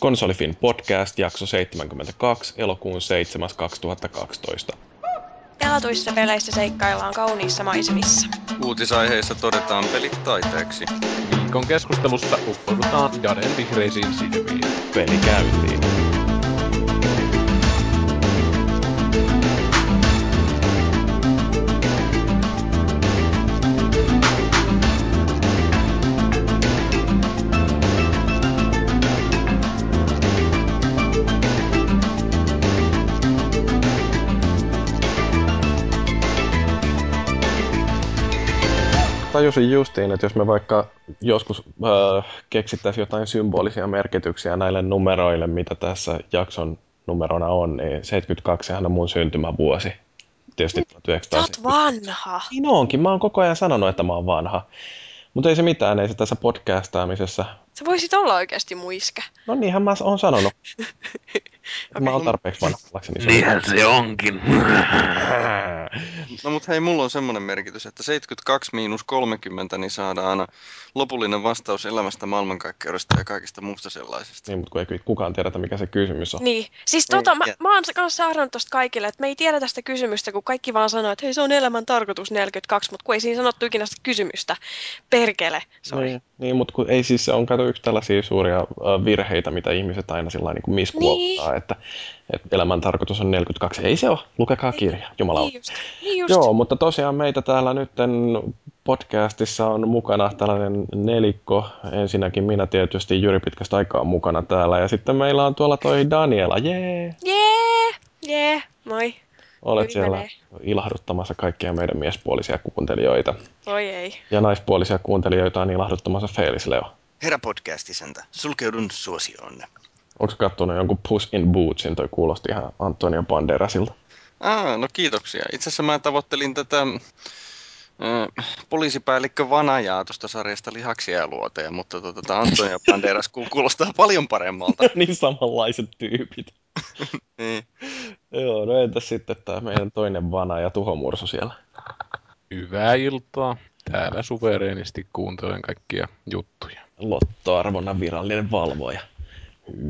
Konsolifin podcast, jakso 72, elokuun 7. 2012. Pelatuissa peleissä seikkaillaan kauniissa maisemissa. Uutisaiheissa todetaan pelit taiteeksi. Viikon keskustelussa uppoudutaan Jaden vihreisiin silmiin. Peli käyntiin. Tajusin justiin, että jos me vaikka joskus äh, keksittäisiin jotain symbolisia merkityksiä näille numeroille, mitä tässä jakson numerona on, niin 72 on mun syntymävuosi. Tietysti 1970. Sä oot vanha. Niin onkin, mä oon koko ajan sanonut, että mä oon vanha. Mutta ei se mitään, ei se tässä podcastaamisessa. Sä voisit olla oikeasti muiska. No niinhän mä oon sanonut. okay. Mä oon tarpeeksi vanha ollakseni. Niinhän se onkin. No mut hei, mulla on semmonen merkitys, että 72 miinus 30, niin saadaan lopullinen vastaus elämästä, maailmankaikkeudesta ja kaikista muusta sellaisesta. Niin, mutta kun ei kukaan tiedetä, mikä se kysymys on. Niin. Siis tota, mä, mä oon kanssa saarannut tosta kaikille, että me ei tiedä tästä kysymystä, kun kaikki vaan sanoo, että hei se on elämän tarkoitus 42, mutta kun ei siinä sanottu ikinä sitä kysymystä. Perkele, sorry. Niin, niin mutta kun ei siis se on kato yksi tällaisia suuria virheitä, mitä ihmiset aina sillä niin miskuottaa, niin. että, että elämän tarkoitus on 42. Ei se ole, lukekaa kirja, jumala Niin just. Niin just. Joo, mutta tosiaan meitä täällä nytten podcastissa on mukana tällainen nelikko. Ensinnäkin minä tietysti Jyri pitkästä aikaa mukana täällä. Ja sitten meillä on tuolla toi Daniela. Jee! Jee! Jee! Moi. Olet siellä menee. ilahduttamassa kaikkia meidän miespuolisia kuuntelijoita. Voi ei. Ja naispuolisia kuuntelijoita on ilahduttamassa Felis Leo. Herra podcastisäntä, sulkeudun suosioonne. Onko kattonut jonkun Puss in Bootsin? Toi kuulosti ihan Antonio Banderasilta. Ah, no kiitoksia. Itse asiassa mä tavoittelin tätä äh, poliisipäällikkö Vanajaa tuosta sarjasta Lihaksia ja luoteja, mutta tota, tota Antonio Banderas ku- kuulostaa paljon paremmalta. niin samanlaiset tyypit. niin. Joo, no entäs sitten tämä meidän toinen vana ja tuhomursu siellä? Hyvää iltaa. Täällä suvereenisti kuuntelen kaikkia juttuja. Lottoarvonnan virallinen valvoja.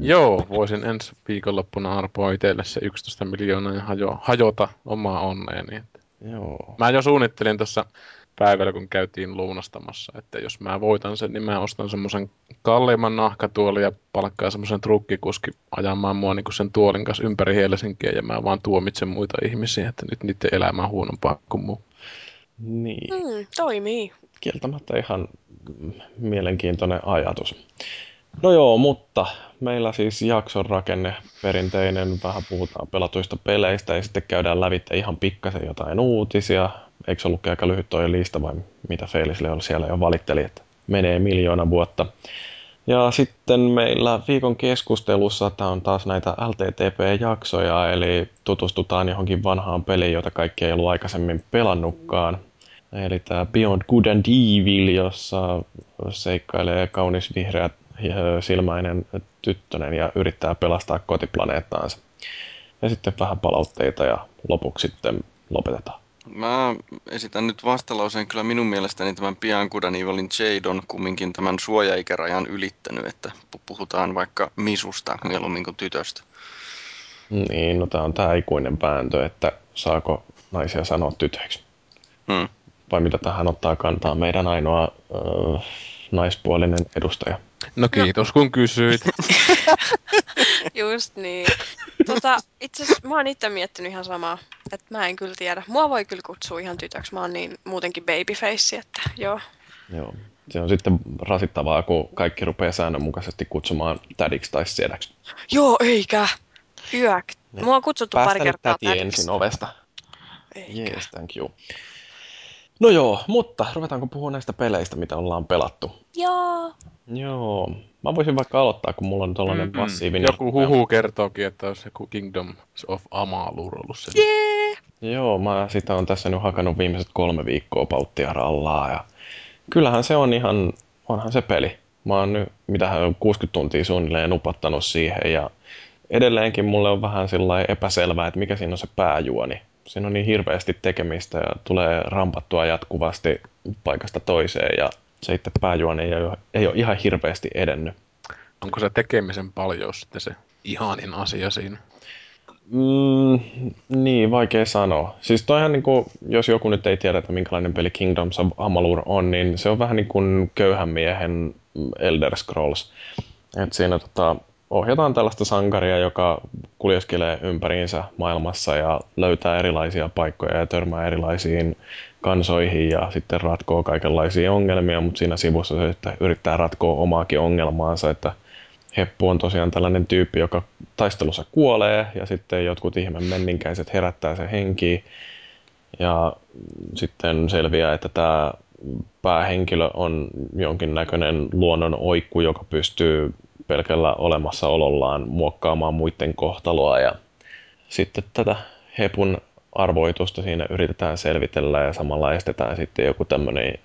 Joo, voisin ensi viikonloppuna arpoa itselle se 11 miljoonaa ja hajo, hajota omaa onneeni. Joo. Mä jo suunnittelin tuossa päivällä, kun käytiin luunastamassa, että jos mä voitan sen, niin mä ostan semmoisen kalliimman nahkatuolin ja palkkaan semmoisen trukkikuski ajamaan mua niin sen tuolin kanssa ympäri Helsinkiä ja mä vaan tuomitsen muita ihmisiä, että nyt niiden elämä on huonompaa kuin muu. Niin, Mm, toimii. kieltämättä ihan mielenkiintoinen ajatus. No joo, mutta meillä siis jakson rakenne perinteinen, vähän puhutaan pelatuista peleistä ja sitten käydään lävitse ihan pikkasen jotain uutisia. Eikö ollutkin aika lyhyt toi lista vai mitä Felis Leo siellä jo valitteli, että menee miljoona vuotta. Ja sitten meillä viikon keskustelussa tämä on taas näitä LTTP-jaksoja, eli tutustutaan johonkin vanhaan peliin, jota kaikki ei ollut aikaisemmin pelannutkaan. Eli tämä Beyond Good and Evil, jossa seikkailee kaunis vihreä äh, silmäinen tyttönen ja yrittää pelastaa kotiplaneettaansa. Ja sitten vähän palautteita ja lopuksi sitten lopetetaan. Mä esitän nyt vastalauseen kyllä minun mielestäni tämän pian Kudan Evilin Jade on kumminkin tämän suojaikärajan ylittänyt, että pu- puhutaan vaikka misusta mieluummin kuin tytöstä. Niin, no tämä on tämä ikuinen vääntö, että saako naisia sanoa tytöiksi. Hmm. Vai mitä tähän ottaa kantaa meidän ainoa äh, naispuolinen edustaja. No kiitos kun kysyit. Just niin. Tota, itse asiassa mä oon itse miettinyt ihan samaa. Että mä en kyllä tiedä. Mua voi kyllä kutsua ihan tytöksi. Mä oon niin muutenkin babyface, että joo. Joo. Se on sitten rasittavaa, kun kaikki rupeaa säännönmukaisesti kutsumaan tädiksi tai sedäksi. Joo, eikä. Yök. Mua on kutsuttu pari Päästä nyt kertaa täti tädiksi. ensin ovesta. Eikä. Yes, thank you. No joo, mutta ruvetaanko puhua näistä peleistä, mitä ollaan pelattu? Joo. Joo, mä voisin vaikka aloittaa, kun mulla on tällainen Mm-mm. massiivinen... Joku huhu kertookin, että olisi joku Kingdom of Amalur ollut se. Jee. Joo, mä sitä on tässä nyt hakannut viimeiset kolme viikkoa pauttia rallaa ja kyllähän se on ihan, onhan se peli. Mä oon nyt, mitähän 60 tuntia suunnilleen upottanut siihen ja edelleenkin mulle on vähän sillä epäselvää, että mikä siinä on se pääjuoni. Siinä on niin hirveästi tekemistä ja tulee rampattua jatkuvasti paikasta toiseen ja se itse pääjuoni ei ole, ei ole ihan hirveästi edennyt. onko se tekemisen paljous sitten se ihanin asia siinä? Mm, niin, vaikea sanoa. Siis toihan niin kuin, jos joku nyt ei tiedä, että minkälainen peli Kingdoms of Amalur on, niin se on vähän niin kuin köyhän miehen Elder Scrolls. Et siinä tota, ohjataan tällaista sankaria, joka kuljeskelee ympäriinsä maailmassa ja löytää erilaisia paikkoja ja törmää erilaisiin kansoihin ja sitten ratkoo kaikenlaisia ongelmia, mutta siinä sivussa se sitten yrittää ratkoa omaakin ongelmaansa, että Heppu on tosiaan tällainen tyyppi, joka taistelussa kuolee ja sitten jotkut ihme menninkäiset herättää sen henkiin ja sitten selviää, että tämä päähenkilö on jonkinnäköinen luonnon oikku, joka pystyy pelkällä olemassaolollaan muokkaamaan muiden kohtaloa ja sitten tätä Hepun arvoitusta siinä yritetään selvitellä ja samalla estetään sitten joku tämmöinen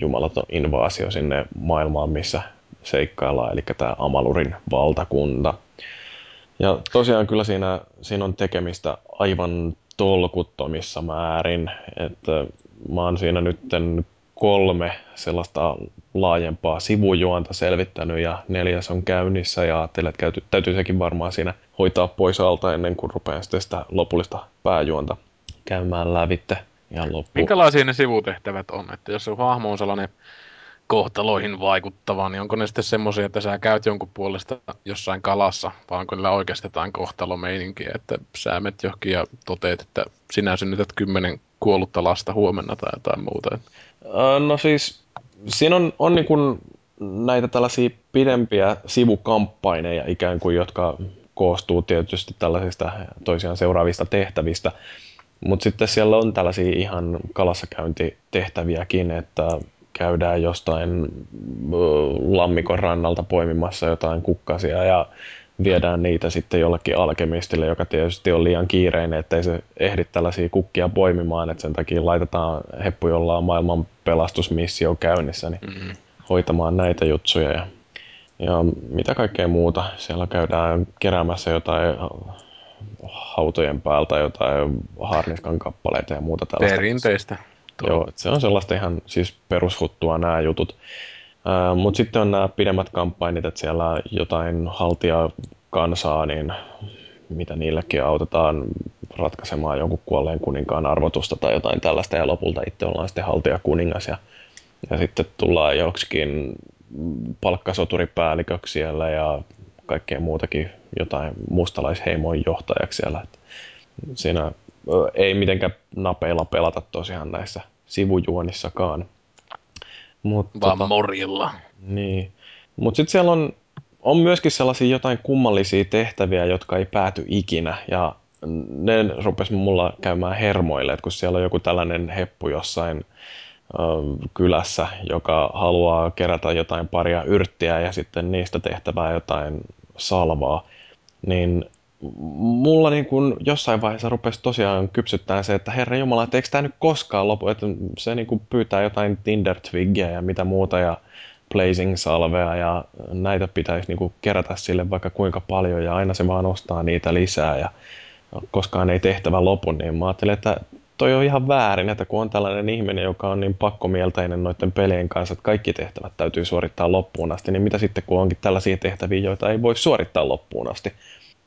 jumalaton invaasio sinne maailmaan, missä seikkaillaan, eli tämä Amalurin valtakunta. Ja tosiaan kyllä siinä, siinä on tekemistä aivan tolkuttomissa määrin, että mä oon siinä nyt kolme sellaista laajempaa sivujuonta selvittänyt ja neljäs on käynnissä ja ajattelin, että täytyy, täytyy sekin varmaan siinä hoitaa pois alta ennen kuin rupean sitten sitä lopullista pääjuonta käymään lävitte ihan loppuun. Minkälaisia ne sivutehtävät on? Että jos se hahmo on sellainen kohtaloihin vaikuttava, niin onko ne sitten semmoisia, että sä käyt jonkun puolesta jossain kalassa, vai onko niillä oikeasti jotain kohtalomeininkiä, että sä met johonkin ja toteet, että sinä synnytät kymmenen kuollutta lasta huomenna tai jotain muuta? No siis, siinä on, on niin kuin näitä tällaisia pidempiä sivukamppaineja ikään kuin, jotka koostuu tietysti tällaisista toisiaan seuraavista tehtävistä. Mutta sitten siellä on tällaisia ihan kalassakäyntitehtäviäkin, että käydään jostain lammikon rannalta poimimassa jotain kukkasia ja viedään niitä sitten jollekin alkemistille, joka tietysti on liian kiireinen, ettei se ehdi tällaisia kukkia poimimaan, että sen takia laitetaan heppu, jolla on maailman pelastusmissio käynnissä, niin mm-hmm. hoitamaan näitä jutsuja. Ja, ja mitä kaikkea muuta. Siellä käydään keräämässä jotain hautojen päältä jotain harniskan kappaleita ja muuta tällaista. Perinteistä. Joo, se on sellaista ihan siis perushuttua nämä jutut. Mutta sitten on nämä pidemmät kampanjit, että siellä jotain haltia kansaa, niin mitä niillekin autetaan ratkaisemaan jonkun kuolleen kuninkaan arvotusta tai jotain tällaista, ja lopulta itse ollaan sitten haltia kuningas, ja, ja sitten tullaan joksikin palkkasoturipäälliköksi siellä, ja kaikkea muutakin jotain mustalaisheimoin johtajaksi siellä. Et siinä ei mitenkään napeilla pelata tosiaan näissä sivujuonissakaan. Mut, Vaan tota, morilla. Niin. Mutta sitten siellä on, on myöskin sellaisia jotain kummallisia tehtäviä, jotka ei pääty ikinä. Ja ne rupesi mulla käymään hermoille, että kun siellä on joku tällainen heppu jossain ö, kylässä, joka haluaa kerätä jotain paria yrttiä ja sitten niistä tehtävää jotain salvaa, niin mulla niin kuin jossain vaiheessa rupesi tosiaan kypsyttää se, että herra Jumala, että eikö tämä nyt koskaan lopu, että se niin kuin pyytää jotain tinder ja mitä muuta ja Blazing-salvea ja näitä pitäisi niin kuin kerätä sille vaikka kuinka paljon ja aina se vaan ostaa niitä lisää ja koskaan ei tehtävä lopu, niin mä ajattelin, että toi on ihan väärin, että kun on tällainen ihminen, joka on niin pakkomielteinen noiden pelien kanssa, että kaikki tehtävät täytyy suorittaa loppuun asti, niin mitä sitten kun onkin tällaisia tehtäviä, joita ei voi suorittaa loppuun asti?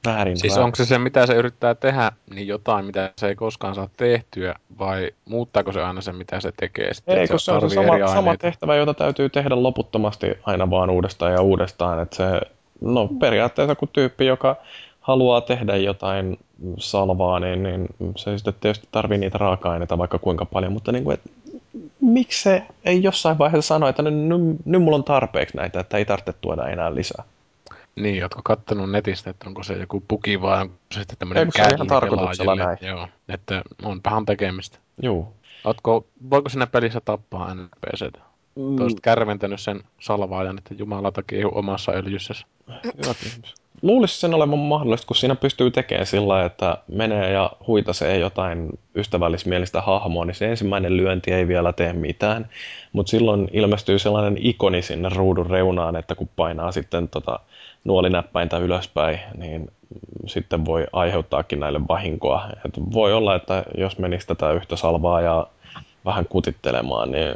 Väärin siis onko se se, mitä se yrittää tehdä, niin jotain, mitä se ei koskaan saa tehtyä, vai muuttaako se aina se, mitä se tekee? Sitten, ei, kun se on se sama, sama tehtävä, jota täytyy tehdä loputtomasti aina vaan uudestaan ja uudestaan. Että se, no periaatteessa kun tyyppi, joka haluaa tehdä jotain salvaa, niin, niin se sitten tietysti tarvii niitä raaka-aineita vaikka kuinka paljon, mutta niin kuin, et, miksi se ei jossain vaiheessa sano, että nyt, nyt, nyt mulla on tarpeeksi näitä, että ei tarvitse tuoda enää lisää. Niin, ootko kattonut netistä, että onko se joku puki vai onko se sitten tämmöinen Eikö se ihan tarkoituksella näin? Joo, että on vähän tekemistä. Joo. Ootko, voiko sinä pelissä tappaa NPCtä? Mm. Olisit kärventänyt sen salvaajan, että Jumala takia omassa öljyssä. Luulisi sen olevan mahdollista, kun siinä pystyy tekemään sillä että menee ja huitasee jotain ystävällismielistä hahmoa, niin se ensimmäinen lyönti ei vielä tee mitään. Mutta silloin ilmestyy sellainen ikoni sinne ruudun reunaan, että kun painaa sitten tota nuolinäppäintä ylöspäin, niin sitten voi aiheuttaakin näille vahinkoa. Et voi olla, että jos menisi tätä yhtä salvaa ja vähän kutittelemaan, niin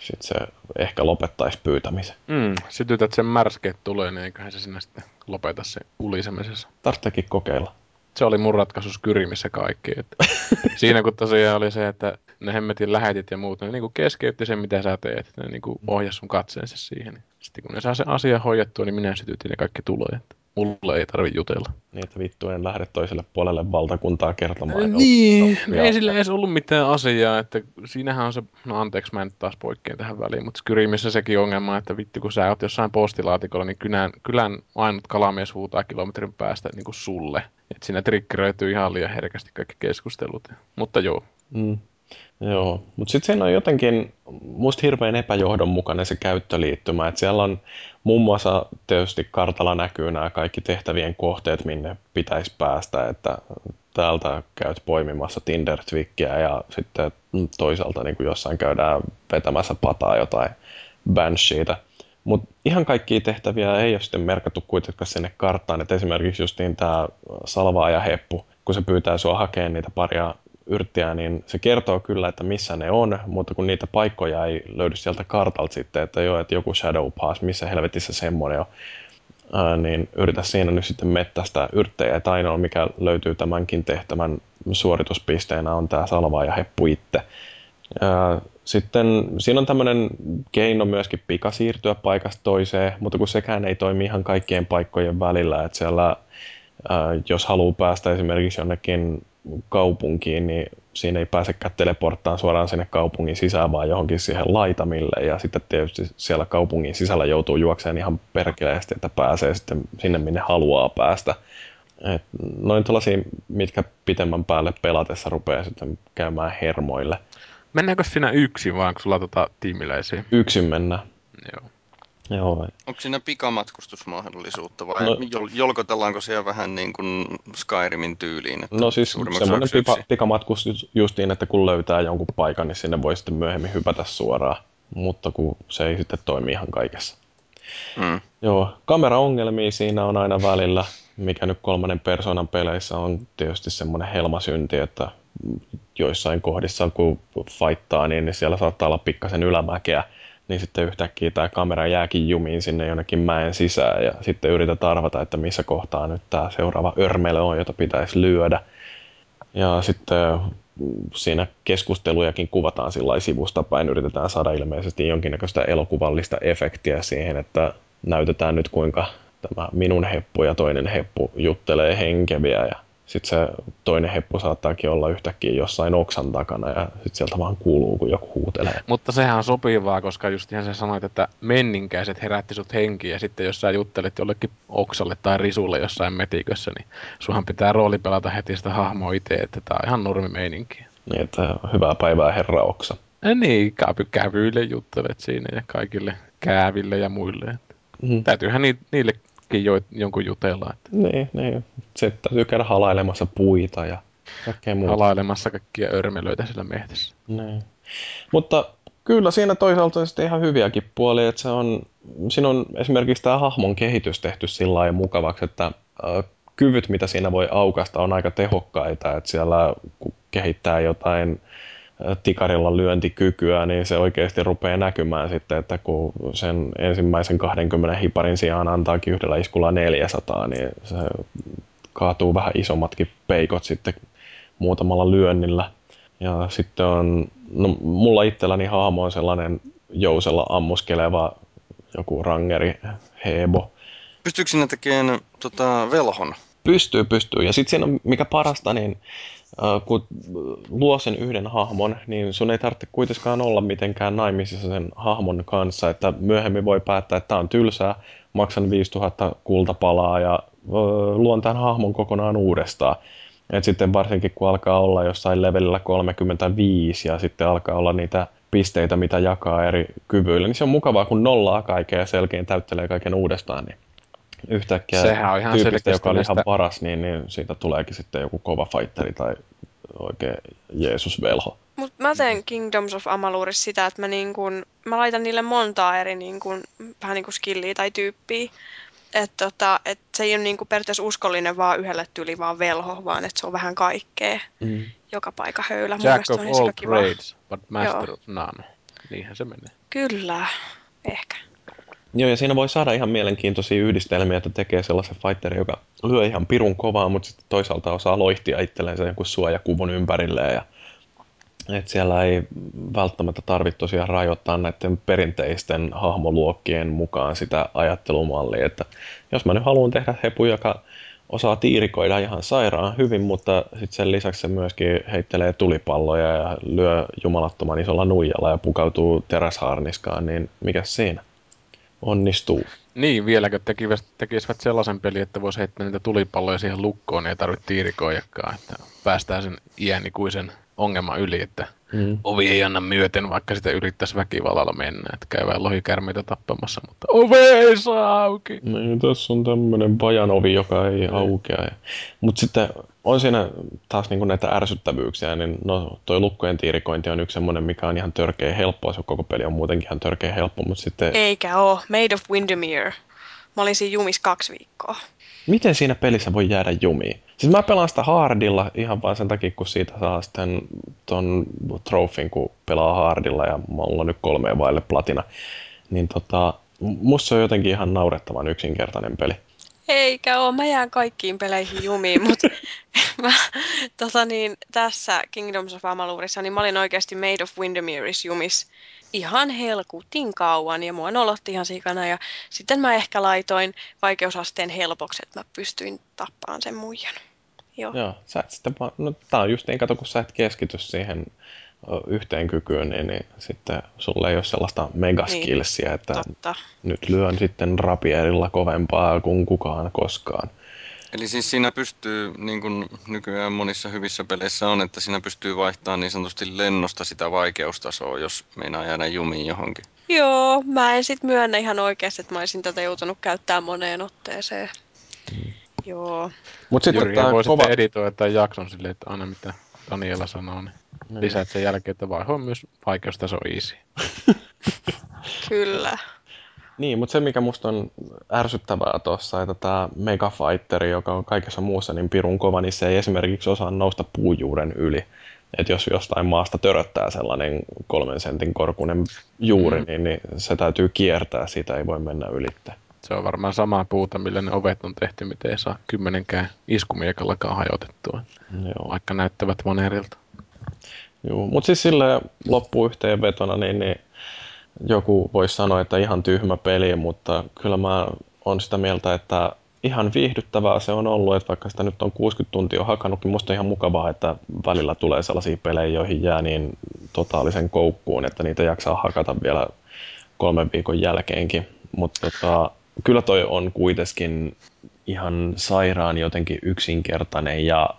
sit se ehkä lopettaisi pyytämisen. Mm, sytytät sen märskeet tulee, niin eiköhän se sinne sitten lopeta se ulisemisessa. Tarvitseekin kokeilla. Se oli mun ratkaisu Skyrimissä kaikki. Että siinä kun tosiaan oli se, että ne hemmetin lähetit ja muut, ne niin keskeytti sen, mitä sä teet. Ne niin ohjasi sun katseensa siihen. Sitten kun ne saa sen asian hoidettua, niin minä sytytin ja kaikki tulee. Mulle ei tarvi jutella. Niin, että vittu en lähde toiselle puolelle valtakuntaa kertomaan. Äh, niin, no, ei sillä edes ollut mitään asiaa, että siinähän on se, no anteeksi mä en taas poikkeen tähän väliin, mutta Skyrimissä sekin ongelma, että vittu kun sä oot jossain postilaatikolla, niin kylän, kylän ainut kalamies huutaa kilometrin päästä niin kuin sulle. Että siinä triggeröityy ihan liian herkästi kaikki keskustelut. Mutta joo. Mm. Joo, mutta sitten siinä on jotenkin musta hirveän epäjohdonmukainen se käyttöliittymä, että siellä on muun muassa tietysti kartalla näkyy nämä kaikki tehtävien kohteet, minne pitäisi päästä, että täältä käyt poimimassa tinder ja sitten toisaalta niin kuin jossain käydään vetämässä pataa jotain Bansheeta. Mutta ihan kaikkia tehtäviä ei ole sitten merkattu kuitenkaan sinne karttaan, että esimerkiksi just niin tämä salvaaja heppu, kun se pyytää sua hakemaan niitä paria yrttiä, niin se kertoo kyllä, että missä ne on, mutta kun niitä paikkoja ei löydy sieltä kartalta sitten, että joo, että joku Shadow Pass, missä helvetissä semmoinen on, ää, niin yritä siinä nyt sitten mettästä yrttejä, että ainoa mikä löytyy tämänkin tehtävän suorituspisteenä on tämä salvaa ja heppu itse. Ää, sitten siinä on tämmöinen keino myöskin pika siirtyä paikasta toiseen, mutta kun sekään ei toimi ihan kaikkien paikkojen välillä, että siellä jos haluaa päästä esimerkiksi jonnekin kaupunkiin, niin siinä ei pääsekään teleporttaan suoraan sinne kaupungin sisään, vaan johonkin siihen laitamille. Ja sitten tietysti siellä kaupungin sisällä joutuu juokseen ihan perkeleesti, että pääsee sitten sinne, minne haluaa päästä. Et noin tällaisia, mitkä pitemmän päälle pelatessa rupeaa sitten käymään hermoille. Mennäänkö sinä yksin vai onko sulla tota tiimiläisiä? Yksin mennä. Joo. Joo. Onko siinä pikamatkustusmahdollisuutta vai no, jolkotellaanko siellä vähän niin kuin Skyrimin tyyliin? Että no siis semmoinen pika, pikamatkustus justiin, että kun löytää jonkun paikan, niin sinne voi sitten myöhemmin hypätä suoraan. Mutta kun se ei sitten toimi ihan kaikessa. Mm. Joo, kameraongelmia siinä on aina välillä, mikä nyt kolmannen persoonan peleissä on tietysti semmoinen helmasynti, että joissain kohdissa kun fightaa, niin siellä saattaa olla pikkasen ylämäkeä niin sitten yhtäkkiä tämä kamera jääkin jumiin sinne jonnekin mäen sisään ja sitten yrität arvata, että missä kohtaa nyt tämä seuraava örmele on, jota pitäisi lyödä. Ja sitten siinä keskustelujakin kuvataan sillä sivusta päin, yritetään saada ilmeisesti jonkinnäköistä elokuvallista efektiä siihen, että näytetään nyt kuinka tämä minun heppu ja toinen heppu juttelee henkeviä ja sitten se toinen heppu saattaakin olla yhtäkkiä jossain oksan takana ja sitten sieltä vaan kuuluu, kun joku huutelee. Mutta sehän on sopivaa, koska just ihan sä sanoit, että menninkäiset herätti sut henkiä ja sitten jos sä juttelet jollekin oksalle tai risulle jossain metikössä, niin sunhan pitää rooli pelata heti sitä hahmoa itse, että tää on ihan normi meininki. Niin, että hyvää päivää herra oksa. Ja niin, kävy, kävyille juttelet siinä ja kaikille kääville ja muille. Mm. Täytyyhän ni, niille jo, jonkun jutella. Että. Niin, niin. Se täytyy käydä halailemassa puita ja kaikkea muuta. Halailemassa kaikkia örmelöitä sillä mehtässä. Niin. Mutta kyllä siinä toisaalta on sitten ihan hyviäkin puolia, että se on, siinä on esimerkiksi tämä hahmon kehitys tehty sillä lailla mukavaksi, että äh, kyvyt, mitä siinä voi aukasta, on aika tehokkaita, että siellä kun kehittää jotain tikarilla lyöntikykyä, niin se oikeasti rupeaa näkymään sitten, että kun sen ensimmäisen 20 hiparin sijaan antaakin yhdellä iskulla 400, niin se kaatuu vähän isommatkin peikot sitten muutamalla lyönnillä. Ja sitten on, no mulla itselläni haamo on sellainen jousella ammuskeleva joku rangeri hebo. Pystyykö sinä tekemään tota, velhon? Pystyy, pystyy. Ja sitten siinä on, mikä parasta, niin kun luo sen yhden hahmon, niin sun ei tarvitse kuitenkaan olla mitenkään naimisissa sen hahmon kanssa, että myöhemmin voi päättää, että tämä on tylsää, maksan 5000 kultapalaa ja luon tämän hahmon kokonaan uudestaan. Et sitten varsinkin kun alkaa olla jossain levelillä 35 ja sitten alkaa olla niitä pisteitä, mitä jakaa eri kyvyillä, niin se on mukavaa, kun nollaa kaiken ja selkeän täyttelee kaiken uudestaan. Niin yhtäkkiä Sehän on ihan tyypistä, joka oli ihan paras, niin, niin siitä tuleekin sitten joku kova fighteri tai oikein Jeesus-velho. Mut mä teen Kingdoms of Amalurissa sitä, että mä, niin kun, mä laitan niille montaa eri niin kun, vähän niin kuin skilliä tai tyyppiä. Että tota, et se ei ole niin kuin periaatteessa uskollinen vaan yhdelle tyyli vaan velho, vaan että se on vähän kaikkea. Mm. Joka paikka höylä. Jack of all trades, but master Joo. of none. Niinhän se menee. Kyllä, ehkä. Joo, ja siinä voi saada ihan mielenkiintoisia yhdistelmiä, että tekee sellaisen fighterin, joka lyö ihan pirun kovaa, mutta sitten toisaalta osaa loihtia itselleen jonkun suojakuvun ympärilleen. Ja, et siellä ei välttämättä tarvitse tosiaan rajoittaa näiden perinteisten hahmoluokkien mukaan sitä ajattelumallia, että jos mä nyt haluan tehdä hepu, joka osaa tiirikoida ihan sairaan hyvin, mutta sitten sen lisäksi se myöskin heittelee tulipalloja ja lyö jumalattoman isolla nuijalla ja pukautuu teräsharniskaan, niin mikä siinä? Onnistuu. Niin, vieläkö tekivät, tekisivät sellaisen pelin, että voisi heittää niitä tulipalloja siihen lukkoon, niin ei tarvitse tiirikoijakaan, että päästään sen iänikuisen ongelma yli, että mm. ovi ei anna myöten, vaikka sitä yrittäisi väkivallalla mennä, että käy lohikärmeitä tappamassa, mutta ove ei saa auki. Niin, tässä on tämmöinen pajan ovi, joka ei mm. aukea. Mutta sitten on siinä taas niinku näitä ärsyttävyyksiä, niin no toi lukkojen tiirikointi on yksi semmoinen, mikä on ihan törkeä helppoa, se koko peli on muutenkin ihan törkeä helppo, mutta sitten... Eikä oo, Made of Windermere. Mä olin siinä jumis kaksi viikkoa. Miten siinä pelissä voi jäädä jumiin? Siis mä pelaan sitä hardilla ihan vain sen takia, kun siitä saa sitten ton trofin, kun pelaa hardilla ja mulla on nyt kolme vaille platina. Niin tota, musta se on jotenkin ihan naurettavan yksinkertainen peli. Eikä oo, mä jään kaikkiin peleihin jumiin, mutta mä, tota niin, tässä Kingdoms of Amalurissa, niin mä olin oikeasti Made of Windermere's jumis ihan helkutin kauan ja mua nolotti ihan sikana ja sitten mä ehkä laitoin vaikeusasteen helpoksi, että mä pystyin tappaan sen muijan. Joo. Joo, sä et sitten no tää on just niin, kato kun sä et keskity siihen yhteen kykyyn, niin, niin sitten sulle ei ole sellaista megaskillsia, niin, että totta. nyt lyön sitten rapierilla kovempaa kuin kukaan koskaan. Eli siis siinä pystyy, niin kuin nykyään monissa hyvissä peleissä on, että siinä pystyy vaihtamaan niin sanotusti lennosta sitä vaikeustasoa, jos meinaa jäädä jumiin johonkin. Joo, mä en sit myönnä ihan oikeasti, että mä olisin tätä joutunut käyttämään moneen otteeseen. Mm. Joo. Mut sitten Jyrki voi kova... sitten editoida tämän jakson silleen, että aina mitä Daniela sanoo, niin mm. lisäät sen jälkeen, että vaiho on myös vaikeustaso easy. Kyllä. Niin, mutta se mikä musta on ärsyttävää tuossa, että tämä Megafighteri, joka on kaikessa muussa niin pirun kova, niin se ei esimerkiksi osaa nousta puujuuren yli. Että jos jostain maasta töröttää sellainen kolmen sentin korkunen juuri, mm. niin, niin se täytyy kiertää, siitä ei voi mennä ylitte. Se on varmaan samaa puuta, millä ne ovet on tehty, mitä ei saa kymmenenkään iskumiekallakaan hajotettua, Joo. vaikka näyttävät maneerilta. Joo, mutta siis sille loppuyhteenvetona, niin, niin joku voisi sanoa, että ihan tyhmä peli, mutta kyllä mä on sitä mieltä, että ihan viihdyttävää se on ollut, että vaikka sitä nyt on 60 tuntia hakannut, niin musta on ihan mukavaa, että välillä tulee sellaisia pelejä, joihin jää niin totaalisen koukkuun, että niitä jaksaa hakata vielä kolmen viikon jälkeenkin. Mutta tota, kyllä toi on kuitenkin ihan sairaan jotenkin yksinkertainen ja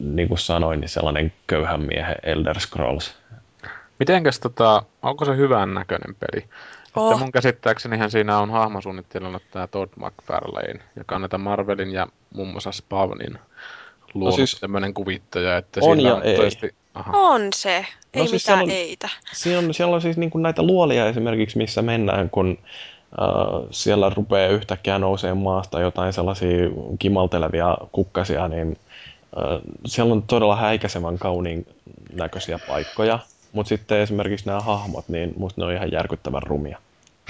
niin kuin sanoin, niin sellainen köyhän miehen Elder Scrolls. Mitenkäs tota, onko se hyvän näköinen peli? Oh. Että mun käsittääksenihän siinä on hahmosuunnittelijana tämä Todd McFarlane, joka on näitä Marvelin ja muun muassa Spawnin luonut no siis, tämmöinen kuvittaja, että on ja on ei. Toisesti, aha. On se, ei no siis mitään on, eitä. Siellä on, siellä on siis niin kuin näitä luolia esimerkiksi, missä mennään, kun äh, siellä rupeaa yhtäkkiä nousee maasta jotain sellaisia kimaltelevia kukkasia, niin äh, siellä on todella häikäisevän kauniin näköisiä paikkoja. Mutta sitten esimerkiksi nämä hahmot, niin musta ne on ihan järkyttävän rumia.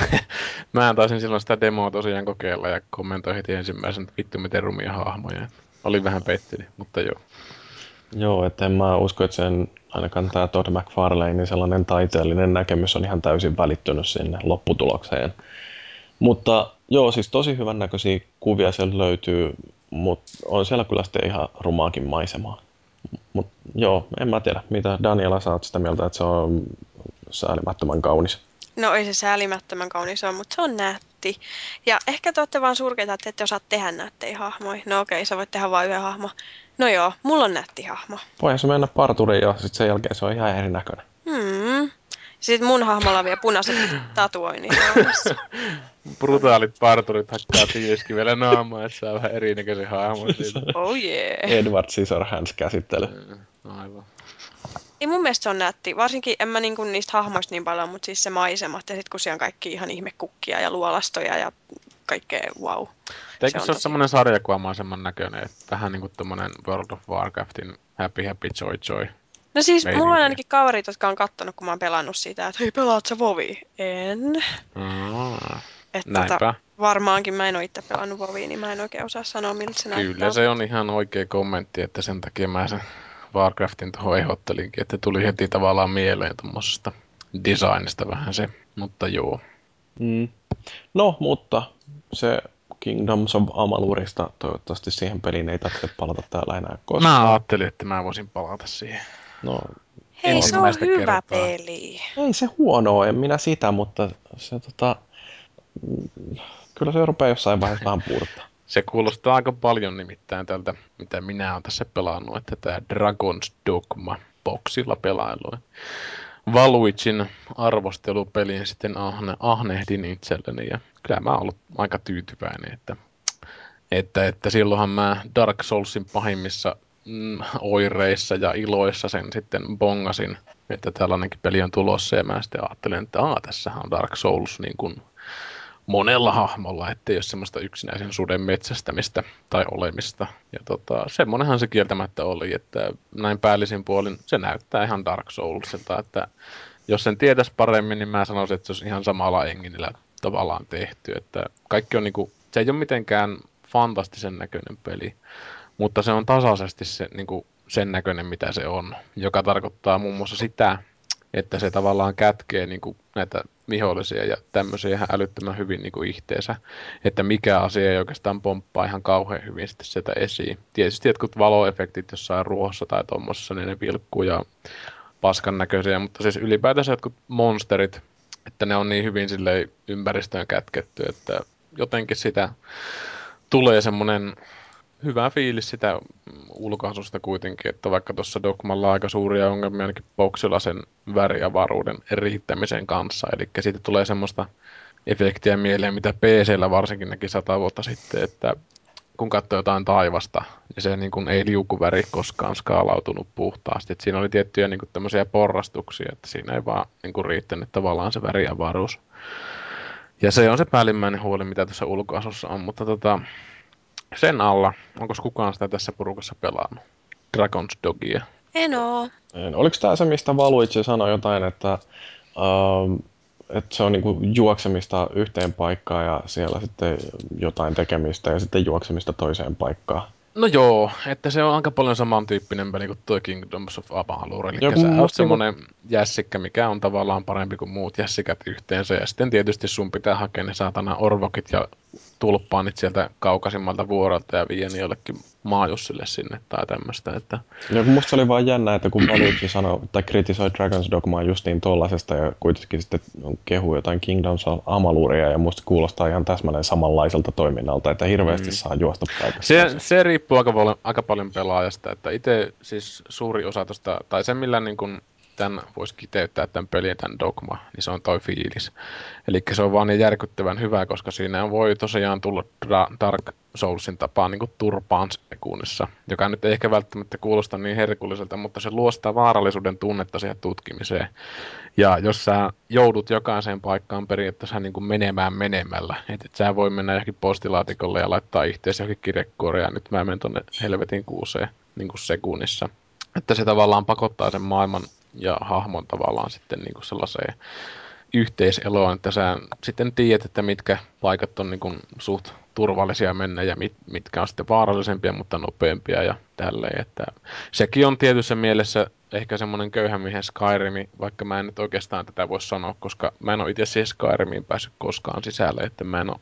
Mä taisin silloin sitä demoa tosiaan kokeilla ja kommentoin heti ensimmäisen, että vittu miten rumia hahmoja. Olin vähän pettynyt, mutta joo. Joo, että en mä usko, että sen ainakaan tämä Todd McFarlane, niin sellainen taiteellinen näkemys on ihan täysin välittynyt sinne lopputulokseen. Mutta joo, siis tosi hyvän näköisiä kuvia siellä löytyy, mutta on siellä kyllä sitten ihan rumaakin maisemaa. Mutta joo, en mä tiedä, mitä Daniela sä oot sitä mieltä, että se on säälimättömän kaunis. No ei se säälimättömän kaunis ole, mutta se on nätti. Ja ehkä te olette vaan surkeita, että ette osaa tehdä nättejä hahmoja. No okei, sä voit tehdä vain yhden hahmo. No joo, mulla on nätti hahmo. Voihan se mennä parturiin ja sitten sen jälkeen se on ihan erinäköinen. Hmm. Sitten mun hahmolla on vielä punaiset tatuoinnit Brutaalit parturit hakkaa tiiviskivellä naamaa, että saa vähän erinäköisen hahmon Oh yeah. Edward Scissorhands käsittely. Aivan. Ei mun mielestä se on nätti. Varsinkin en mä niinku niistä hahmoista niin paljon, mutta siis se maisemat ja sitten kun siellä on kaikki ihan ihmekukkia ja luolastoja ja kaikkea wow. Eikö se, se ole semmoinen sarjakuvamaisemman näköinen, että vähän niin kuin tommonen World of Warcraftin Happy Happy Joy Joy No siis mulla on meininkiä. ainakin kaverit, jotka on kattonut, kun mä oon pelannut sitä, että hei, pelaat sä Vovi? En. Aa, Että näinpä. tota, varmaankin mä en ole itse pelannut Vovia, niin mä en oikein osaa sanoa, miltä se näyttää. Kyllä se on ihan oikea kommentti, että sen takia mä sen Warcraftin tuohon ehdottelinkin, että tuli heti tavallaan mieleen tuommoisesta designista vähän se, mutta joo. Mm. No, mutta se Kingdoms of Amalurista, toivottavasti siihen peliin ei tarvitse palata täällä enää koskaan. Mä ajattelin, että mä voisin palata siihen. No, Hei, se on ensimmäistä hyvä kertaa. peli. ei se huono en minä sitä, mutta se tota, kyllä se rupeaa jossain vaiheessa vähän puuduttaa. Se kuulostaa aika paljon nimittäin tältä, mitä minä olen tässä pelannut, että tämä Dragon's Dogma boksilla pelailu. Valuicin arvostelupeliin sitten ahne, ahnehdin itselleni ja kyllä mä oon ollut aika tyytyväinen, että, että, että silloinhan mä Dark Soulsin pahimmissa mm, oireissa ja iloissa sen sitten bongasin, että tällainenkin peli on tulossa ja mä sitten ajattelin, että Aa, tässähän on Dark Souls niin kuin monella hahmolla, ettei ole semmoista yksinäisen suden metsästämistä tai olemista. Ja tota, semmonenhan se kieltämättä oli, että näin päällisin puolin se näyttää ihan Dark Soulsilta, että jos sen tietäisi paremmin, niin mä sanoisin, että se olisi ihan samalla enginillä tavallaan tehty, että kaikki on niinku, se ei ole mitenkään fantastisen näköinen peli, mutta se on tasaisesti se, niinku, sen näköinen, mitä se on, joka tarkoittaa muun muassa sitä, että se tavallaan kätkee niin kuin näitä vihollisia ja tämmöisiä ihan älyttömän hyvin niin kuin ihteensä, että mikä asia ei oikeastaan pomppaa ihan kauhean hyvin sitten sieltä esiin. Tietysti jotkut valoefektit jossain ruohossa tai tuommoisessa, niin ne vilkkuu ja paskan näköisiä, mutta siis ylipäätänsä jotkut monsterit, että ne on niin hyvin ympäristöön kätketty, että jotenkin sitä tulee semmoinen hyvä fiilis sitä ulkoasusta kuitenkin, että vaikka tuossa Dogmalla on aika suuria ongelmia ainakin boksilla sen väriavaruuden riittämisen kanssa, eli siitä tulee semmoista efektiä mieleen, mitä PCllä varsinkin näki sata vuotta sitten, että kun katsoo jotain taivasta, niin se niin kuin ei liukuväri koskaan skaalautunut puhtaasti. Et siinä oli tiettyjä niin kuin tämmöisiä porrastuksia, että siinä ei vaan niin kuin riittänyt tavallaan se väriavaruus. Ja se on se päällimmäinen huoli, mitä tässä ulkoasussa on, mutta tota, sen alla, onko kukaan sitä tässä porukassa pelannut? Dragon's Dogia. En oo. En. Oliko tämä se, mistä Valuitse sanoi jotain, että, ähm, että se on niinku juoksemista yhteen paikkaan ja siellä sitten jotain tekemistä ja sitten juoksemista toiseen paikkaan? No joo, että se on aika paljon samantyyppinen peli kuin tuo Kingdoms of Amalur. Eli Joo, sä oot musta semmoinen jässikkä, mikä on tavallaan parempi kuin muut jässikät yhteensä. Ja sitten tietysti sun pitää hakea ne saatana orvokit ja tulppaanit sieltä kaukaisimmalta vuorolta ja ne jollekin maajussille sinne tai tämmöistä. Että kun musta se oli vaan jännä, että kun Valuitse sanoi tai kritisoi Dragon's Dogmaa justiin tollasesta ja kuitenkin sitten kehuu jotain Kingdoms of Amaluria ja musta kuulostaa ihan täsmälleen samanlaiselta toiminnalta, että hirveästi mm. saa juosta paikasta. Se, se riippuu aika paljon, aika paljon pelaajasta, että itse siis suuri osa tuosta, tai se millä niin kun tämän voisi kiteyttää tämän pelin, tämän dogma, niin se on toi fiilis. Eli se on vaan niin järkyttävän hyvä, koska siinä voi tosiaan tulla Dark Soulsin tapaan niin turpaan sekunnissa, joka nyt ei ehkä välttämättä kuulosta niin herkulliselta, mutta se luo sitä vaarallisuuden tunnetta siihen tutkimiseen. Ja jos sä joudut jokaiseen paikkaan periaatteessa niin kuin menemään menemällä, että et sä voi mennä johonkin postilaatikolle ja laittaa itseäsi johonkin kirjekuoreen ja nyt mä menen tonne helvetin kuuseen niin kuin sekunnissa. Että se tavallaan pakottaa sen maailman hahmon tavallaan sitten niin kuin sellaiseen yhteiseloon, että sä sitten tiedät, että mitkä paikat on niin kuin suht turvallisia mennä ja mit, mitkä on sitten vaarallisempia, mutta nopeampia ja tälleen. Että sekin on tietyssä mielessä ehkä semmoinen köyhän miehen Skyrimi, vaikka mä en nyt oikeastaan tätä voi sanoa, koska mä en ole itse siihen Skyrimiin päässyt koskaan sisälle, että mä en ole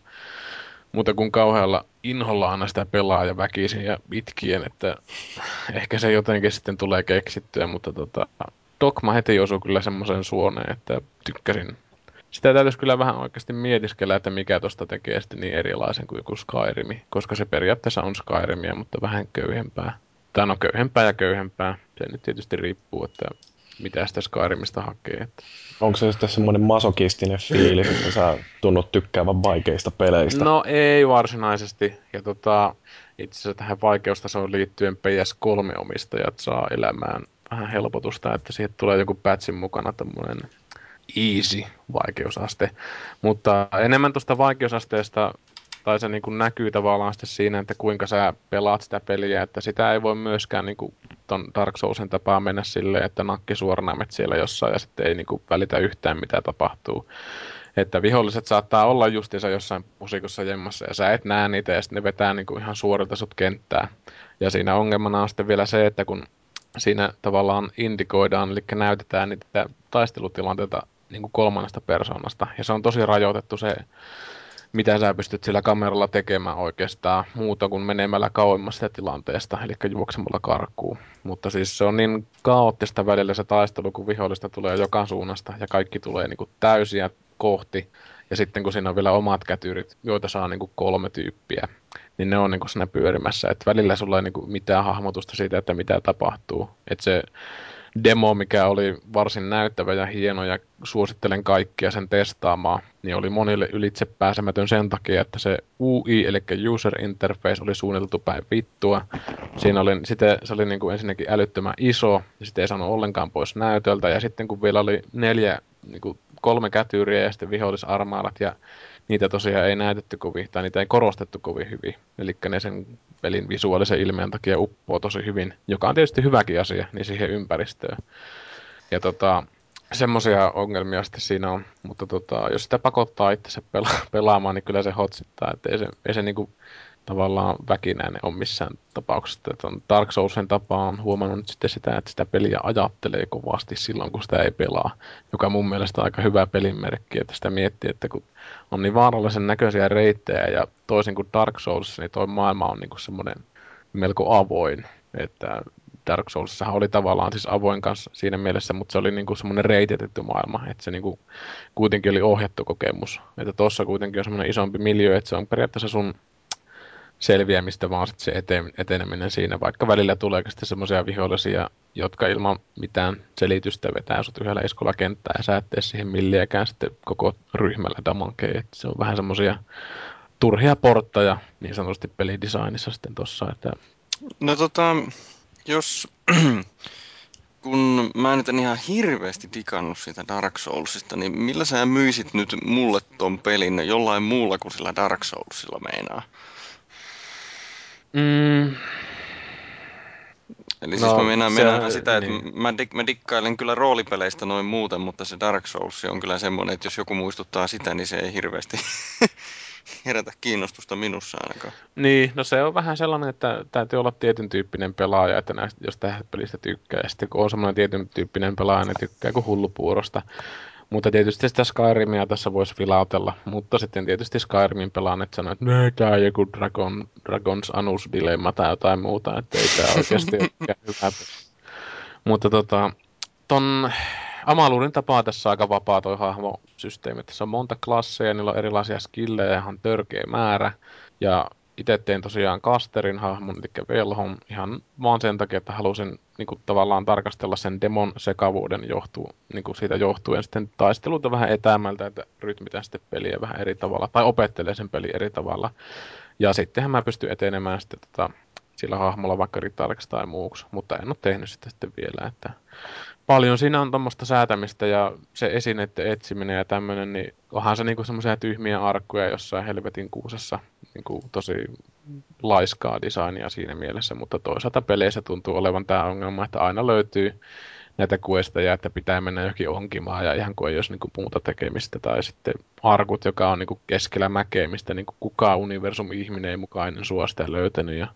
muuta kuin kauhealla inholla aina sitä pelaa ja väkisin ja itkien, että ehkä se jotenkin sitten tulee keksittyä, mutta tota, Dogma heti osui kyllä semmoiseen suoneen, että tykkäsin. Sitä täytyisi kyllä vähän oikeasti mietiskellä, että mikä tosta tekee sitten niin erilaisen kuin joku Skyrimi, koska se periaatteessa on Skyrimia, mutta vähän köyhempää. Tai no köyhempää ja köyhempää. Se nyt tietysti riippuu, että mitä sitä Skyrimistä hakee. Onko se sitten semmoinen masokistinen fiilis, että sä tunnut tykkäävän vaikeista peleistä? No ei varsinaisesti. Ja tota, itse asiassa tähän vaikeustasoon liittyen PS3-omistajat saa elämään vähän helpotusta, että siihen tulee joku patchin mukana tämmöinen easy vaikeusaste. Mutta enemmän tuosta vaikeusasteesta tai se niin kuin näkyy tavallaan sitten siinä, että kuinka sä pelaat sitä peliä, että sitä ei voi myöskään niin kuin ton Dark Soulsin tapaa mennä silleen, että nakki suoranaimet siellä jossain ja sitten ei niin kuin välitä yhtään mitä tapahtuu. Että viholliset saattaa olla justiinsa jossain pusikossa jemmassa ja sä et näe niitä ja sitten ne vetää niin kuin ihan suorilta sut kenttää. Ja siinä ongelmana on sitten vielä se, että kun siinä tavallaan indikoidaan, eli näytetään niitä taistelutilanteita niin kuin kolmannesta persoonasta. Ja se on tosi rajoitettu se, mitä sä pystyt sillä kameralla tekemään oikeastaan muuta kuin menemällä kauemmas sitä tilanteesta, eli juoksemalla karkuun. Mutta siis se on niin kaoottista välillä se taistelu, kun vihollista tulee joka suunnasta ja kaikki tulee niin kuin täysiä kohti. Ja sitten kun siinä on vielä omat kätyrit, joita saa niin kuin kolme tyyppiä, niin ne on niin kuin siinä pyörimässä. Et välillä sulla ei niin kuin mitään hahmotusta siitä, että mitä tapahtuu. Et se demo, mikä oli varsin näyttävä ja hieno ja suosittelen kaikkia sen testaamaan, niin oli monille ylitse pääsemätön sen takia, että se UI, eli User Interface, oli suunniteltu päin vittua. Siinä oli, sitten, se oli niin kuin ensinnäkin älyttömän iso, ja sitten ei saanut ollenkaan pois näytöltä, ja sitten kun vielä oli neljä, niin kuin kolme kätyyriä ja sitten vihollisarmaalat, ja niitä tosiaan ei näytetty kovin, tai niitä ei korostettu kovin hyvin. Eli ne sen pelin visuaalisen ilmeen takia uppoo tosi hyvin, joka on tietysti hyväkin asia, niin siihen ympäristöön. Ja tota, semmoisia ongelmia sitten siinä on, mutta tota, jos sitä pakottaa itse pela- pelaamaan, niin kyllä se hotsittaa, että ei se, ei se niinku tavallaan väkinäinen on missään tapauksessa. Että on Dark Soulsin tapaa on huomannut nyt sitten sitä, että sitä peliä ajattelee kovasti silloin, kun sitä ei pelaa, joka mun mielestä on aika hyvä pelimerkki, että sitä miettii, että kun on niin vaarallisen näköisiä reittejä ja toisin kuin Dark Souls, niin toi maailma on niin semmoinen melko avoin, että Dark Soulsissa oli tavallaan siis avoin kanssa siinä mielessä, mutta se oli niinku semmoinen reititetty maailma, että se niinku kuitenkin oli ohjattu kokemus. Että tuossa kuitenkin on semmoinen isompi miljö, että se on periaatteessa sun selviämistä, vaan sit se eteen, eteneminen siinä, vaikka välillä tulee sitten semmoisia vihollisia, jotka ilman mitään selitystä vetää sut yhdellä iskolla kenttää ja sä et tee siihen milliäkään sitten koko ryhmällä damankeen. Se on vähän semmoisia turhia portteja niin sanotusti pelidesignissa sitten tossa, että... No tota, jos kun mä nyt en ihan hirveästi digannut siitä Dark Soulsista, niin millä sä myisit nyt mulle ton pelin jollain muulla kuin sillä Dark Soulsilla meinaa? Mm. Eli no, siis mä meinaan, se, meinaan sitä, että niin. mä, dik, mä dikkailen kyllä roolipeleistä noin muuten, mutta se Dark Souls on kyllä semmoinen, että jos joku muistuttaa sitä, niin se ei hirveästi herätä kiinnostusta minussa ainakaan. Niin, no se on vähän sellainen, että täytyy olla tietyn tyyppinen pelaaja, että näistä, jos tähän pelistä tykkää. Ja sitten kun on semmoinen tietyn tyyppinen pelaaja, niin tykkää kuin hullupuurosta. Mutta tietysti sitä Skyrimia tässä voisi vilautella, mutta sitten tietysti Skyrimin pelaaneet sanoo, että tämä on joku Dragon, Dragon's Anus Dilemma tai jotain muuta, että ei tämä oikeasti ole hyvä. Mutta tota, ton Amalurin tapaa tässä aika vapaa toi hahmosysteemi. Tässä on monta klasseja, niillä on erilaisia skillejä, ihan törkeä määrä. Ja itse tein tosiaan Kasterin hahmon, eli Velhon, ihan vaan sen takia, että halusin niin kuin, tavallaan tarkastella sen demon sekavuuden johtuu, niin kuin siitä johtuen sitten taisteluta vähän etäämältä, että rytmitän sitten peliä vähän eri tavalla, tai opettelee sen peli eri tavalla. Ja sittenhän mä pystyn etenemään sitten tota, sillä hahmolla vaikka ritariksi tai muuksi, mutta en ole tehnyt sitä sitten vielä, että paljon siinä on tuommoista säätämistä ja se esineiden etsiminen ja tämmöinen, niin onhan se niinku semmoisia tyhmiä arkkuja jossain helvetin kuusessa, niinku tosi laiskaa designia siinä mielessä, mutta toisaalta peleissä tuntuu olevan tämä ongelma, että aina löytyy näitä questeja, että pitää mennä johonkin onkimaan ja ihan kuin ei olisi niinku muuta tekemistä. Tai sitten arkut, joka on niinku keskellä mäkeä, mistä niinku kukaan universum ihminen ei mukaan ennen sua sitä löytänyt. Ja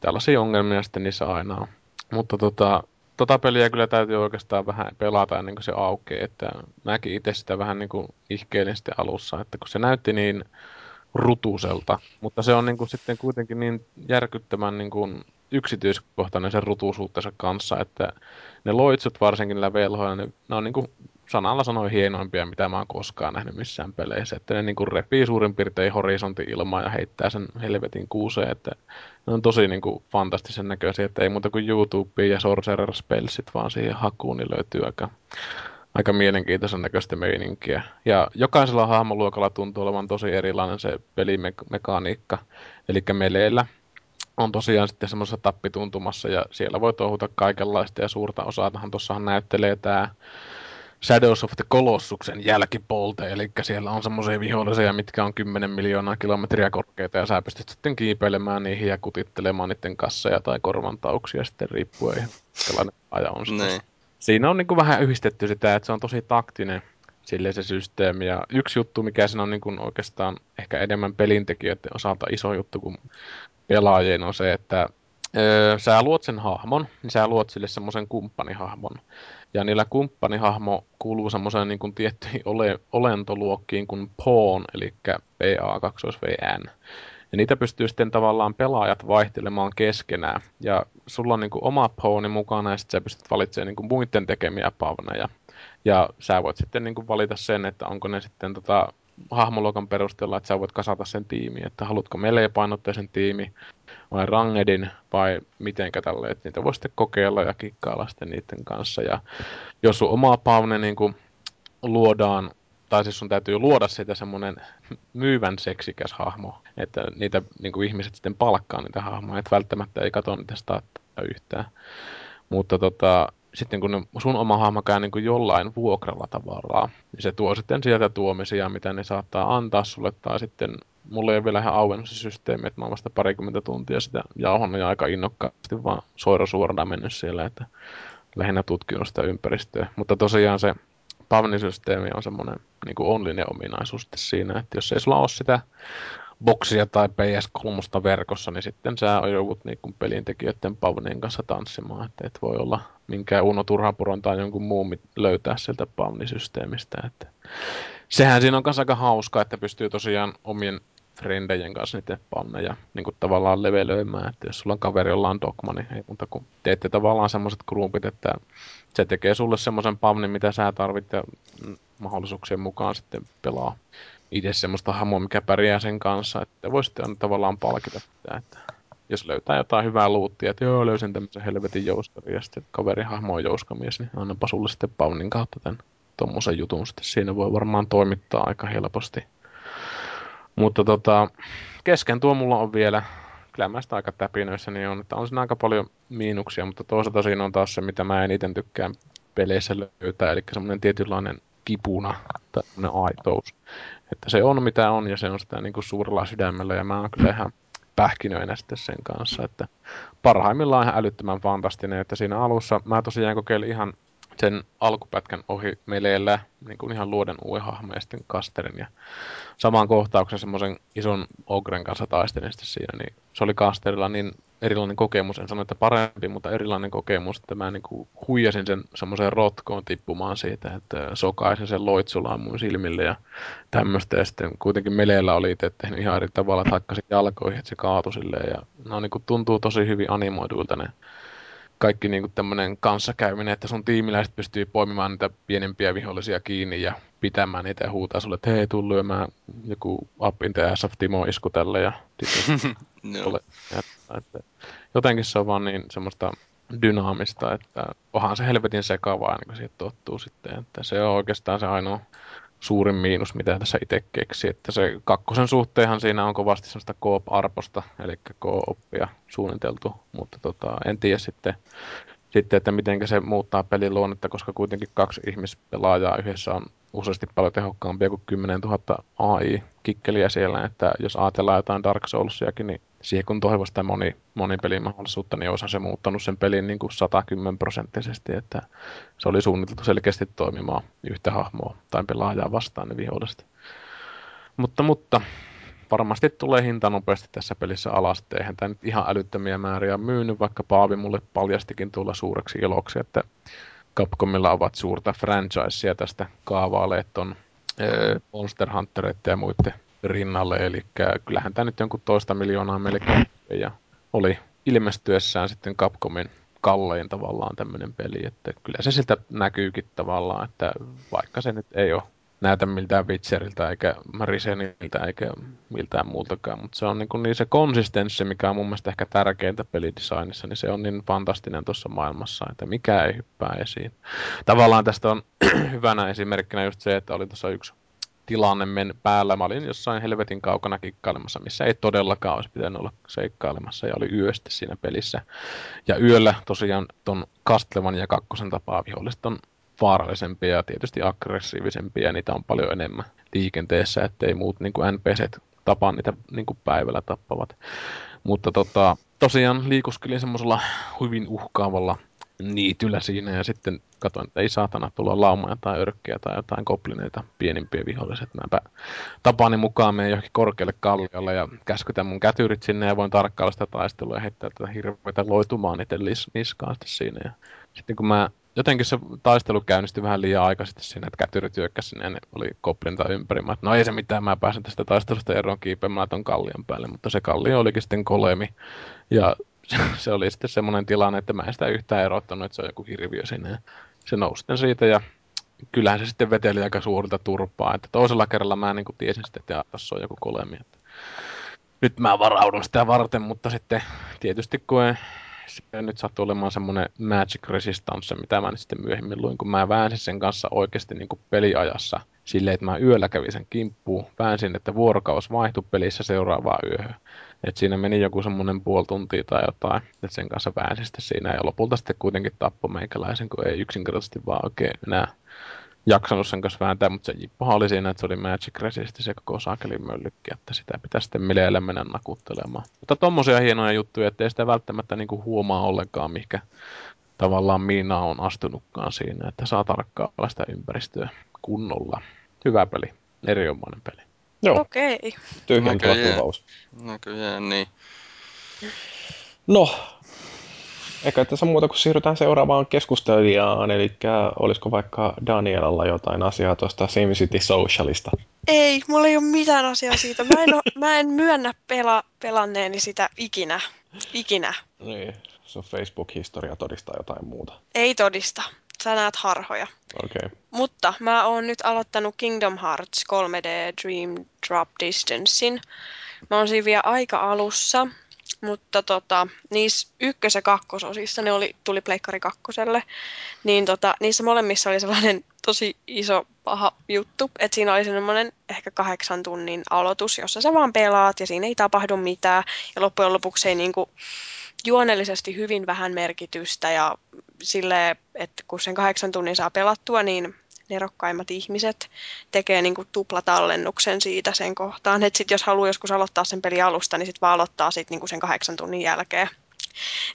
tällaisia ongelmia sitten niissä aina on. Mutta tota, tota peliä kyllä täytyy oikeastaan vähän pelata ennen kuin se aukeaa. Että mäkin itse sitä vähän niin kuin ihkeilin sitten alussa, että kun se näytti niin rutuselta, mutta se on niin kuin sitten kuitenkin niin järkyttävän niin kuin yksityiskohtainen sen rutuisuutensa kanssa, että ne loitsut varsinkin niillä velhoilla, ne, ne on niin kuin sanalla sanoin hienoimpia, mitä mä oon koskaan nähnyt missään peleissä. Että ne niin kuin repii suurin piirtein horisontti ilmaa ja heittää sen helvetin kuuseen, että ne on tosi niin kuin fantastisen näköisiä, että ei muuta kuin YouTube ja Sorcerer Spellsit vaan siihen hakuun, niin löytyy aika, aika mielenkiintoisen näköistä meininkiä. Ja jokaisella hahmoluokalla tuntuu olevan tosi erilainen se pelimekaniikka. Eli meleillä on tosiaan sitten semmoisessa tappituntumassa ja siellä voi touhuta kaikenlaista ja suurta osaa. Tuossahan näyttelee tämä Shadows of the Colossuksen jälkipolte, eli siellä on semmoisia vihollisia, mitkä on 10 miljoonaa kilometriä korkeita, ja sä pystyt sitten kiipeilemään niihin ja kutittelemaan niiden kasseja tai korvantauksia sitten riippuen ihan, aja on sitten. Siinä on niin kuin vähän yhdistetty sitä, että se on tosi taktinen sille se systeemi. Ja yksi juttu, mikä siinä on niin kuin oikeastaan ehkä enemmän pelintekijöiden osalta iso juttu kuin pelaajien, on se, että öö, sä luot sen hahmon, niin sä luot sille semmoisen kumppanihahmon. Ja niillä kumppanihahmo kuuluu semmoiseen niin kuin tiettyihin ole, olentoluokkiin kuin Pawn, eli PA2VN. Ja niitä pystyy sitten tavallaan pelaajat vaihtelemaan keskenään. Ja sulla on niin kuin oma pawni mukana ja sitten sä pystyt valitsemaan niin kuin muiden tekemiä pavneja. Ja sä voit sitten niin kuin valita sen, että onko ne sitten tota, hahmoluokan perusteella, että sä voit kasata sen tiimi, että haluatko melee-painotteisen tiimi vai rangedin vai mitenkä tälle, että niitä voi sitten kokeilla ja kikkailla sitten niiden kanssa. Ja jos sun oma pavne niin kuin luodaan, tai siis sun täytyy luoda sitä semmoinen myyvän seksikäs hahmo, että niitä niin kuin ihmiset sitten palkkaa niitä hahmoja, että välttämättä ei katso niitä statteja yhtään. Mutta tota, sitten kun sun oma hahmo käy niin kuin jollain vuokralla tavaraa, niin se tuo sitten sieltä tuomisia, mitä ne saattaa antaa sulle, tai sitten mulla ei ole vielä ihan auennut se systeemi, että mä oon vasta parikymmentä tuntia sitä jauhannut ja aika innokkaasti vaan soirasuorana mennyt siellä, että lähinnä tutkinut sitä ympäristöä. Mutta tosiaan se Pavni-systeemi on semmoinen niin onlinen ominaisuus siinä, että jos ei sulla ole sitä boksia tai PS3 verkossa, niin sitten sä joudut niin kuin pelintekijöiden Pavnin kanssa tanssimaan, että et voi olla minkään Uno Turhapuron tai jonkun muun löytää sieltä Pavni-systeemistä. Että sehän siinä on kanssa aika hauska, että pystyy tosiaan omien frendejen kanssa niiden panneja niin kuin tavallaan levelöimään, että jos sulla on kaveri, jolla on dogma, niin ei muuta kuin teette tavallaan semmoiset grumpit, että se tekee sulle semmoisen pavnin, mitä sä tarvit ja mahdollisuuksien mukaan sitten pelaa itse semmoista hamoa, mikä pärjää sen kanssa, että voi sitten tavallaan palkita sitä, että jos löytää jotain hyvää luuttia, että joo, löysin tämmöisen helvetin jouskari ja sitten kaverin hahmo on jouskamies, niin annapa sulle sitten Paunin kautta tämän tuommoisen jutun sitten. Siinä voi varmaan toimittaa aika helposti. Mutta tota, kesken tuo mulla on vielä, kyllä mä sitä aika täpinöissä niin on, että on siinä aika paljon miinuksia, mutta toisaalta siinä on taas se, mitä mä eniten tykkään peleissä löytää, eli semmoinen tietynlainen kipuna tai aitous. Että se on mitä on ja se on sitä niin kuin suurella sydämellä ja mä oon kyllä ihan pähkinöinä sitten sen kanssa, että parhaimmillaan ihan älyttömän fantastinen, että siinä alussa mä tosiaan kokeilin ihan sen alkupätkän ohi meleellä niin kuin ihan luoden uuden hahmon ja sitten kasterin. Ja samaan kohtauksen semmoisen ison ogren kanssa taistelin sitten siinä, niin se oli kasterilla niin erilainen kokemus, en sano, että parempi, mutta erilainen kokemus, että mä niin kuin huijasin sen semmoiseen rotkoon tippumaan siitä, että sokaisin sen loitsulaan mun silmille ja tämmöistä, ja sitten kuitenkin meleellä oli itse tehnyt ihan eri tavalla, että hakkasin jalkoihin, että se kaatui silleen, ja no niin kuin tuntuu tosi hyvin animoiduilta ne kaikki niin tämmöinen kanssakäyminen, että sun tiimiläiset pystyy poimimaan niitä pienempiä vihollisia kiinni ja pitämään niitä ja huutaa sulle, että hei, tuu lyömään joku up in the ass of Timo isku tälle ja, no. ja että jotenkin se on vaan niin semmoista dynaamista, että onhan se helvetin sekavaa ennen kuin siitä tottuu sitten, että se on oikeastaan se ainoa suurin miinus, mitä tässä itse keksi. Että se kakkosen suhteenhan siinä on kovasti sellaista koop-arposta, eli kooppia suunniteltu, mutta tota, en tiedä sitten, sitten, että miten se muuttaa pelin luonnetta, koska kuitenkin kaksi ihmispelaajaa yhdessä on useasti paljon tehokkaampia kuin 10 000 AI-kikkeliä siellä, että jos ajatellaan jotain Dark Soulsiakin, niin siihen kun toivoisi sitä moni, moni pelimahdollisuutta, niin olisihan se muuttanut sen pelin niin kuin 110 prosenttisesti, että se oli suunniteltu selkeästi toimimaan yhtä hahmoa tai pelaajaa vastaan ne viholliset. Mutta, mutta varmasti tulee hinta nopeasti tässä pelissä alas, eihän tämä nyt ihan älyttömiä määriä myynyt, vaikka Paavi mulle paljastikin tulla suureksi iloksi, että Capcomilla ovat suurta franchisea tästä kaavaileet ton Monster Huntereiden ja muiden rinnalle, eli kyllähän tämä nyt jonkun toista miljoonaa melkein ja oli ilmestyessään sitten Capcomin kallein tavallaan tämmöinen peli, että kyllä se siltä näkyykin tavallaan, että vaikka se nyt ei ole näytä miltään Witcheriltä eikä Mariseniltä eikä miltään muultakaan, mutta se on niin, niin se konsistenssi, mikä on mun mielestä ehkä tärkeintä pelidesignissa, niin se on niin fantastinen tuossa maailmassa, että mikä ei hyppää esiin. Tavallaan tästä on hyvänä esimerkkinä just se, että oli tuossa yksi tilanne men päällä. Mä olin jossain helvetin kaukana kikkailemassa, missä ei todellakaan olisi pitänyt olla seikkailemassa ja oli yösti siinä pelissä. Ja yöllä tosiaan ton Castlevania ja kakkosen tapaa viholliset on vaarallisempia ja tietysti aggressiivisempia ja niitä on paljon enemmän liikenteessä, ettei muut niin kuin NPCt tapaa niitä niin kuin päivällä tappavat. Mutta tota, tosiaan liikuskelin semmoisella hyvin uhkaavalla niityllä siinä ja sitten katsoin, että ei saatana tulla laumoja tai örkkiä tai jotain goblineita, pienimpiä viholliset. Mäpä tapani mukaan menen johonkin korkealle kalliolle ja käskytän mun kätyrit sinne ja voin tarkkailla sitä taistelua ja heittää tätä hirveätä loitumaan itse niskaan siinä. Ja sitten kun mä jotenkin se taistelu käynnistyi vähän liian aikaisesti siinä, että kätyrit hyökkäsi ja ne oli koplinta ympäri. Mä, no ei se mitään, mä pääsen tästä taistelusta eroon kiipeämään ton kallion päälle, mutta se kallio olikin sitten kolemi. Ja se oli sitten semmoinen tilanne, että mä en sitä yhtään erottanut, että se on joku hirviö sinne. Se nousi sitten siitä ja kyllähän se sitten veteli aika suurta turpaa. Että toisella kerralla mä niin kuin tiesin sitten, että se on joku kolemi. Että nyt mä varaudun sitä varten, mutta sitten tietysti kun se nyt sattuu olemaan semmoinen Magic Resistance, mitä mä sitten myöhemmin luin, kun mä väänsin sen kanssa oikeasti niin kuin peliajassa silleen, että mä yöllä kävin sen kimppuun, väänsin, että vuorokaus vaihtui pelissä seuraavaan yöhön. Et siinä meni joku semmoinen puoli tuntia tai jotain, että sen kanssa väänsin sitten siinä ja lopulta sitten kuitenkin tappoi meikäläisen, kun ei yksinkertaisesti vaan oikein enää jaksanut sen kanssa vääntää, mutta se jippohan oli siinä, että se oli Magic Resist se koko saakeli möllykki, että sitä pitäisi sitten mileillä mennä nakuttelemaan. Mutta tommosia hienoja juttuja, ettei sitä välttämättä niinku huomaa ollenkaan, mikä tavallaan Miina on astunutkaan siinä, että saa tarkkailla sitä ympäristöä kunnolla. Hyvä peli, erinomainen peli. Joo, Okei. Okay. tyhjentävä Näköjään. kuvaus. Näköjään niin. No, eikä tässä muuta kuin siirrytään seuraavaan keskustelijaan, eli olisiko vaikka Danielalla jotain asiaa tuosta SimCity Socialista? Ei, mulla ei ole mitään asiaa siitä. Mä en, oo, mä en myönnä pela, pelanneeni sitä ikinä. Ikinä. Niin, sun Facebook-historia todistaa jotain muuta. Ei todista. Sä näet harhoja. Okay. Mutta mä oon nyt aloittanut Kingdom Hearts 3D Dream Drop Distancein. Mä oon siinä vielä aika alussa, mutta tota, niissä ykkös- ja kakkososissa, ne oli, tuli Pleikkari kakkoselle, niin tota, niissä molemmissa oli sellainen tosi iso paha juttu, että siinä oli semmoinen ehkä kahdeksan tunnin aloitus, jossa sä vaan pelaat ja siinä ei tapahdu mitään ja loppujen lopuksi ei niinku juonellisesti hyvin vähän merkitystä ja sille, että kun sen kahdeksan tunnin saa pelattua, niin nerokkaimmat ihmiset tekee niin kuin tuplatallennuksen siitä sen kohtaan. Että sit jos haluaa joskus aloittaa sen peli alusta, niin sit vaan aloittaa sit niin kuin sen kahdeksan tunnin jälkeen.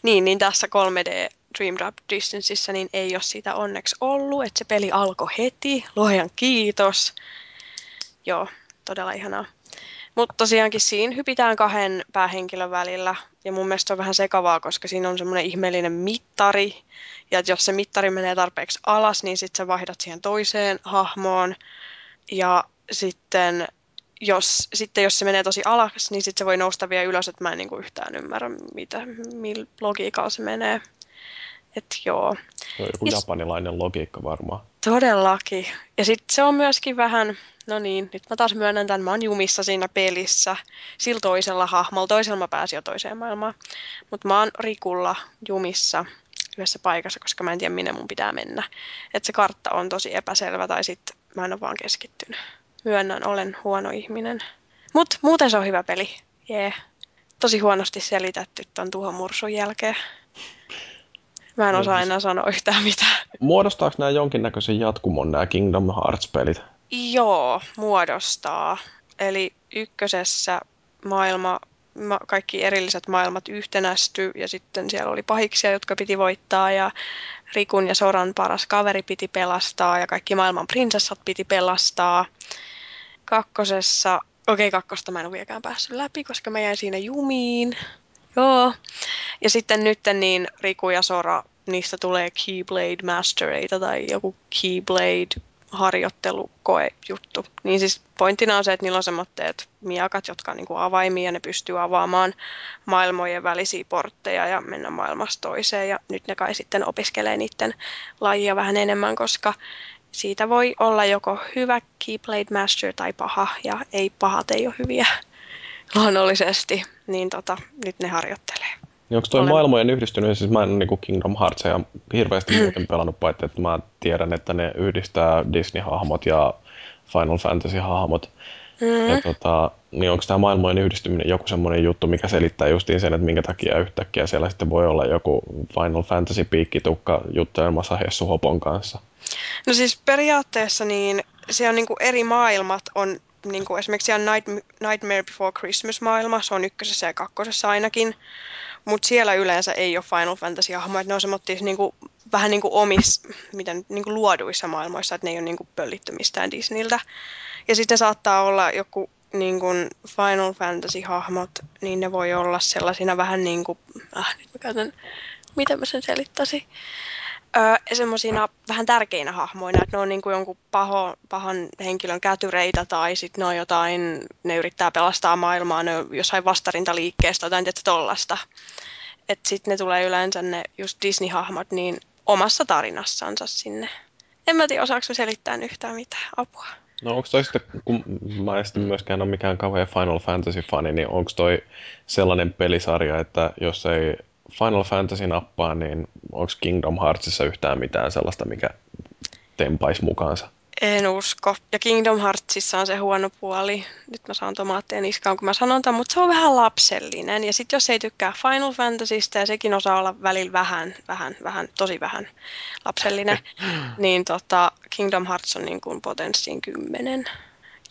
Niin, niin tässä 3D Dream Drop Distanceissa niin ei ole sitä onneksi ollut, että se peli alkoi heti, luojan kiitos. Joo, todella ihanaa. Mutta tosiaankin siinä hypitään kahden päähenkilön välillä. Ja mun mielestä se on vähän sekavaa, koska siinä on semmoinen ihmeellinen mittari. Ja jos se mittari menee tarpeeksi alas, niin sitten sä vaihdat siihen toiseen hahmoon. Ja sitten jos, sitten jos se menee tosi alas, niin sitten se voi nousta vielä ylös, että mä en niinku yhtään ymmärrä, mitä, millä logiikalla se menee. että joo. Se on joku japanilainen logiikka varmaan. Todellakin. Ja sitten se on myöskin vähän, no niin, nyt mä taas myönnän tämän, mä oon jumissa siinä pelissä. Sillä toisella hahmolla, toisella mä pääsin jo toiseen maailmaan. Mutta mä oon Rikulla jumissa yhdessä paikassa, koska mä en tiedä minne mun pitää mennä. Että se kartta on tosi epäselvä tai sitten mä en ole vaan keskittynyt. Myönnän, olen huono ihminen. Mut muuten se on hyvä peli. Jee. Yeah. Tosi huonosti selitetty ton tuhon mursun jälkeen. Mä en osaa siis- enää sanoa yhtään mitään. Muodostaako nämä jonkinnäköisen jatkumon, nämä Kingdom Hearts-pelit? Joo, muodostaa. Eli ykkösessä maailma, ma, kaikki erilliset maailmat yhtenästy ja sitten siellä oli pahiksia, jotka piti voittaa ja Rikun ja Soran paras kaveri piti pelastaa ja kaikki maailman prinsessat piti pelastaa. Kakkosessa, okei kakkosta mä en ole vieläkään päässyt läpi, koska mä jäin siinä jumiin. Joo. Ja sitten nyt niin Riku ja Sora, niistä tulee Keyblade Mastereita tai joku Keyblade harjoittelukoejuttu. Niin siis pointtina on se, että niillä on semmoitteet miakat, jotka on niin kuin avaimia ja ne pystyy avaamaan maailmojen välisiä portteja ja mennä maailmasta toiseen. Ja nyt ne kai sitten opiskelee niiden lajia vähän enemmän, koska siitä voi olla joko hyvä Keyblade Master tai paha, ja ei pahat ei ole hyviä luonnollisesti. Niin tota, nyt ne harjoittelee. Niin onko toi Olen. maailmojen yhdistyminen, siis mä en niin Kingdom Heartsia hirveästi muuten pelannut, paitsi että mä tiedän, että ne yhdistää Disney-hahmot ja Final Fantasy-hahmot. Mm. Ja tota, niin onko tämä maailmojen yhdistyminen joku semmoinen juttu, mikä selittää justiin sen, että minkä takia yhtäkkiä siellä sitten voi olla joku Final Fantasy piikkitukka juttelemassa Hessu Hopon kanssa? No siis periaatteessa niin siellä on niin kuin eri maailmat on niin kuin esimerkiksi siellä Night, Nightmare Before Christmas maailma, se on ykkösessä ja kakkosessa ainakin, mutta siellä yleensä ei ole Final Fantasy-hahmoja, ne on semmoittia niin kuin, vähän niin kuin omis, miten niin kuin luoduissa maailmoissa, että ne ei ole niin kuin pöllitty mistään Disneyltä. Ja sitten saattaa olla joku niin kuin Final Fantasy-hahmot, niin ne voi olla sellaisina vähän niin kuin, ah nyt mä käytän, miten mä sen selittäisin, öö, semmoisina vähän tärkeinä hahmoina, että ne on niin kuin jonkun paho, pahan henkilön kätyreitä tai sitten ne on jotain, ne yrittää pelastaa maailmaa, ne on jossain vastarintaliikkeestä tai jotain tollasta. Että sitten ne tulee yleensä ne just Disney-hahmot niin omassa tarinassansa sinne. En mä tiedä, osaako selittää yhtään mitään apua. No onko toi sitten, kun mä en sitten myöskään ole mikään kauhean Final Fantasy-fani, niin onko toi sellainen pelisarja, että jos ei Final Fantasy nappaa, niin onko Kingdom Heartsissa yhtään mitään sellaista, mikä tempaisi mukaansa? En usko. Ja Kingdom Heartsissa on se huono puoli. Nyt mä saan tomaatteen niskaan, kun mä sanon tämän, mutta se on vähän lapsellinen. Ja sitten jos ei tykkää Final Fantasystä, ja sekin osaa olla välillä vähän, vähän, vähän, tosi vähän lapsellinen, niin tota, Kingdom Hearts on niin kuin potenssiin kymmenen.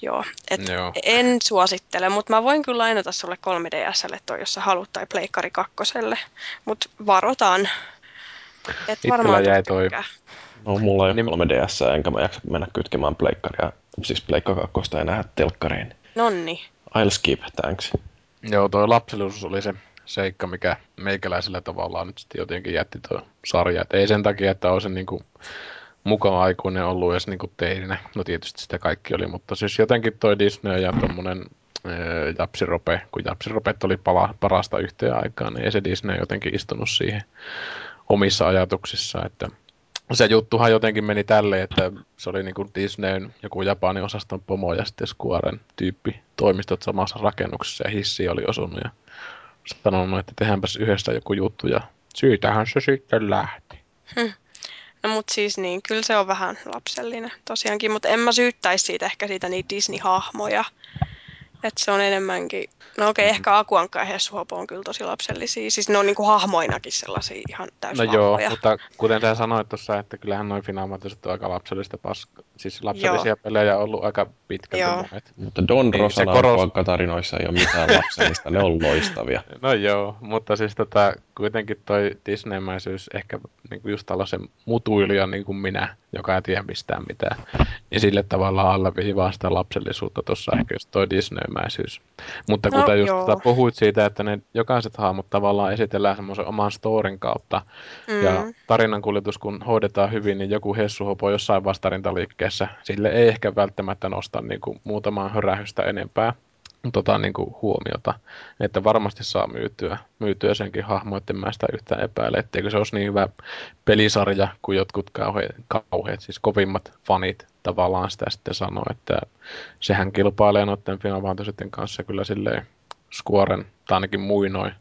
Joo, et Joo. en suosittele, mutta mä voin kyllä lainata sulle 3DSlle toi, jos sä haluat, tai Pleikkari kakkoselle. Mutta varotaan. Et varmaan jäi toi- tykkää. No mulla ei ole Niin- 3DS, enkä mä jaksa mennä kytkemään pleikkaria, siis pleikka kakkosta ja nähdä telkkariin. Nonni. I'll skip, thanks. Joo, toi lapsellisuus oli se seikka, mikä meikäläisellä tavallaan nyt sitten jotenkin jätti tuo sarja. Et ei sen takia, että olisin niinku mukava aikuinen ollut edes niinku teininä. No tietysti sitä kaikki oli, mutta siis jotenkin toi Disney ja tommonen Japsirope, kun Japsiropet oli pala, parasta yhteen aikaan, niin ei se Disney jotenkin istunut siihen omissa ajatuksissa, että se juttuhan jotenkin meni tälleen, että se oli niinku Disneyn joku Japanin osaston pomo ja sitten Squaren tyyppi toimistot samassa rakennuksessa ja hissi oli osunut ja sanonut, että tehdäänpäs yhdessä joku juttu ja siitähän se sitten lähti. No mut siis niin, kyllä se on vähän lapsellinen tosiaankin, mutta en mä syyttäisi siitä ehkä siitä niitä Disney-hahmoja. Että se on enemmänkin, no okei, okay, ehkä Akuankka ja Hessuhopo on kyllä tosi lapsellisia. Siis ne on niinku hahmoinakin sellaisia ihan No täysin joo, vahvoja. mutta kuten sä sanoit tuossa, että kyllähän noin finaamatiset on aika lapsellista paska. Siis lapsellisia pelejä on ollut aika pitkälti Joo. monet. Mutta Don Niin, Rosan koros- alkuaikatarinoissa ei ole mitään lapsellista, ne on loistavia. No joo, mutta siis tota, kuitenkin toi Disneymäisyys ehkä niinku just tällaisen mutuilija niin kuin minä, joka ei tiedä mistään mitään, niin sille tavallaan alleviivaa sitä lapsellisuutta tuossa ehkä just toi Disneymäisyys. Mutta No, kuten just joo. tota, puhuit siitä, että ne jokaiset hahmot tavallaan esitellään semmoisen oman storin kautta, Mm. ja tarinan kuljetus kun hoidetaan hyvin, niin joku hessuhopo jossain vastarintaliikkeessä, sille ei ehkä välttämättä nosta niin kuin muutamaa hörähystä enempää tota, niin kuin huomiota. Että varmasti saa myytyä, myytyä senkin hahmoiden mä sitä yhtään epäile, etteikö se olisi niin hyvä pelisarja kuin jotkut kauheat, kauheat siis kovimmat fanit tavallaan sitä sitten sanoo, että sehän kilpailee noiden Final Fantasyiden kanssa kyllä silleen Squaren, tai ainakin muinoin,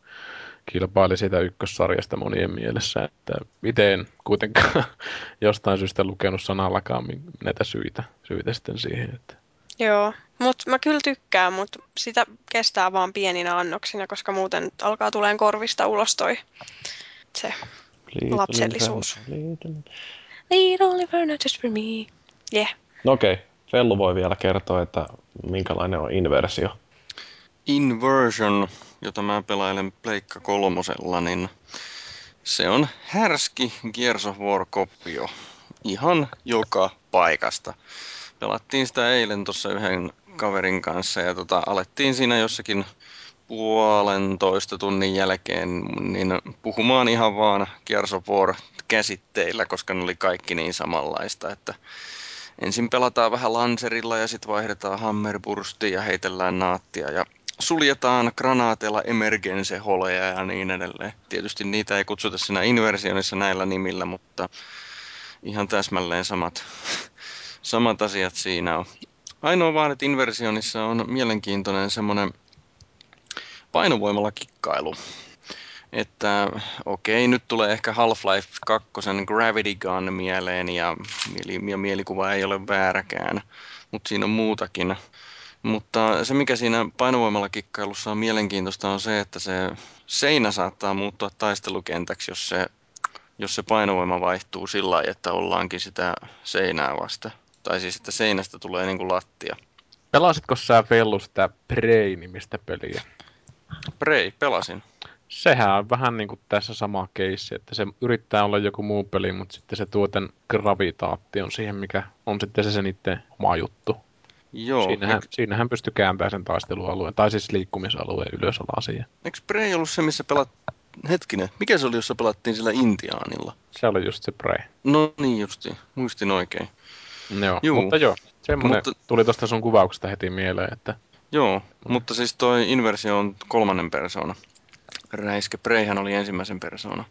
kilpaili siitä ykkössarjasta monien mielessä, että itse en kuitenkaan jostain syystä lukenut sanallakaan näitä syitä, syitä sitten siihen, että Joo, mutta mä kyllä tykkään, mutta sitä kestää vaan pieninä annoksina, koska muuten alkaa tuleen korvista ulos toi se Lapsellisuus. Lead Oliver, not just for me. Yeah. No okei, okay. Fellu voi vielä kertoa, että minkälainen on inversio. Inversion, jota mä pelailen Pleikka kolmosella, niin se on härski Gears of War-kopio. Ihan joka paikasta. Pelattiin sitä eilen tuossa yhden kaverin kanssa ja tota, alettiin siinä jossakin puolentoista tunnin jälkeen niin puhumaan ihan vaan Gears of War käsitteillä, koska ne oli kaikki niin samanlaista, että ensin pelataan vähän lanserilla ja sitten vaihdetaan hammerburstiin ja heitellään naattia ja suljetaan granaateilla emergense-holeja ja niin edelleen. Tietysti niitä ei kutsuta siinä inversionissa näillä nimillä, mutta ihan täsmälleen samat, samat asiat siinä on. Ainoa vaan, että inversionissa on mielenkiintoinen semmoinen painovoimalla kikkailu. Että okei, nyt tulee ehkä Half-Life 2 Gravity Gun mieleen ja, mieli, ja mielikuva ei ole vääräkään, mutta siinä on muutakin, Mutta se, mikä siinä painovoimalla kikkailussa on mielenkiintoista, on se, että se seinä saattaa muuttua taistelukentäksi, jos se, jos se painovoima vaihtuu sillä lailla, että ollaankin sitä seinää vasta. Tai siis, että seinästä tulee niin kuin lattia. Pelasitko sä Vellu sitä Prey-nimistä peliä? Prey, pelasin. Sehän on vähän niin kuin tässä sama keissi, että se yrittää olla joku muu peli, mutta sitten se tuo tämän gravitaation siihen, mikä on sitten se sen itse oma juttu. Joo. Siinähän, Eikö, siinähän pystyy kääntämään sen taistelualueen, tai siis liikkumisalueen ylös alas. eikö Prey ollut se, missä pelat... Hetkinen, mikä se oli, jossa pelattiin sillä Intiaanilla? Se oli just se Prey. No niin justi, muistin oikein. Joo, Juu. mutta joo, semmoinen Mutta- tuli tuosta sun kuvauksesta heti mieleen, että Joo, mutta siis toi inversio on kolmannen persoona. Räiske Preyhän oli ensimmäisen persoona.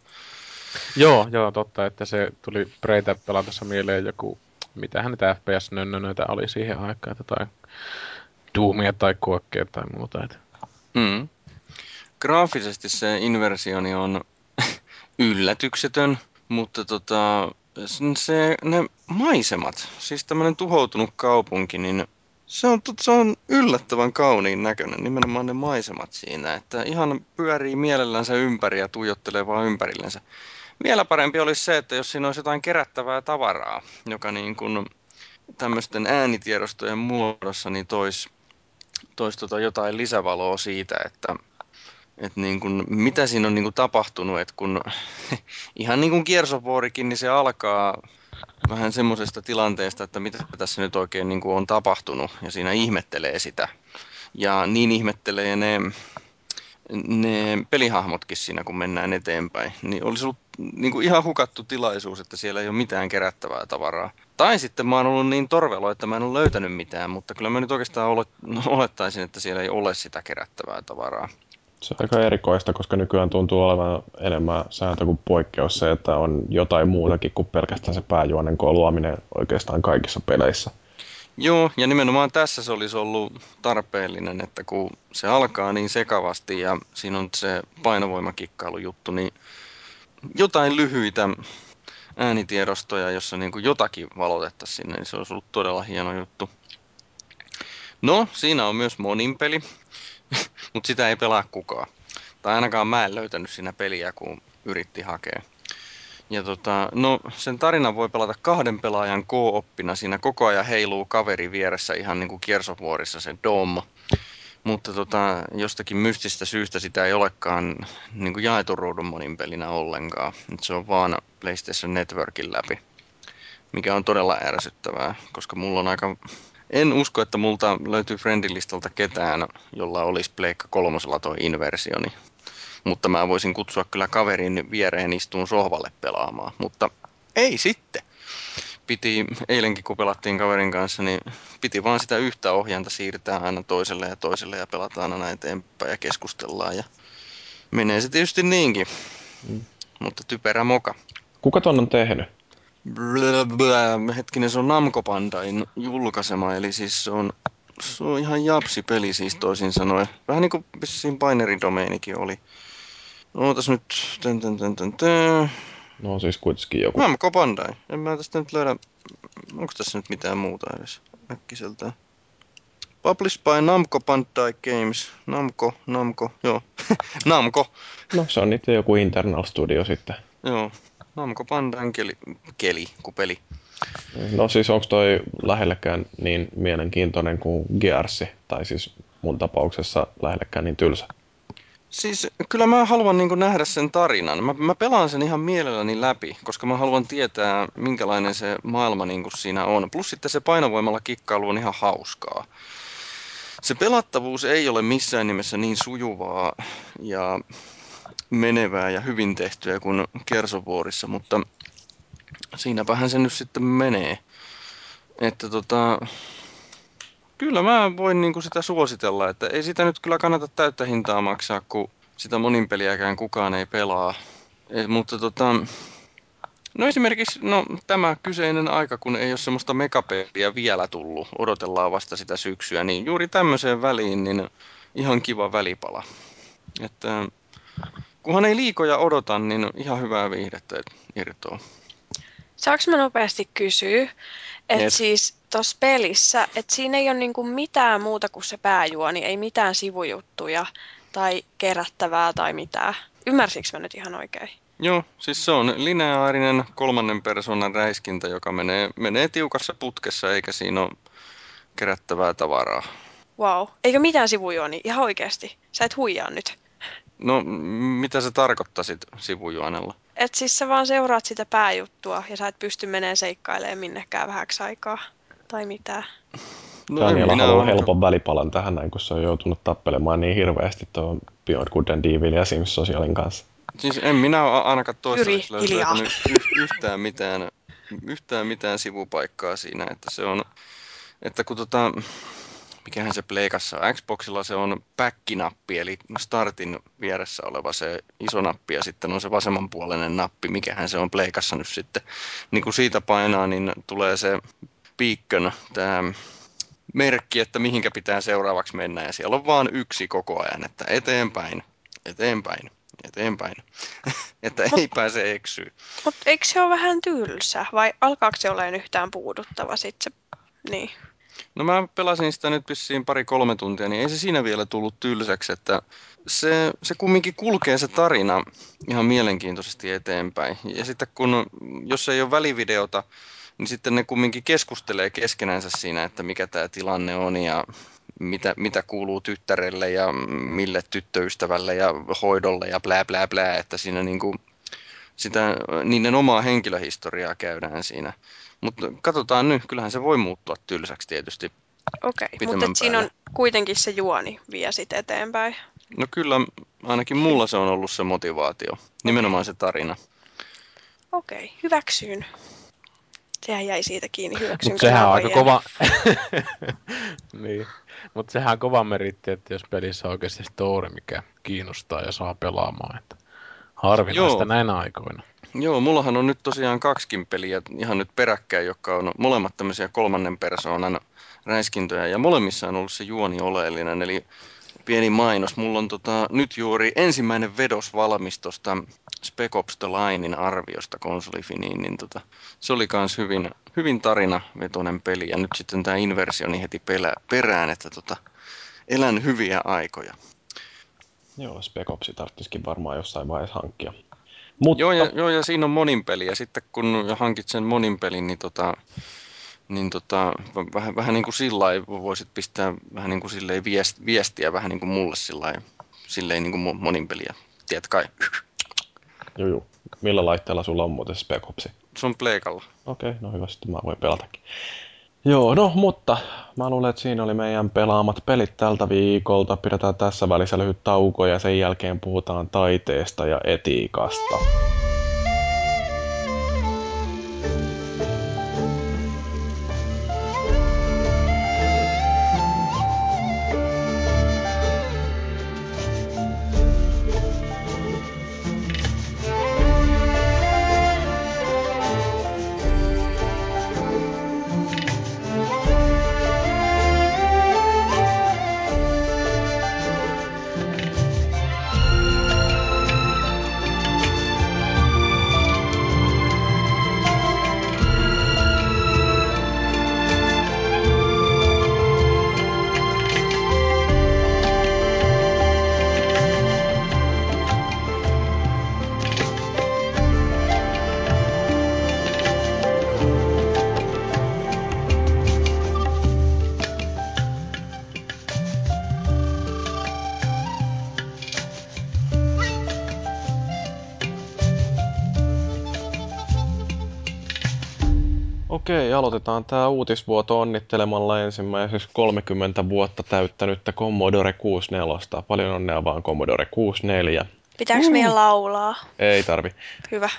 Joo, joo, totta, että se tuli Preitä pelatessa mieleen joku, mitähän niitä FPS-nönnönöitä oli siihen aikaan, että tai Doomia tai Kuokkeja tai muuta. Että. Mm. Graafisesti se inversioni on yllätyksetön, mutta tota, se, ne maisemat, siis tämmöinen tuhoutunut kaupunki, niin se on, se on yllättävän kauniin näköinen, nimenomaan ne maisemat siinä, että ihan pyörii mielellänsä ympäri ja tuijottelee vaan ympärillensä. Vielä parempi olisi se, että jos siinä olisi jotain kerättävää tavaraa, joka niin kuin tämmöisten äänitiedostojen muodossa niin toisi tois tota jotain lisävaloa siitä, että et niin kun, mitä siinä on niin kun tapahtunut, että kun ihan niin kuin Kiersovuorikin, niin se alkaa vähän semmoisesta tilanteesta, että mitä tässä nyt oikein niin kuin on tapahtunut, ja siinä ihmettelee sitä. Ja niin ihmettelee ne, ne pelihahmotkin siinä, kun mennään eteenpäin. Niin olisi ollut niin kuin ihan hukattu tilaisuus, että siellä ei ole mitään kerättävää tavaraa. Tai sitten mä oon ollut niin torvelo, että mä en ole löytänyt mitään, mutta kyllä mä nyt oikeastaan olet- olettaisin, että siellä ei ole sitä kerättävää tavaraa. Se on aika erikoista, koska nykyään tuntuu olevan enemmän sääntö kuin poikkeus se, että on jotain muutakin kuin pelkästään se pääjuonen luominen oikeastaan kaikissa peleissä. Joo, ja nimenomaan tässä se olisi ollut tarpeellinen, että kun se alkaa niin sekavasti ja siinä on se painovoimakikkailu-juttu, niin jotain lyhyitä äänitiedostoja, jossa niin kuin jotakin valotettaisiin sinne, niin se olisi ollut todella hieno juttu. No, siinä on myös monin peli, mutta sitä ei pelaa kukaan. Tai ainakaan mä en löytänyt siinä peliä, kun yritti hakea. Ja tota, no sen tarinan voi pelata kahden pelaajan kooppina. Siinä koko ajan heiluu kaveri vieressä ihan niin kuin kiersovuorissa se Dom. Mutta tota, jostakin mystistä syystä sitä ei olekaan niin kuin jaetun ruudun monin pelinä ollenkaan. Nyt se on vaan PlayStation Networkin läpi. Mikä on todella ärsyttävää, koska mulla on aika... En usko, että multa löytyy friendilistalta ketään, jolla olisi Pleikka kolmosella toi inversioni. Mutta mä voisin kutsua kyllä kaverin viereen istuun sohvalle pelaamaan. Mutta ei sitten. Piti, eilenkin kun pelattiin kaverin kanssa, niin piti vaan sitä yhtä ohjainta siirtää aina toiselle ja toiselle ja pelataan aina eteenpäin ja keskustellaan. Ja menee se tietysti niinkin. Mm. Mutta typerä moka. Kuka ton on tehnyt? Blä, blä, hetkinen, se on Namco Bandain julkaisema, eli siis se on, se on ihan japsi-peli siis toisin sanoen. Vähän niin kuin siinä Binary Domainikin oli. Ootas nyt, tän, tän, tän, tän, tän. No siis kuitenkin joku. Namco Bandai. En mä tästä nyt löydä, onko tässä nyt mitään muuta edes äkkiseltään. Published by Namco Bandai Games. Namco, Namco, joo. Namco, No se on niitä joku internal studio sitten. joo. Namco Bandain keli, keli kun peli. No siis onko toi lähellekään niin mielenkiintoinen kuin Gearsi? Tai siis mun tapauksessa lähellekään niin tylsä. Siis kyllä mä haluan niin nähdä sen tarinan. Mä, mä pelaan sen ihan mielelläni läpi, koska mä haluan tietää, minkälainen se maailma niin siinä on. Plus sitten se painovoimalla kikkailu on ihan hauskaa. Se pelattavuus ei ole missään nimessä niin sujuvaa ja menevää ja hyvin tehtyä kuin Kersovuorissa, mutta siinäpähän se nyt sitten menee. Että tota, Kyllä mä voin niinku sitä suositella, että ei sitä nyt kyllä kannata täyttä hintaa maksaa, kun sitä monin peliäkään kukaan ei pelaa. E, mutta tota, no esimerkiksi no, tämä kyseinen aika, kun ei ole semmoista megapeliä vielä tullut, odotellaan vasta sitä syksyä, niin juuri tämmöiseen väliin niin ihan kiva välipala. Että kunhan ei liikoja odota, niin ihan hyvää viihdettä irtoa. Saanko mä nopeasti kysyä, että Yes. siis tuossa pelissä, että siinä ei ole niinku mitään muuta kuin se pääjuoni, ei mitään sivujuttuja tai kerättävää tai mitään. Ymmärsikö mä nyt ihan oikein? Joo, siis se on lineaarinen kolmannen persoonan räiskintä, joka menee, menee tiukassa putkessa, eikä siinä ole kerättävää tavaraa. Wow. Eikö mitään sivujuoni? Ihan oikeasti. Sä et huijaa nyt. No, mitä se tarkoittasit sivujuonella? Et siis sä vaan seuraat sitä pääjuttua ja sä et pysty meneen seikkailemaan minnekään vähäksi aikaa. Tai mitään. No, Daniela haluaa helpon välipalan tähän näin, kun se on joutunut tappelemaan niin hirveästi tuon Beyond Good and Evil ja Sims Socialin kanssa. Siis en minä ole ainakaan toistaiseksi löytänyt y- yhtään mitään, yhtään mitään sivupaikkaa siinä, että se on, että kun tota, mikähän se pleikassa on, Xboxilla se on back-nappi, eli startin vieressä oleva se iso nappi ja sitten on se vasemmanpuoleinen nappi, mikähän se on pleikassa nyt sitten. Niin kun siitä painaa, niin tulee se beacon, tämä merkki, että mihinkä pitää seuraavaksi mennä ja siellä on vaan yksi koko ajan, että eteenpäin, eteenpäin, eteenpäin, että ei pääse eksyä. Mutta eikö se ole vähän tylsä? Vai alkaako se olemaan yhtään puuduttava sit se... Niin. No mä pelasin sitä nyt vissiin pari-kolme tuntia, niin ei se siinä vielä tullut tylsäksi, että se, se kumminkin kulkee se tarina ihan mielenkiintoisesti eteenpäin. Ja sitten kun, jos ei ole välivideota, niin sitten ne kumminkin keskustelee keskenänsä siinä, että mikä tämä tilanne on ja mitä, mitä kuuluu tyttärelle ja mille tyttöystävälle ja hoidolle ja blää blää blää, että siinä niinku sitä, niiden omaa henkilöhistoriaa käydään siinä. Mutta katsotaan nyt, kyllähän se voi muuttua tylsäksi tietysti. Okei, Pitemmän mutta siinä on kuitenkin se juoni vie sit eteenpäin. No kyllä, ainakin mulla se on ollut se motivaatio, nimenomaan se tarina. Okei, hyväksyn. Sehän jäi siitä kiinni, hyväksyn. Mutta sehän on aika kova... niin. Mutta sehän on kova meritti, että jos pelissä on oikeasti story, mikä kiinnostaa ja saa pelaamaan. Että harvinaista Joo. näinä aikoina. Joo, mullahan on nyt tosiaan kaksikin peliä ihan nyt peräkkäin, jotka on molemmat tämmöisiä kolmannen persoonan räiskintöjä, ja molemmissa on ollut se juoni oleellinen, eli pieni mainos. Mulla on tota, nyt juuri ensimmäinen vedos valmis tuosta Spec Ops The Linein arviosta konsolifiniin, niin tota, se oli kans hyvin, hyvin tarinavetoinen peli, ja nyt sitten tämä inversioni heti pelä, perään, että tota, elän hyviä aikoja. Joo, Spec Opsi tarvitsisikin varmaan jossain vaiheessa hankkia. Mutta Joo ja, joo, ja siinä on monin peli, ja sitten kun hankit sen monin pelin, niin, tota, niin tota, vähän, vähän niin kuin sillä voisit pistää vähän niin kuin silleen viest, viestiä vähän niin kuin mulle sillä silleen niin kuin mo- monin peliä. Tiedät kai, Joo, joo. Millä laitteella sulla on muuten Spec Opsi? se on pleikalla. Okei, no hyvä, sitten mä voin pelatakin. Joo, no mutta mä luulen, että siinä oli meidän pelaamat pelit tältä viikolta. Pidetään tässä välissä lyhyt tauko ja sen jälkeen puhutaan taiteesta ja etiikasta. Aloitetaan tämä uutisvuoto onnittelemalla ensimmäiseksi 30 vuotta täyttänyttä Commodore 64. Paljon onnea vaan Commodore 64. Pitääkö meidän laulaa? Ei tarvi. Hyvä.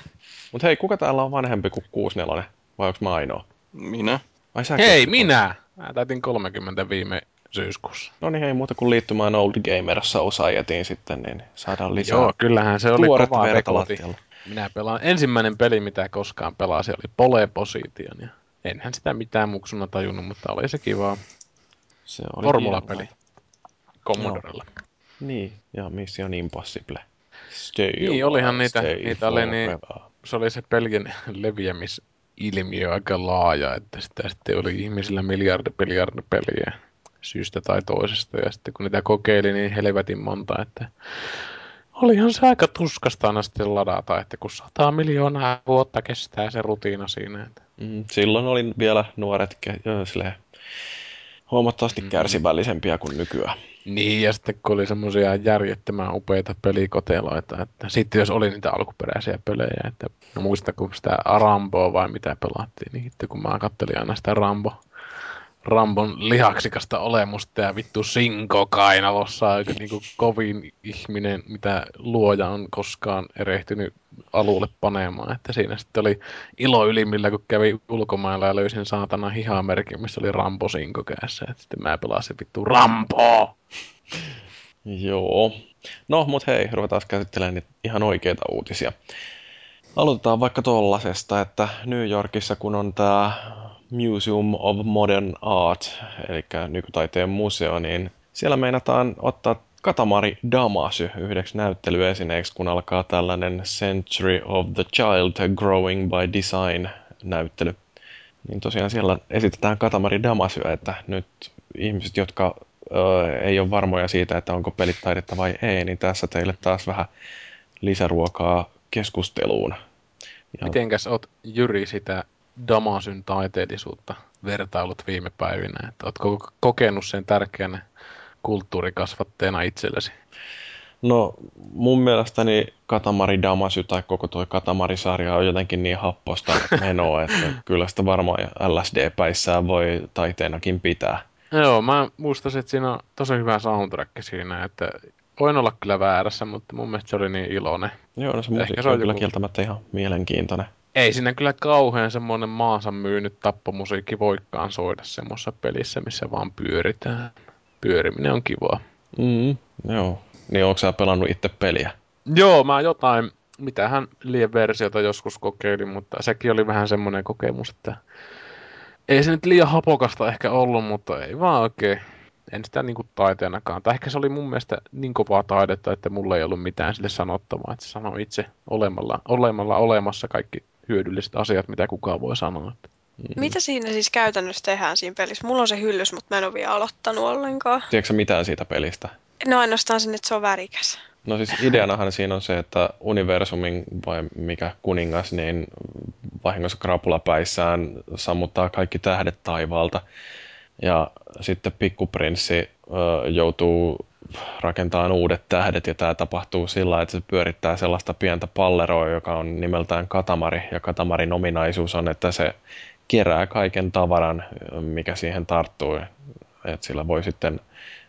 Mutta hei, kuka täällä on vanhempi kuin 64? Vai onko mä ainoa? Minä? Ai säkin Hei, oot- minä! Mä täytin 30 viime syyskuussa. No niin, hei muuta kuin liittymään Old Gamer Societyin sitten, niin saadaan lisää Joo, kyllähän se oli tuoretta kova verta rekoti. lattialla. Minä pelaan, ensimmäinen peli mitä koskaan pelasin oli Pole Position. Ja enhän sitä mitään muksuna tajunnut, mutta oli se kiva Se oli formulapeli. Commodorella. Niin, ja Mission Impossible. Stay Niin, olihan niitä- stay niitä oli niin-. Se oli se pelien leviämis ilmiö aika laaja, että sitä sitten oli ihmisillä miljardi, miljardi peliä syystä tai toisesta. Ja sitten kun niitä kokeili, niin helvetin monta, että olihan se aika tuskasta aina sitten ladata, että kun sata miljoonaa vuotta kestää se rutiina siinä. Että... Mm, silloin olin vielä nuoret silleen, huomattavasti mm. kärsivällisempiä kuin nykyään. Niin, ja sitten kun oli semmoisia järjettömän upeita pelikoteloita, että sitten jos oli niitä alkuperäisiä pelejä, että no muista kun sitä Ramboa vai mitä pelattiin, niin sitten kun mä kattelin aina sitä Rambo, Rambon lihaksikasta olemusta ja vittu Sinko kainalossa niin kuin kovin ihminen, mitä luoja on koskaan erehtynyt alulle panemaan. Että siinä sitten oli ilo ylimmillä, kun kävi ulkomailla ja löysin saatana hihamerkin, missä oli Rambo Sinko kädessä. Että sitten mä pelasin vittu Rambo! Joo. No, mut hei, ruvetaan käsittelemään niitä ihan oikeita uutisia. Aloitetaan vaikka tollasesta, että New Yorkissa kun on tämä Museum of Modern Art, eli nykytaiteen museo, niin siellä meinataan ottaa Katamari Damasy yhdeksi näyttelyesineeksi, kun alkaa tällainen Century of the Child Growing by Design näyttely. Niin tosiaan siellä esitetään Katamari Damasyä, että nyt ihmiset, jotka ö, ei ole varmoja siitä, että onko pelit taidetta vai ei, niin tässä teille taas vähän lisäruokaa keskusteluun. Ja... Mitenkäs oot Jyri sitä Damasyn taiteellisuutta vertailut viime päivinä? Että ootko kokenut sen tärkeänä kulttuurikasvatteena itsellesi? No mun mielestäni Katamari Damasy tai koko tuo Katamari-sarja on jotenkin niin happosta menoa, että kyllä sitä varmaan LSD-päissään voi taiteenakin pitää. Joo, mä muistasin, että siinä on tosi hyvä soundtrack siinä, että voin olla kyllä väärässä, mutta mun mielestä se oli niin iloinen. Joo, no se musiikki se on, kyllä kieltämättä ihan mielenkiintoinen. Ei siinä kyllä kauhean semmoinen maansa myynyt tappomusiikki voikkaan soida semmoisessa pelissä, missä vaan pyöritään. Pyöriminen on kivaa. Mm, joo. Niin onko sä pelannut itse peliä? Joo, mä jotain, mitähän liian versiota joskus kokeilin, mutta sekin oli vähän semmoinen kokemus, että ei se nyt liian hapokasta ehkä ollut, mutta ei vaan oikein. En sitä niin kuin taiteenakaan. Tai ehkä se oli mun mielestä niin kovaa taidetta, että mulla ei ollut mitään sille sanottavaa. Että se sanoi itse olemalla, olemalla olemassa kaikki hyödylliset asiat, mitä kukaan voi sanoa. Mm. Mitä siinä siis käytännössä tehdään siinä pelissä? Mulla on se hyllys, mutta mä en ole vielä aloittanut ollenkaan. Tiedätkö mitään siitä pelistä? No ainoastaan sen, että se on värikäs. No siis ideanahan siinä on se, että universumin vai mikä kuningas, niin vahingossa krapulapäissään sammuttaa kaikki tähdet taivaalta. Ja sitten pikkuprinssi ö, joutuu rakentamaan uudet tähdet ja tämä tapahtuu sillä, että se pyörittää sellaista pientä palleroa, joka on nimeltään katamari. Ja katamarin ominaisuus on, että se kerää kaiken tavaran, mikä siihen tarttuu. että sillä voi sitten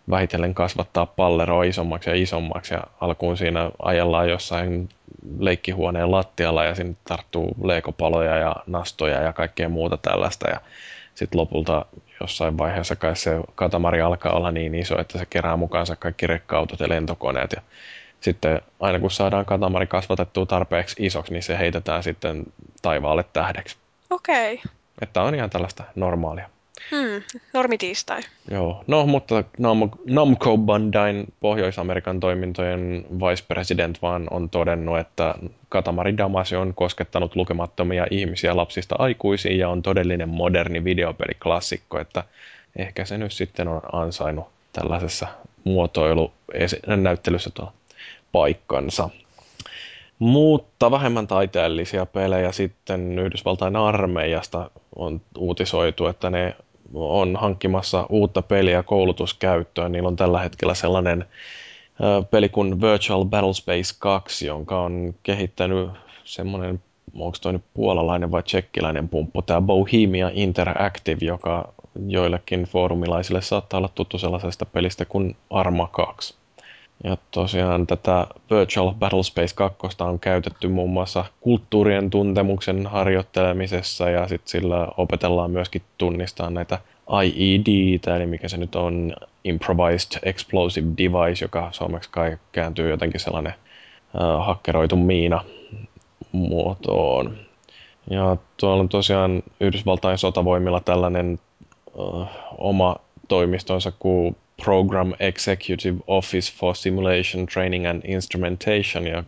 vähitellen kasvattaa palleroa isommaksi ja isommaksi. Ja alkuun siinä ajellaan jossain leikkihuoneen lattialla ja sinne tarttuu leikopaloja ja nastoja ja kaikkea muuta tällaista. Ja sitten lopulta jossain vaiheessa kai se katamari alkaa olla niin iso, että se kerää mukaansa kaikki rekka-autot ja lentokoneet ja sitten aina kun saadaan katamari kasvatettua tarpeeksi isoksi, niin se heitetään sitten taivaalle tähdeksi. Okei. Okay. Että on ihan tällaista normaalia. Hmm, normitiistai. Joo, no mutta Namco Bandai Pohjois-Amerikan toimintojen vice president vaan on todennut, että Katamari Damacy on koskettanut lukemattomia ihmisiä lapsista aikuisiin ja on todellinen moderni videopeliklassikko, että ehkä se nyt sitten on ansainnut tällaisessa muotoilunäyttelyssä tuo paikkansa. Mutta vähemmän taiteellisia pelejä sitten Yhdysvaltain armeijasta on uutisoitu, että ne on hankkimassa uutta peliä koulutuskäyttöön. Niillä on tällä hetkellä sellainen peli kuin Virtual Battlespace 2, jonka on kehittänyt semmoinen, onko toi nyt puolalainen vai tsekkiläinen pumppu, tämä Bohemia Interactive, joka joillekin foorumilaisille saattaa olla tuttu sellaisesta pelistä kuin Arma 2. Ja tosiaan tätä Virtual Battlespace 2 on käytetty muun muassa kulttuurien tuntemuksen harjoittelemisessa ja sitten sillä opetellaan myöskin tunnistaa näitä IED, eli mikä se nyt on, Improvised Explosive Device, joka suomeksi kai kääntyy jotenkin sellainen äh, hakkeroitu miina muotoon. Ja tuolla on tosiaan Yhdysvaltain sotavoimilla tällainen äh, oma toimistonsa kuin Program Executive Office for Simulation Training and Instrumentation, ja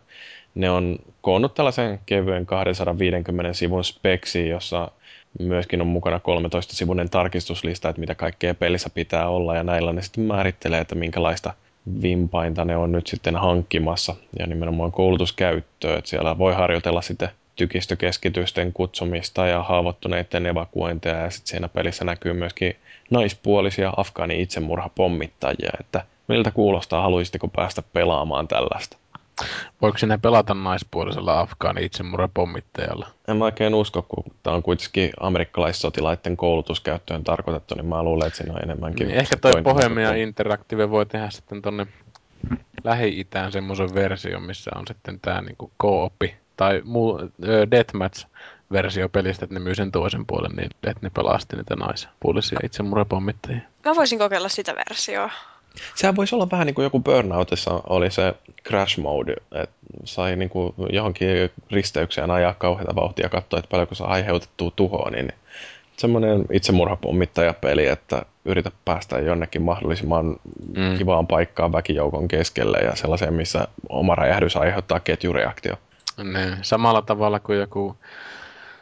ne on koonnut tällaisen kevyen 250 sivun speksiin, jossa myöskin on mukana 13-sivuinen tarkistuslista, että mitä kaikkea pelissä pitää olla, ja näillä ne sitten määrittelee, että minkälaista vimpainta ne on nyt sitten hankkimassa, ja nimenomaan koulutuskäyttöä, että siellä voi harjoitella sitten tykistökeskitysten kutsumista ja haavoittuneiden evakuointeja, ja sitten siinä pelissä näkyy myöskin naispuolisia afgaani itsemurhapommittajia, että miltä kuulostaa, haluaisitteko päästä pelaamaan tällaista? Voiko sinne pelata naispuolisella afgaani itsemurhapommittajalla? En mä oikein usko, kun tämä on kuitenkin amerikkalaissotilaiden koulutuskäyttöön tarkoitettu, niin mä luulen, että siinä on enemmänkin... Niin ehkä toi Bohemia Interactive voi tehdä sitten tonne Lähi-Itään semmoisen version, missä on sitten tämä niinku co-oppi tai muu, deathmatch versio pelistä, että ne myy sen toisen puolen, niin että ne pelasti niitä naispuolisia itsemurhapommittajia. Mä voisin kokeilla sitä versioa. Sehän voisi olla vähän niin kuin joku Burnoutissa oli se crash mode, että sai niin kuin johonkin risteykseen ajaa kauheita vauhtia ja katsoa, että paljonko saa aiheutettua tuhoa, niin semmoinen itsemurhapommittajapeli, että yritä päästä jonnekin mahdollisimman mm. kivaan paikkaan väkijoukon keskelle ja sellaiseen, missä oma räjähdys aiheuttaa ketjureaktio. Ne, samalla tavalla kuin joku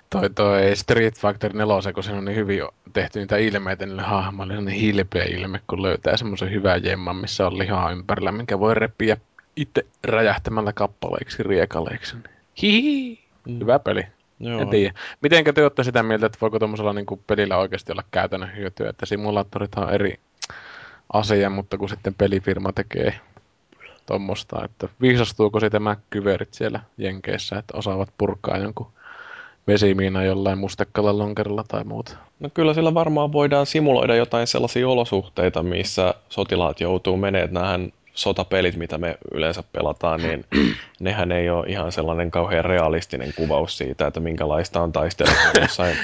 toi, toi Street Fighter 4, kun se on niin hyvin tehty niitä ilmeitä niille hahmoille, on niin hilpeä ilme, kun löytää semmoisen hyvän jemman, missä on lihaa ympärillä, minkä voi repiä itse räjähtämällä kappaleiksi, riekaleiksi. Hihi! Mm. Hyvä peli. Joo. En tiedä. Mitenkä te olette sitä mieltä, että voiko tuommoisella niin pelillä oikeasti olla käytännön hyötyä, että simulaattorit on eri asia, mutta kun sitten pelifirma tekee tuommoista, että viisastuuko sitten mäkkyverit siellä Jenkeissä, että osaavat purkaa jonkun vesimiina jollain mustekalla lonkerilla tai muuta. No kyllä sillä varmaan voidaan simuloida jotain sellaisia olosuhteita, missä sotilaat joutuu menemään näihin sotapelit, mitä me yleensä pelataan, niin nehän ei ole ihan sellainen kauhean realistinen kuvaus siitä, että minkälaista on taistella jossain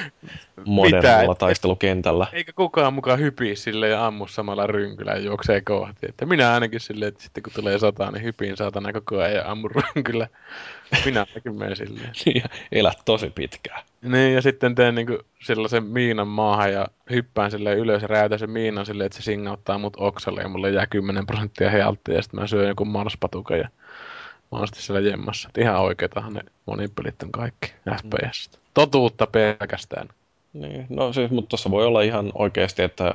modernilla taistelukentällä. Eikä kukaan mukaan hypii sille ja ammu samalla rynkyllä ja juoksee kohti. Että minä ainakin silleen, että sitten kun tulee sotaa, niin hypiin saatana koko ajan ja ammu rynkyllä. Minä ainakin menen silleen. Niin, ja elät tosi pitkään. Niin, ja sitten teen niinku sellaisen miinan maahan ja hyppään sille ylös ja räjäytän sen miinan silleen, että se singauttaa mut oksalle ja mulle jää 10 prosenttia healttia ja sitten mä syön joku marspatukan ja mä oon sitten siellä jemmassa. Et ihan oikeetahan ne monin pelit on kaikki FPS. Totuutta pelkästään. Niin, no siis, mutta tuossa voi olla ihan oikeasti, että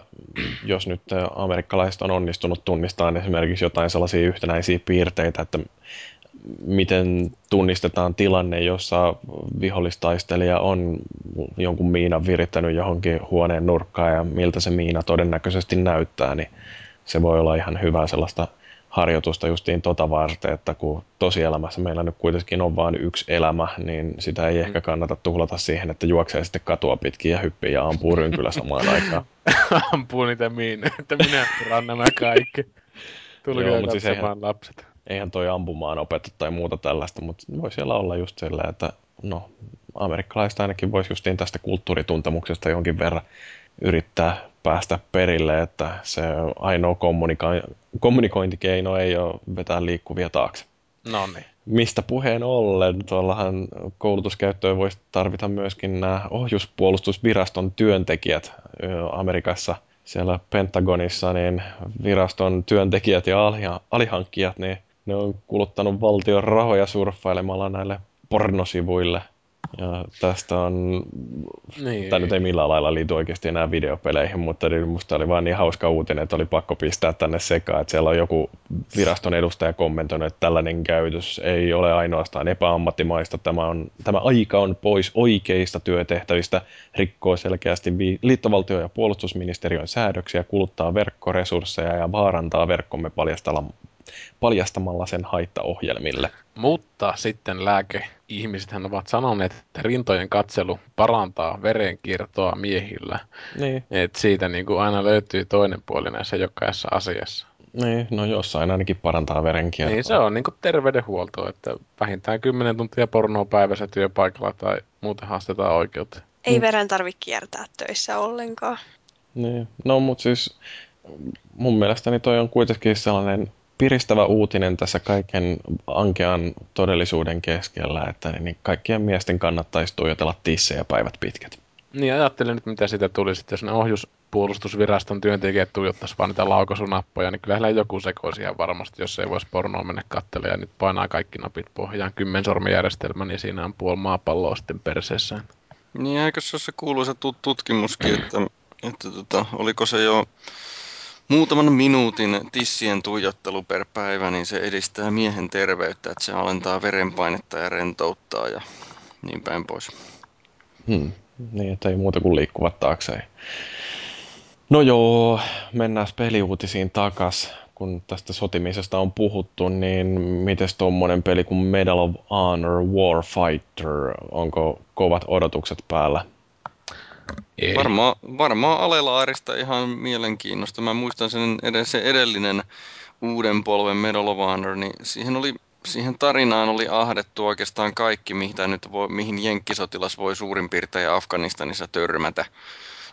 jos nyt amerikkalaiset on onnistunut tunnistamaan esimerkiksi jotain sellaisia yhtenäisiä piirteitä, että miten tunnistetaan tilanne, jossa vihollistaistelija on jonkun miinan virittänyt johonkin huoneen nurkkaan ja miltä se miina todennäköisesti näyttää, niin se voi olla ihan hyvä sellaista harjoitusta justiin tota varten, että kun tosielämässä meillä nyt kuitenkin on vain yksi elämä, niin sitä ei ehkä kannata tuhlata siihen, että juoksee sitten katua pitkin ja hyppii ja ampuu rynkylä samaan aikaan. ampuu niitä miinoja, että minä rannan nämä kaikki. Tuli Joo, mutta siis eihän, lapset eihän toi ampumaan opeta tai muuta tällaista, mutta voi siellä olla just sillä, että no, amerikkalaiset ainakin voisi justiin tästä kulttuurituntemuksesta jonkin verran yrittää päästä perille, että se ainoa kommunika- kommunikointikeino ei ole vetää liikkuvia taakse. No niin. Mistä puheen ollen, tuollahan koulutuskäyttöön voisi tarvita myöskin nämä ohjuspuolustusviraston työntekijät Amerikassa siellä Pentagonissa, niin viraston työntekijät ja alihankkijat, niin ne on kuluttanut valtion rahoja surffailemalla näille pornosivuille. Ja tästä on, niin. tämä nyt ei millään lailla liity oikeasti enää videopeleihin, mutta minusta oli vaan niin hauska uutinen, että oli pakko pistää tänne sekaan, että siellä on joku viraston edustaja kommentoinut, että tällainen käytös ei ole ainoastaan epäammattimaista, tämä, on, tämä aika on pois oikeista työtehtävistä, rikkoo selkeästi liittovaltio- ja puolustusministeriön säädöksiä, kuluttaa verkkoresursseja ja vaarantaa verkkomme paljastamalla sen haittaohjelmille. Mutta sitten lääkeihmisethän ovat sanoneet, että rintojen katselu parantaa verenkiertoa miehillä. Niin. Et siitä niin kuin aina löytyy toinen puoli näissä jokaisessa asiassa. Niin, no jossain ainakin parantaa verenkiertoa. Niin, se on niin kuin terveydenhuolto, että vähintään 10 tuntia pornoa päivässä työpaikalla tai muuten haastetaan oikeutta. Ei mm. veren tarvitse kiertää töissä ollenkaan. Niin, no mutta siis mun mielestäni toi on kuitenkin sellainen piristävä uutinen tässä kaiken ankean todellisuuden keskellä, että niin kaikkien miesten kannattaisi tuijotella tissejä päivät pitkät. Niin, ajattelin nyt, mitä siitä tuli sitten, jos ne ohjus, puolustusviraston työntekijät tuijottaisi vaan niitä laukasunappoja, niin kyllähän joku sekoisi ihan varmasti, jos ei voisi pornoa mennä kattelemaan. Ja nyt painaa kaikki napit pohjaan kymmensormijärjestelmä, niin siinä on puoli maapalloa sitten perseessään. Niin eikö se ole se kuuluisa tutkimuskin, että, että tota, oliko se jo muutaman minuutin tissien tuijottelu per päivä, niin se edistää miehen terveyttä, että se alentaa verenpainetta ja rentouttaa ja niin päin pois. Hmm. Niin, että ei muuta kuin liikkuvat taakse. No joo, mennään peliuutisiin takas. Kun tästä sotimisesta on puhuttu, niin miten tuommoinen peli kuin Medal of Honor Warfighter, onko kovat odotukset päällä? Ei. Varmaan, varmaan alelaarista ihan mielenkiinnosta. Mä muistan sen edes se edellinen uuden polven Medal of Honor, niin siihen oli siihen tarinaan oli ahdettu oikeastaan kaikki, mitä nyt voi, mihin jenkkisotilas voi suurin piirtein Afganistanissa törmätä.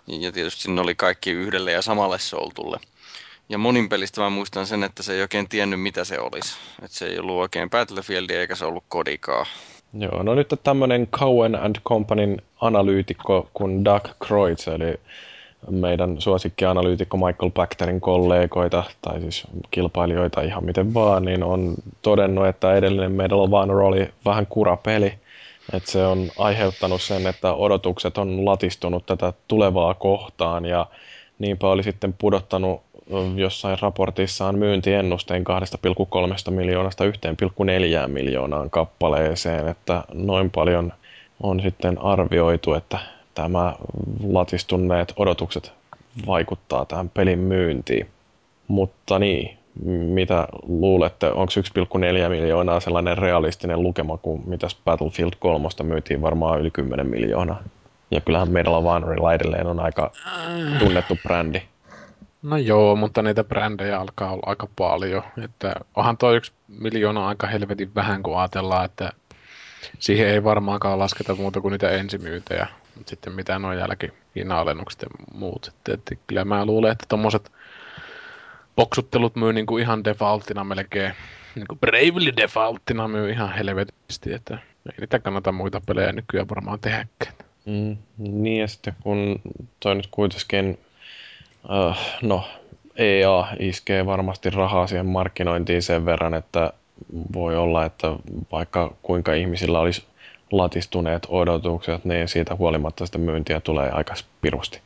Ja tietysti sinne oli kaikki yhdelle ja samalle soltulle. Ja monin pelistä mä muistan sen, että se ei oikein tiennyt, mitä se olisi. Että se ei ollut oikein Battlefield eikä se ollut kodikaa. Joo, no nyt tämmöinen Cowen and Companyn analyytikko kuin Doug Kreutz, eli meidän suosikkianalyytikko Michael Bacterin kollegoita, tai siis kilpailijoita ihan miten vaan, niin on todennut, että edellinen Medal of Honor oli vähän kurapeli, että se on aiheuttanut sen, että odotukset on latistunut tätä tulevaa kohtaan, ja niinpä oli sitten pudottanut jossain raportissaan myyntiennusteen 2,3 miljoonasta 1,4 miljoonaan kappaleeseen, että noin paljon on sitten arvioitu, että tämä latistuneet odotukset vaikuttaa tähän pelin myyntiin. Mutta niin, mitä luulette, onko 1,4 miljoonaa sellainen realistinen lukema kuin mitä Battlefield 3 myytiin varmaan yli 10 miljoonaa? Ja kyllähän Medal of Honorilla edelleen on aika tunnettu brändi. No joo, mutta niitä brändejä alkaa olla aika paljon. Että onhan tuo yksi miljoona aika helvetin vähän, kun ajatellaan, että siihen ei varmaankaan lasketa muuta kuin niitä ensimyyntejä. Mutta sitten mitä nuo jälkihinnanalennukset ja muut. Että, että kyllä mä luulen, että tommoset boksuttelut myy niinku ihan defaultina melkein, niinku bravely defaultina myy ihan helvetisti, että ei niitä kannata muita pelejä nykyään varmaan tehdäkään. Mm, niin ja sitten kun toi nyt kuitenkin, uh, no EA iskee varmasti rahaa siihen markkinointiin sen verran, että voi olla, että vaikka kuinka ihmisillä olisi latistuneet odotukset, niin siitä huolimatta sitä myyntiä tulee aika pirusti.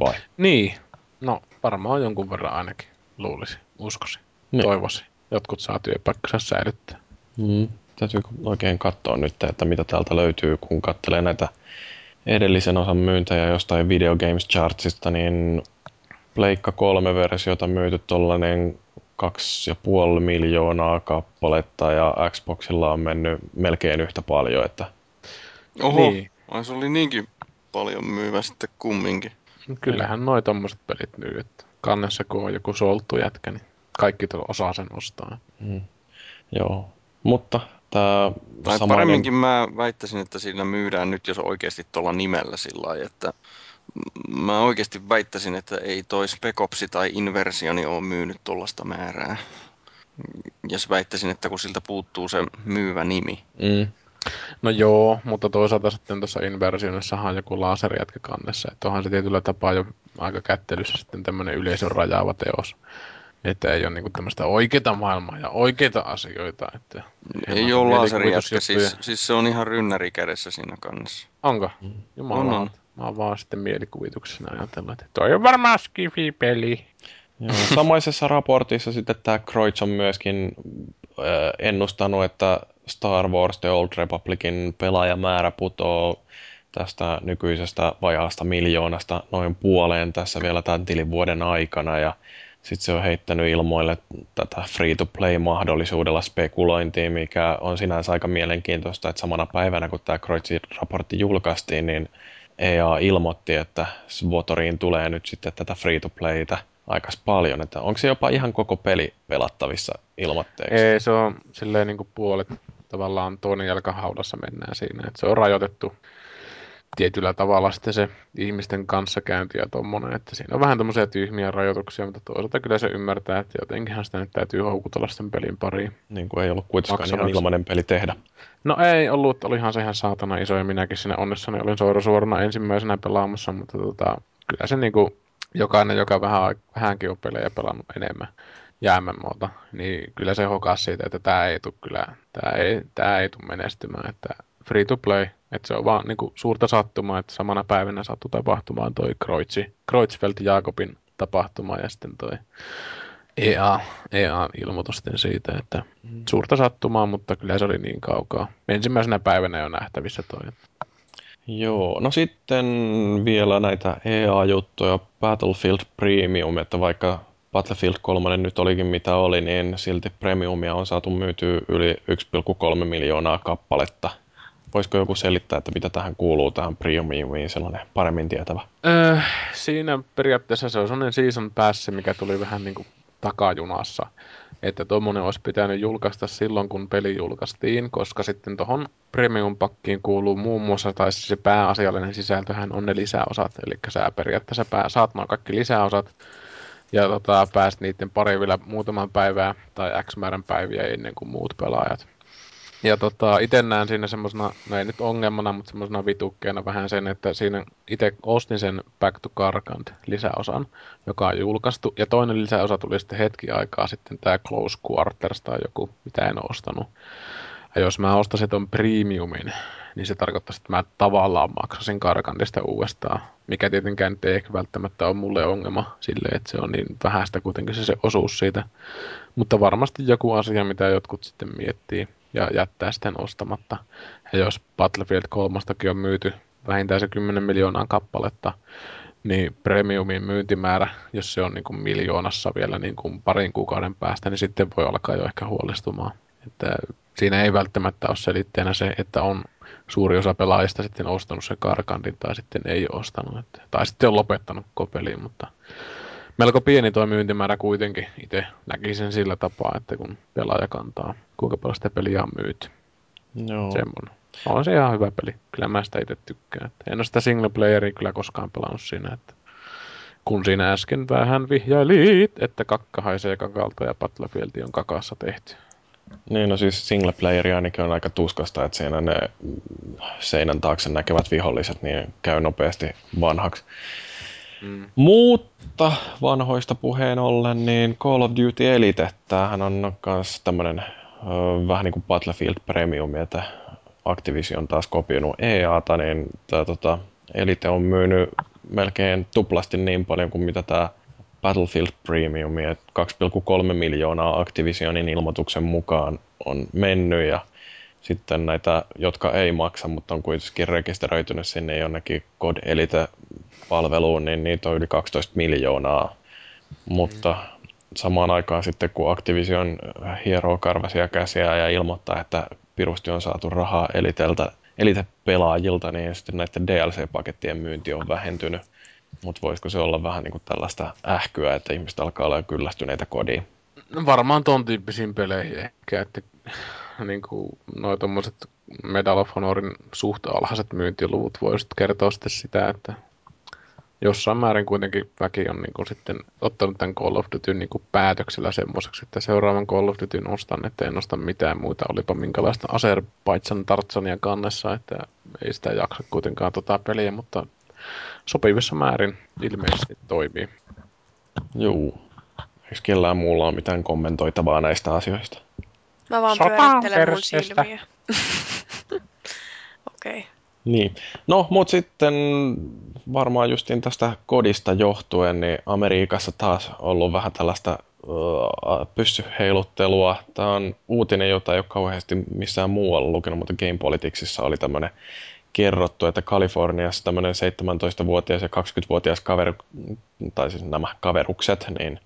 Vai? Niin, no varmaan jonkun verran ainakin, luulisi, uskosi, niin. toivosi. Jotkut saa työpaikkansa säilyttää. Mm. Täytyy oikein katsoa nyt, että mitä täältä löytyy, kun katselee näitä edellisen osan myyntejä jostain Video Games Chartsista, niin Pleikka 3-versiota myyty tuollainen 2,5 miljoonaa kappaletta ja Xboxilla on mennyt melkein yhtä paljon. Että... Oho, niin. Ai se oli niinkin paljon myyvä sitten kumminkin. Kyllähän noi tommoset pelit myy, että kannessa kun on joku solttu jätkä, niin kaikki osaa sen ostaa. Mm. Joo, mutta tämä tai samainen... paremminkin mä väittäisin, että siinä myydään nyt jos oikeasti tuolla nimellä sillä lailla, että mä oikeasti väittäisin, että ei toi Spec Ops tai Inversioni ole myynyt tuollaista määrää. Jos väittäisin, että kun siltä puuttuu se myyvä nimi. Mm. No joo, mutta toisaalta sitten tuossa Inversionissahan on joku laserijätkä kannessa. Että onhan se tietyllä tapaa jo aika kättelyssä sitten tämmöinen yleisön rajaava teos. Että ei ole niinku tämmöistä oikeita maailmaa ja oikeita asioita. Että ei ole laserijätkä, siis, siis se on ihan rynnäri kädessä siinä kannessa. Onko? Mm. Jumala. On, on. Mä vaan sitten mielikuvituksena ajatellut, että toi on varmaan skifi-peli. Joo, samaisessa raportissa sitten tämä Kreutz on myöskin äh, ennustanut, että Star Wars The Old Republicin pelaajamäärä putoo tästä nykyisestä vajaasta miljoonasta noin puoleen tässä vielä tämän tilivuoden aikana ja sitten se on heittänyt ilmoille tätä free-to-play-mahdollisuudella spekulointia, mikä on sinänsä aika mielenkiintoista, että samana päivänä kun tämä Kreutzin raportti julkaistiin, niin EA ilmoitti, että Svotoriin tulee nyt sitten tätä free-to-playtä aika paljon, että onko se jopa ihan koko peli pelattavissa ilmoitteeksi? Ei, se on silleen niin kuin puolet tavallaan toinen jalkahaudassa mennään siinä, että se on rajoitettu tietyllä tavalla sitten se ihmisten kanssakäynti ja tommonen, että siinä on vähän tämmöisiä tyhmiä rajoituksia, mutta toisaalta kyllä se ymmärtää, että jotenkinhan sitä nyt täytyy houkutella sen pelin pariin. Niin kuin ei ollut kuitenkaan ihan ilmainen peli tehdä. No ei ollut, olihan se ihan saatana iso ja minäkin siinä onnessani olin suorana ensimmäisenä pelaamassa, mutta tota, kyllä se niinku jokainen, joka vähän, vähänkin on pelejä pelannut enemmän ja MMOta, niin kyllä se hokas siitä, että tämä ei tule kyllä, tämä ei, tämä ei tule menestymään, että free to play, että se on vaan niin kuin, suurta sattumaa, että samana päivänä sattui tapahtumaan toi Kreutzi, Kreutzfeld Jaakobin tapahtuma ja sitten toi EA, EA-ilmoitusten siitä, että mm. suurta sattumaa, mutta kyllä se oli niin kaukaa. Ensimmäisenä päivänä jo nähtävissä toi. Joo, no sitten vielä näitä EA-juttuja, Battlefield Premium, että vaikka Battlefield 3 nyt olikin mitä oli, niin silti Premiumia on saatu myytyä yli 1,3 miljoonaa kappaletta. Voisiko joku selittää, että mitä tähän kuuluu tähän Premiumiin sellainen paremmin tietävä? Öö, siinä periaatteessa se on sellainen season pass, mikä tuli vähän niin kuin takajunassa. Että tuommoinen olisi pitänyt julkaista silloin, kun peli julkaistiin, koska sitten tuohon premium-pakkiin kuuluu muun muassa, tai siis se pääasiallinen sisältöhän on ne lisäosat. Eli sä periaatteessa pää, saat nuo kaikki lisäosat, ja tota, pääst niiden pari vielä muutaman päivää tai X määrän päiviä ennen kuin muut pelaajat. Ja tota, itse näen siinä semmoisena, no ei nyt ongelmana, mutta semmoisena vitukkeena vähän sen, että siinä itse ostin sen Back to Carcant lisäosan, joka on julkaistu. Ja toinen lisäosa tuli sitten hetki aikaa sitten tämä Close Quarters tai joku, mitä en ostanut. Ja jos mä ostaisin ton premiumin, niin se tarkoittaa, että mä tavallaan maksasin Karkandista uudestaan. Mikä tietenkään ei ehkä välttämättä ole mulle ongelma silleen, että se on niin vähäistä kuitenkin se, se osuus siitä. Mutta varmasti joku asia, mitä jotkut sitten miettii ja jättää sitten ostamatta. Ja jos Battlefield 3 on myyty vähintään se 10 miljoonaa kappaletta, niin premiumin myyntimäärä, jos se on niin kuin miljoonassa vielä niin kuin parin kuukauden päästä, niin sitten voi alkaa jo ehkä huolestumaan. Että siinä ei välttämättä ole selitteenä se, että on suuri osa pelaajista sitten ostanut sen karkandin tai sitten ei ole ostanut. Että, tai sitten on lopettanut kopeliin, mutta melko pieni tuo myyntimäärä kuitenkin. Itse näkisin sillä tapaa, että kun pelaaja kantaa, kuinka paljon sitä peliä on myyty. Joo. Semmoinen. On se ihan hyvä peli. Kyllä mä sitä itse tykkään. Että en ole sitä single playeria kyllä koskaan pelannut siinä, että kun siinä äsken vähän vihjailit, että kakka haisee kakalta ja Battlefield on kakassa tehty. Niin, no siis single playeri ainakin on aika tuskasta, että siinä ne seinän taakse näkevät viholliset niin käy nopeasti vanhaksi. Mm. Mutta vanhoista puheen ollen, niin Call of Duty Elite, tämähän on myös tämmöinen vähän niin kuin Battlefield Premium, että Activision taas kopioinut EAta, niin tämä tota, Elite on myynyt melkein tuplasti niin paljon kuin mitä tämä Battlefield Premium, että 2,3 miljoonaa Activisionin ilmoituksen mukaan on mennyt ja sitten näitä, jotka ei maksa, mutta on kuitenkin rekisteröitynyt sinne jonnekin COD Elite-palveluun, niin niitä on yli 12 miljoonaa. Mutta samaan aikaan sitten, kun Activision hieroo karvasia käsiä ja ilmoittaa, että pirusti on saatu rahaa Eliteltä, Elite-pelaajilta, niin sitten näiden DLC-pakettien myynti on vähentynyt. Mutta voisiko se olla vähän niin kuin tällaista ähkyä, että ihmiset alkaa olla kyllästyneitä kodiin? No varmaan ton tyyppisiin peleihin ehkä, että niin kuin noi tommoset Medal of Honorin suht alhaiset myyntiluvut voisit kertoa sitten sitä, että jossain määrin kuitenkin väki on niin kuin sitten ottanut tämän Call of Duty niin kuin päätöksellä semmoiseksi, että seuraavan Call of Duty ostan, että en osta mitään muita, olipa minkälaista Azerbaijan Tartsania kannessa, että ei sitä jaksa kuitenkaan tota peliä, mutta sopivissa määrin ilmeisesti toimii. Joo. Eikö kellään muulla ole mitään kommentoitavaa näistä asioista? Mä vaan pyörittelen mun silmiä. Okei. Okay. Niin. No, mutta sitten varmaan justiin tästä kodista johtuen, niin Amerikassa taas ollut vähän tällaista uh, pyssyheiluttelua. Tämä on uutinen, jota ei ole kauheasti missään muualla lukenut, mutta Game Politicsissa oli tämmöinen kerrottu, että Kaliforniassa tämmöinen 17-vuotias ja 20-vuotias kaveri, tai siis nämä kaverukset, niin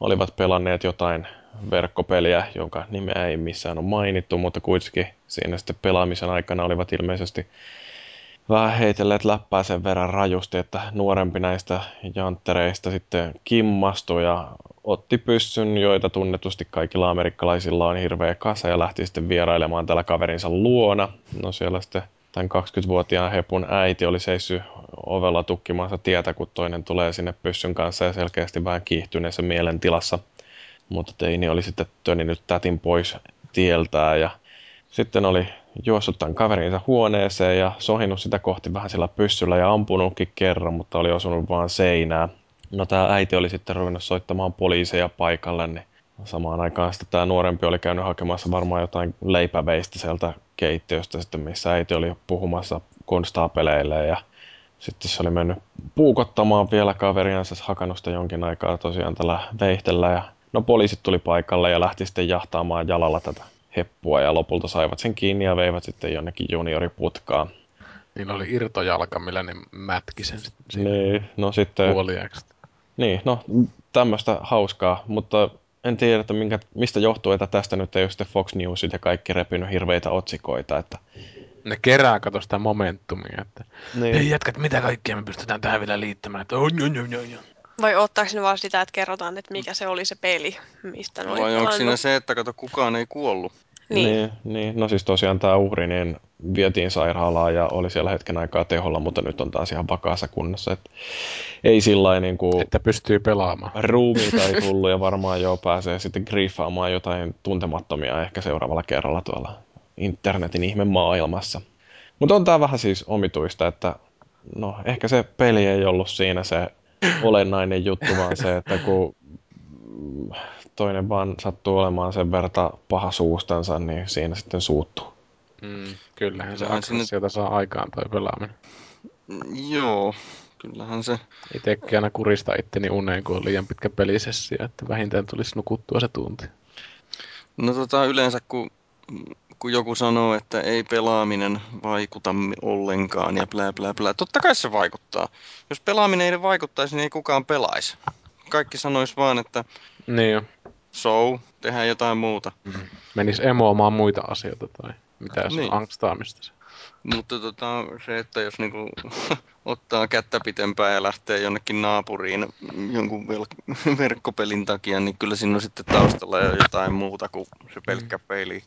olivat pelanneet jotain verkkopeliä, jonka nimeä ei missään ole mainittu, mutta kuitenkin siinä sitten pelaamisen aikana olivat ilmeisesti vähän heitelleet läppää sen verran rajusti, että nuorempi näistä janttereista sitten kimmastui ja otti pyssyn, joita tunnetusti kaikilla amerikkalaisilla on hirveä kasa ja lähti sitten vierailemaan tällä kaverinsa luona. No siellä sitten tämän 20-vuotiaan hepun äiti oli seissyt ovella tukkimassa tietä, kun toinen tulee sinne pyssyn kanssa ja selkeästi vähän kiihtyneessä mielentilassa. Mutta teini oli sitten töninyt tätin pois tieltään ja sitten oli juossut tämän kaverinsa huoneeseen ja sohinut sitä kohti vähän sillä pyssyllä ja ampunutkin kerran, mutta oli osunut vaan seinää. No tämä äiti oli sitten ruvennut soittamaan poliiseja paikalle, niin samaan aikaan sitten tämä nuorempi oli käynyt hakemassa varmaan jotain leipäveistä sieltä keittiöstä sitten, missä äiti oli puhumassa konstaapeleille ja sitten se oli mennyt puukottamaan vielä kaveriansa hakanusta jonkin aikaa tosiaan tällä veihtellä ja no poliisit tuli paikalle ja lähti sitten jahtaamaan jalalla tätä heppua ja lopulta saivat sen kiinni ja veivät sitten jonnekin junioriputkaan. Niillä oli irtojalka, millä ne mätki sen sitten Niin, no sitten... puoliaksi. Niin, no tämmöistä hauskaa, mutta en tiedä, että minkä, mistä johtuu, että tästä nyt ei ole sitten Fox Newsit ja kaikki repinyt hirveitä otsikoita. Että... Ne kerää kato sitä momentumia, että Niin. ei jätkät, mitä kaikkea me pystytään tähän vielä liittämään, että on, on, on, on, on. Vai ottaako ne vaan sitä, että kerrotaan, että mikä se oli se peli, mistä ne oli Vai onko siinä se, että kato kukaan ei kuollut? Niin. Niin, niin, no siis tosiaan tämä uhri niin vietiin sairaalaan ja oli siellä hetken aikaa teholla, mutta nyt on taas ihan vakaassa kunnossa. Et ei sillä niin kuin Että pystyy pelaamaan. ruumiita ei tullut ja varmaan jo pääsee sitten griefaamaan jotain tuntemattomia ehkä seuraavalla kerralla tuolla internetin ihme maailmassa. Mutta on tämä vähän siis omituista, että no ehkä se peli ei ollut siinä se olennainen juttu, vaan se, että kun toinen vaan sattuu olemaan sen verta paha suustansa, niin siinä sitten suuttuu. Mm, kyllähän se Kyllähän sinne- aggressiota saa aikaan toi pelaaminen. Mm, Joo, kyllähän se. Itsekin aina kurista itteni uneen, kun on liian pitkä pelisessio, että vähintään tulisi nukuttua se tunti. No tota, yleensä kun, kun joku sanoo, että ei pelaaminen vaikuta ollenkaan ja blää blää blää. Totta kai se vaikuttaa. Jos pelaaminen ei vaikuttaisi, niin ei kukaan pelaisi. Kaikki sanois vaan, että Niin jo. so, tehdään jotain muuta. Menis emoamaan muita asioita tai mitä se Niin. on angstaamista se. Mutta tota, se, että jos niinku ottaa kättä pitempään ja lähtee jonnekin naapuriin jonkun vel- verkkopelin takia, niin kyllä siinä on sitten taustalla jo jotain muuta kuin se pelkkä peli.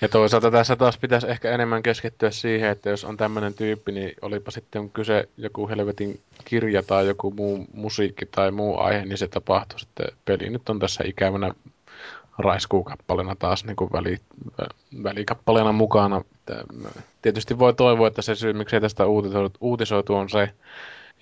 Ja toisaalta tässä taas pitäisi ehkä enemmän keskittyä siihen, että jos on tämmöinen tyyppi, niin olipa sitten kyse joku helvetin kirja tai joku muu musiikki tai muu aihe, niin se tapahtuu sitten. Peli nyt on tässä ikävänä raiskuukappaleena taas niin kuin väli, vä- välikappaleena mukana. Tietysti voi toivoa, että se syy, miksei tästä uutisoitu, uutisoitu on se,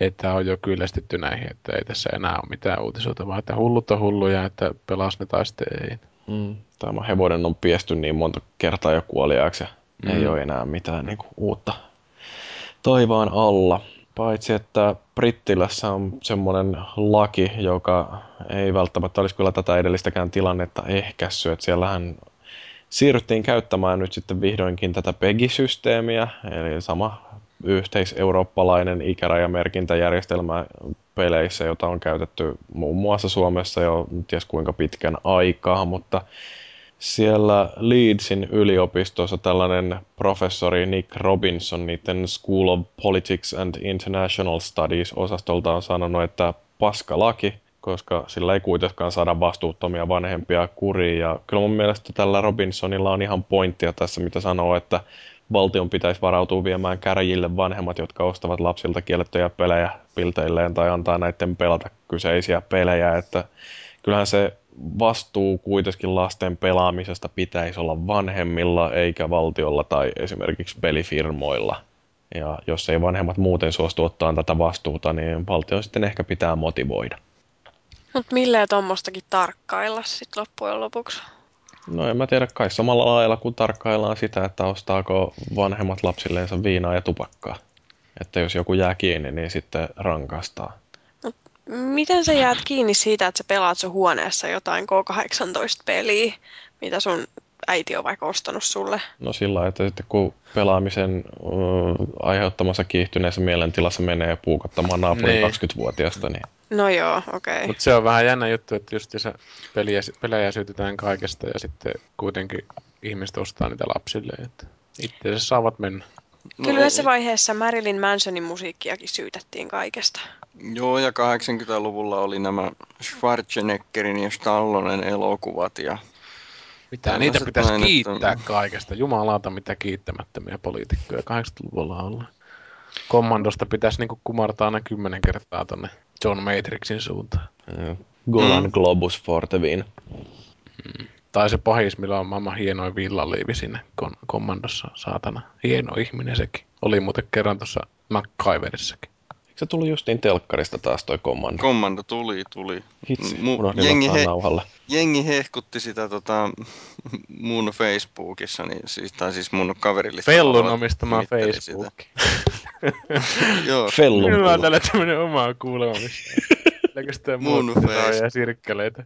että on jo kyllästytty näihin, että ei tässä enää ole mitään uutisoita, vaan että hullut on hulluja, että pelas ne tai sitten ei. Mm. Tämä hevonen on piesty niin monta kertaa jo kuoliaaksi ja mm. ei ole enää mitään niin kuin, uutta taivaan alla. Paitsi, että Brittilässä on semmoinen laki, joka ei välttämättä olisi kyllä tätä edellistäkään tilannetta ehkässyt. Että siellähän siirryttiin käyttämään nyt sitten vihdoinkin tätä PEGI-systeemiä, eli sama yhteiseurooppalainen ikärajamerkintäjärjestelmä peleissä, jota on käytetty muun muassa Suomessa jo ties kuinka pitkän aikaa, mutta siellä Leedsin yliopistossa tällainen professori Nick Robinson niiden School of Politics and International Studies osastolta on sanonut, että paskalaki, koska sillä ei kuitenkaan saada vastuuttomia vanhempia kuriin. Ja kyllä mun mielestä tällä Robinsonilla on ihan pointtia tässä, mitä sanoo, että valtion pitäisi varautua viemään käräjille vanhemmat, jotka ostavat lapsilta kiellettyjä pelejä pilteilleen tai antaa näiden pelata kyseisiä pelejä, että kyllähän se vastuu kuitenkin lasten pelaamisesta pitäisi olla vanhemmilla eikä valtiolla tai esimerkiksi pelifirmoilla. Ja jos ei vanhemmat muuten suostu ottaa tätä vastuuta, niin valtio sitten ehkä pitää motivoida. Mutta milleen tuommoistakin tarkkailla sitten loppujen lopuksi? No en mä tiedä, kai samalla lailla kun tarkkaillaan sitä, että ostaako vanhemmat lapsilleensa viinaa ja tupakkaa. Että jos joku jää kiinni, niin sitten rankastaa. Miten sä jäät kiinni siitä, että sä pelaat sun huoneessa jotain K18-peliä, mitä sun äiti on vaikka ostanut sulle? No sillä että sitten kun pelaamisen uh, aiheuttamassa kiihtyneessä mielentilassa menee puukottamaan naapurin Niin. 20-vuotiaasta, niin No joo, okei. Okay. Mutta se on vähän jännä juttu, että just se peliä, pelejä syötetään kaikesta ja sitten kuitenkin ihmiset ostaa niitä lapsille. Että itse se saavat mennä. Kyllä yhdessä vaiheessa Marilyn Mansonin musiikkiakin syytettiin kaikesta. Joo, ja 80-luvulla oli nämä Schwarzeneggerin ja Stallonen elokuvat ja Mitä Tällaiset niitä pitäisi näin, että- kiittää kaikesta. Jumalauta, mitä kiittämättömiä poliitikkoja 80-luvulla on ollut. Kommandosta pitäisi niinku kumartaa aina kymmenen kertaa tonne John Matrixin suuntaan. Golan Mm. Globus for the win. Tai se pahis, millä on maailman hienoin villaliivi sinne kon- kommandossa, saatana. Hieno ihminen sekin. Oli muuten kerran tuossa MacGyverissakin. Eikö se tullut justiin telkkarista taas toi kommando? Kommando tuli, tuli. Hitsi, Mu- jengi, ottaa he, nauhalle. jengi hehkutti sitä tota, mun Facebookissa, niin, siis, tai siis mun kaverilista. Fellun omistama Facebook. Joo, Fellun Minulla on tällä tämmönen oma kuulema, missä pelkästään Mun ja sirkkeleitä.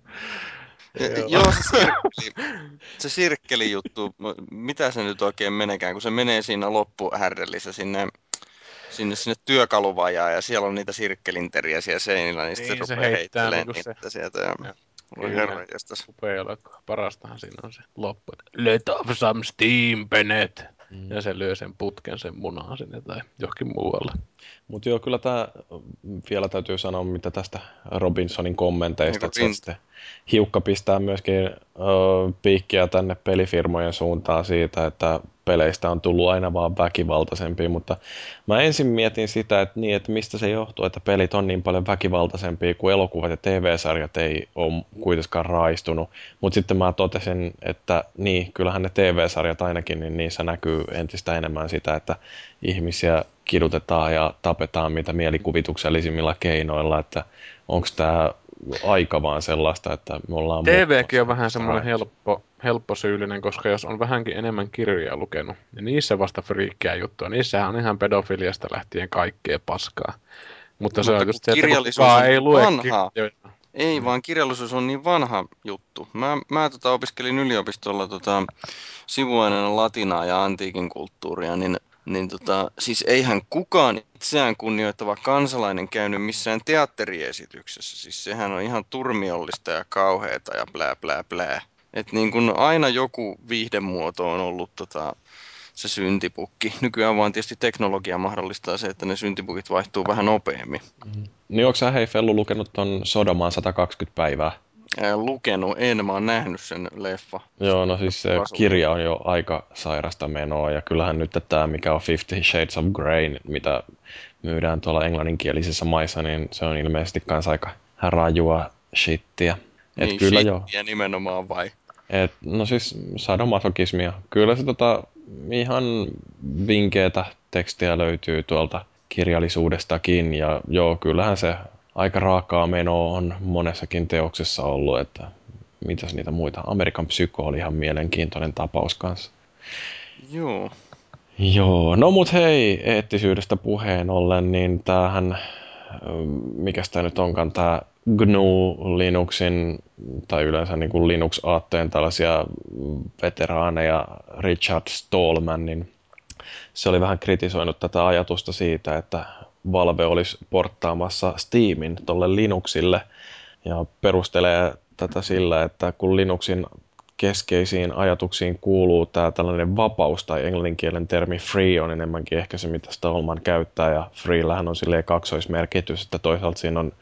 Joo, Joo se, sirkkeli, se sirkkelijuttu, mitä se nyt oikein menekään, kun se menee siinä loppuhärdellissä sinne, sinne, sinne työkaluvajaan ja siellä on niitä sirkkelinteriä siellä seinillä, niin, sitten Niin, se se rupeaa heittelemään niinku se- niitä sieltä. Ja, Kyllä. herra. Upea elokuva. Parastahan siinä on se loppu. Let off some steam, Bennett. Mm. Ja se lyö sen putken sen munaan sinne tai johonkin muualle. Mutta joo, kyllä tämä vielä täytyy sanoa, mitä tästä Robinsonin kommenteista, että se rint- sitten hiukka pistää myöskin ö, piikkiä tänne pelifirmojen suuntaan siitä, että peleistä on tullut aina vaan väkivaltaisempia, mutta mä ensin mietin sitä, että, niin, että mistä se johtuu, että pelit on niin paljon väkivaltaisempia, kuin elokuvat ja TV-sarjat ei ole kuitenkaan raistunut, mutta sitten mä totesin, että niin, kyllähän ne TV-sarjat ainakin, niin niissä näkyy entistä enemmän sitä, että ihmisiä kidutetaan ja tapetaan mitä mielikuvituksellisimmilla keinoilla, että onko tämä aika vaan sellaista, että me ollaan... TVkin on vähän semmoinen helppo, helppo syyllinen, koska jos on vähänkin enemmän kirjoja lukenut, niin niissä vasta friikkiä juttua. Niissähän on ihan pedofiliasta lähtien kaikkea paskaa. Mutta se Mutta on just se, että kirjallisuus kukaan on ei lue vanhaa. kirjoja. Ei, Mm. vaan kirjallisuus on niin vanha juttu. Mä, mä tota, opiskelin yliopistolla tota, sivuaineena latinaa ja antiikin kulttuuria, niin, niin tota, siis eihän kukaan itseään kunnioittava kansalainen käynyt missään teatteriesityksessä. Siis sehän on ihan turmiollista ja kauheata ja blää blää blää. Et niin kun aina joku viihdemuoto on ollut tota, se syntipukki. Nykyään vaan tietysti teknologia mahdollistaa se, että ne syntipukit vaihtuu vähän nopeammin. Niin onko sä hei Fellu lukenut ton Sodomaan 120 päivää? Ää, lukenut, en, mä oon nähnyt sen leffa. Joo, no siis se kirja on jo aika sairasta menoa ja kyllähän nyt tämä, mikä on Fifty Shades of Grey, mitä myydään tuolla englanninkielisissä maissa, niin se on ilmeisesti kans aika rajua shittiä. Et niin, kyllä joo. shittiä nimenomaan vai? Et, no siis sadomasokismia. Kyllä se tota, ihan vinkeätä tekstiä löytyy tuolta kirjallisuudestakin ja joo, kyllähän se aika raakaa menoa on monessakin teoksessa ollut, että mitäs niitä muita. Amerikan psyko oli ihan mielenkiintoinen tapaus kanssa. Joo. Joo, no mut hei, eettisyydestä puheen ollen, niin tämähän, mikäs tämä nyt onkaan, tämä GNU Linuxin, tai yleensä niin kuin Linux-aatteen tällaisia veteraaneja, Richard Stallman, niin se oli vähän kritisoinut tätä ajatusta siitä, että Valve olisi porttaamassa Steamin tuolle Linuxille, ja perustelee tätä sillä, että kun Linuxin keskeisiin ajatuksiin kuuluu tämä tällainen vapaus tai englanninkielen termi free on enemmänkin ehkä se, mitä Stallman käyttää ja freellähän on silleen kaksoismerkitys, että toisaalta siinä on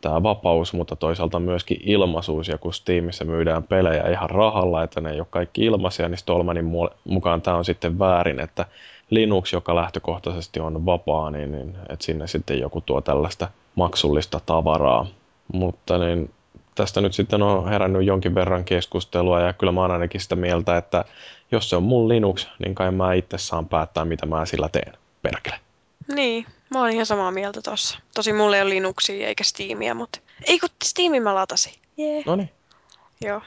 tämä vapaus, mutta toisaalta myöskin ilmaisuus ja kun Steamissa myydään pelejä ihan rahalla, että ne ei ole kaikki ilmaisia, niin Stallmanin mu- mukaan tämä on sitten väärin, että Linux, joka lähtökohtaisesti on vapaa, niin, niin että sinne sitten joku tuo tällaista maksullista tavaraa. Mutta niin, tästä nyt sitten on herännyt jonkin verran keskustelua ja kyllä mä oon ainakin sitä mieltä, että jos se on mun Linux, niin kai mä itse saan päättää, mitä mä sillä teen. Perkele. Niin, mä oon ihan samaa mieltä tossa. Tosi mulla ei ole Linuxia eikä Steamia, mutta... Ei kun Steamin mä latasin. Jee. No niin. Joo,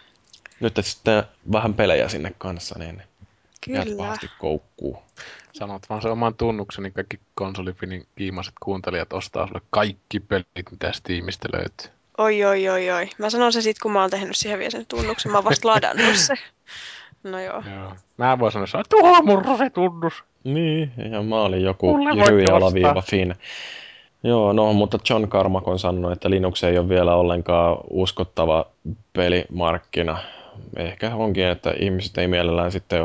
Nyt sitten vähän pelejä sinne kanssa, niin kyllä. pahasti koukkuu. Sanot vaan se oman tunnuksen, niin kaikki konsolifinin kiimaset kuuntelijat ostaa sulle kaikki pelit, mitä Steamista löytyy. Oi, oi, oi, oi. Mä sanon se sit, kun mä oon tehnyt siihen vielä sen tunnuksen. Mä oon vasta ladannut se. No joo. Joo. Mä voin sanoa, että tuo mun se tunnus. Niin, ja mä olin joku Mulle voit Jyri ostaa. alaviiva fin. Joo, no, mutta John Carmack on sanonut, että Linux ei ole vielä ollenkaan uskottava pelimarkkina. Ehkä onkin, että ihmiset ei mielellään sitten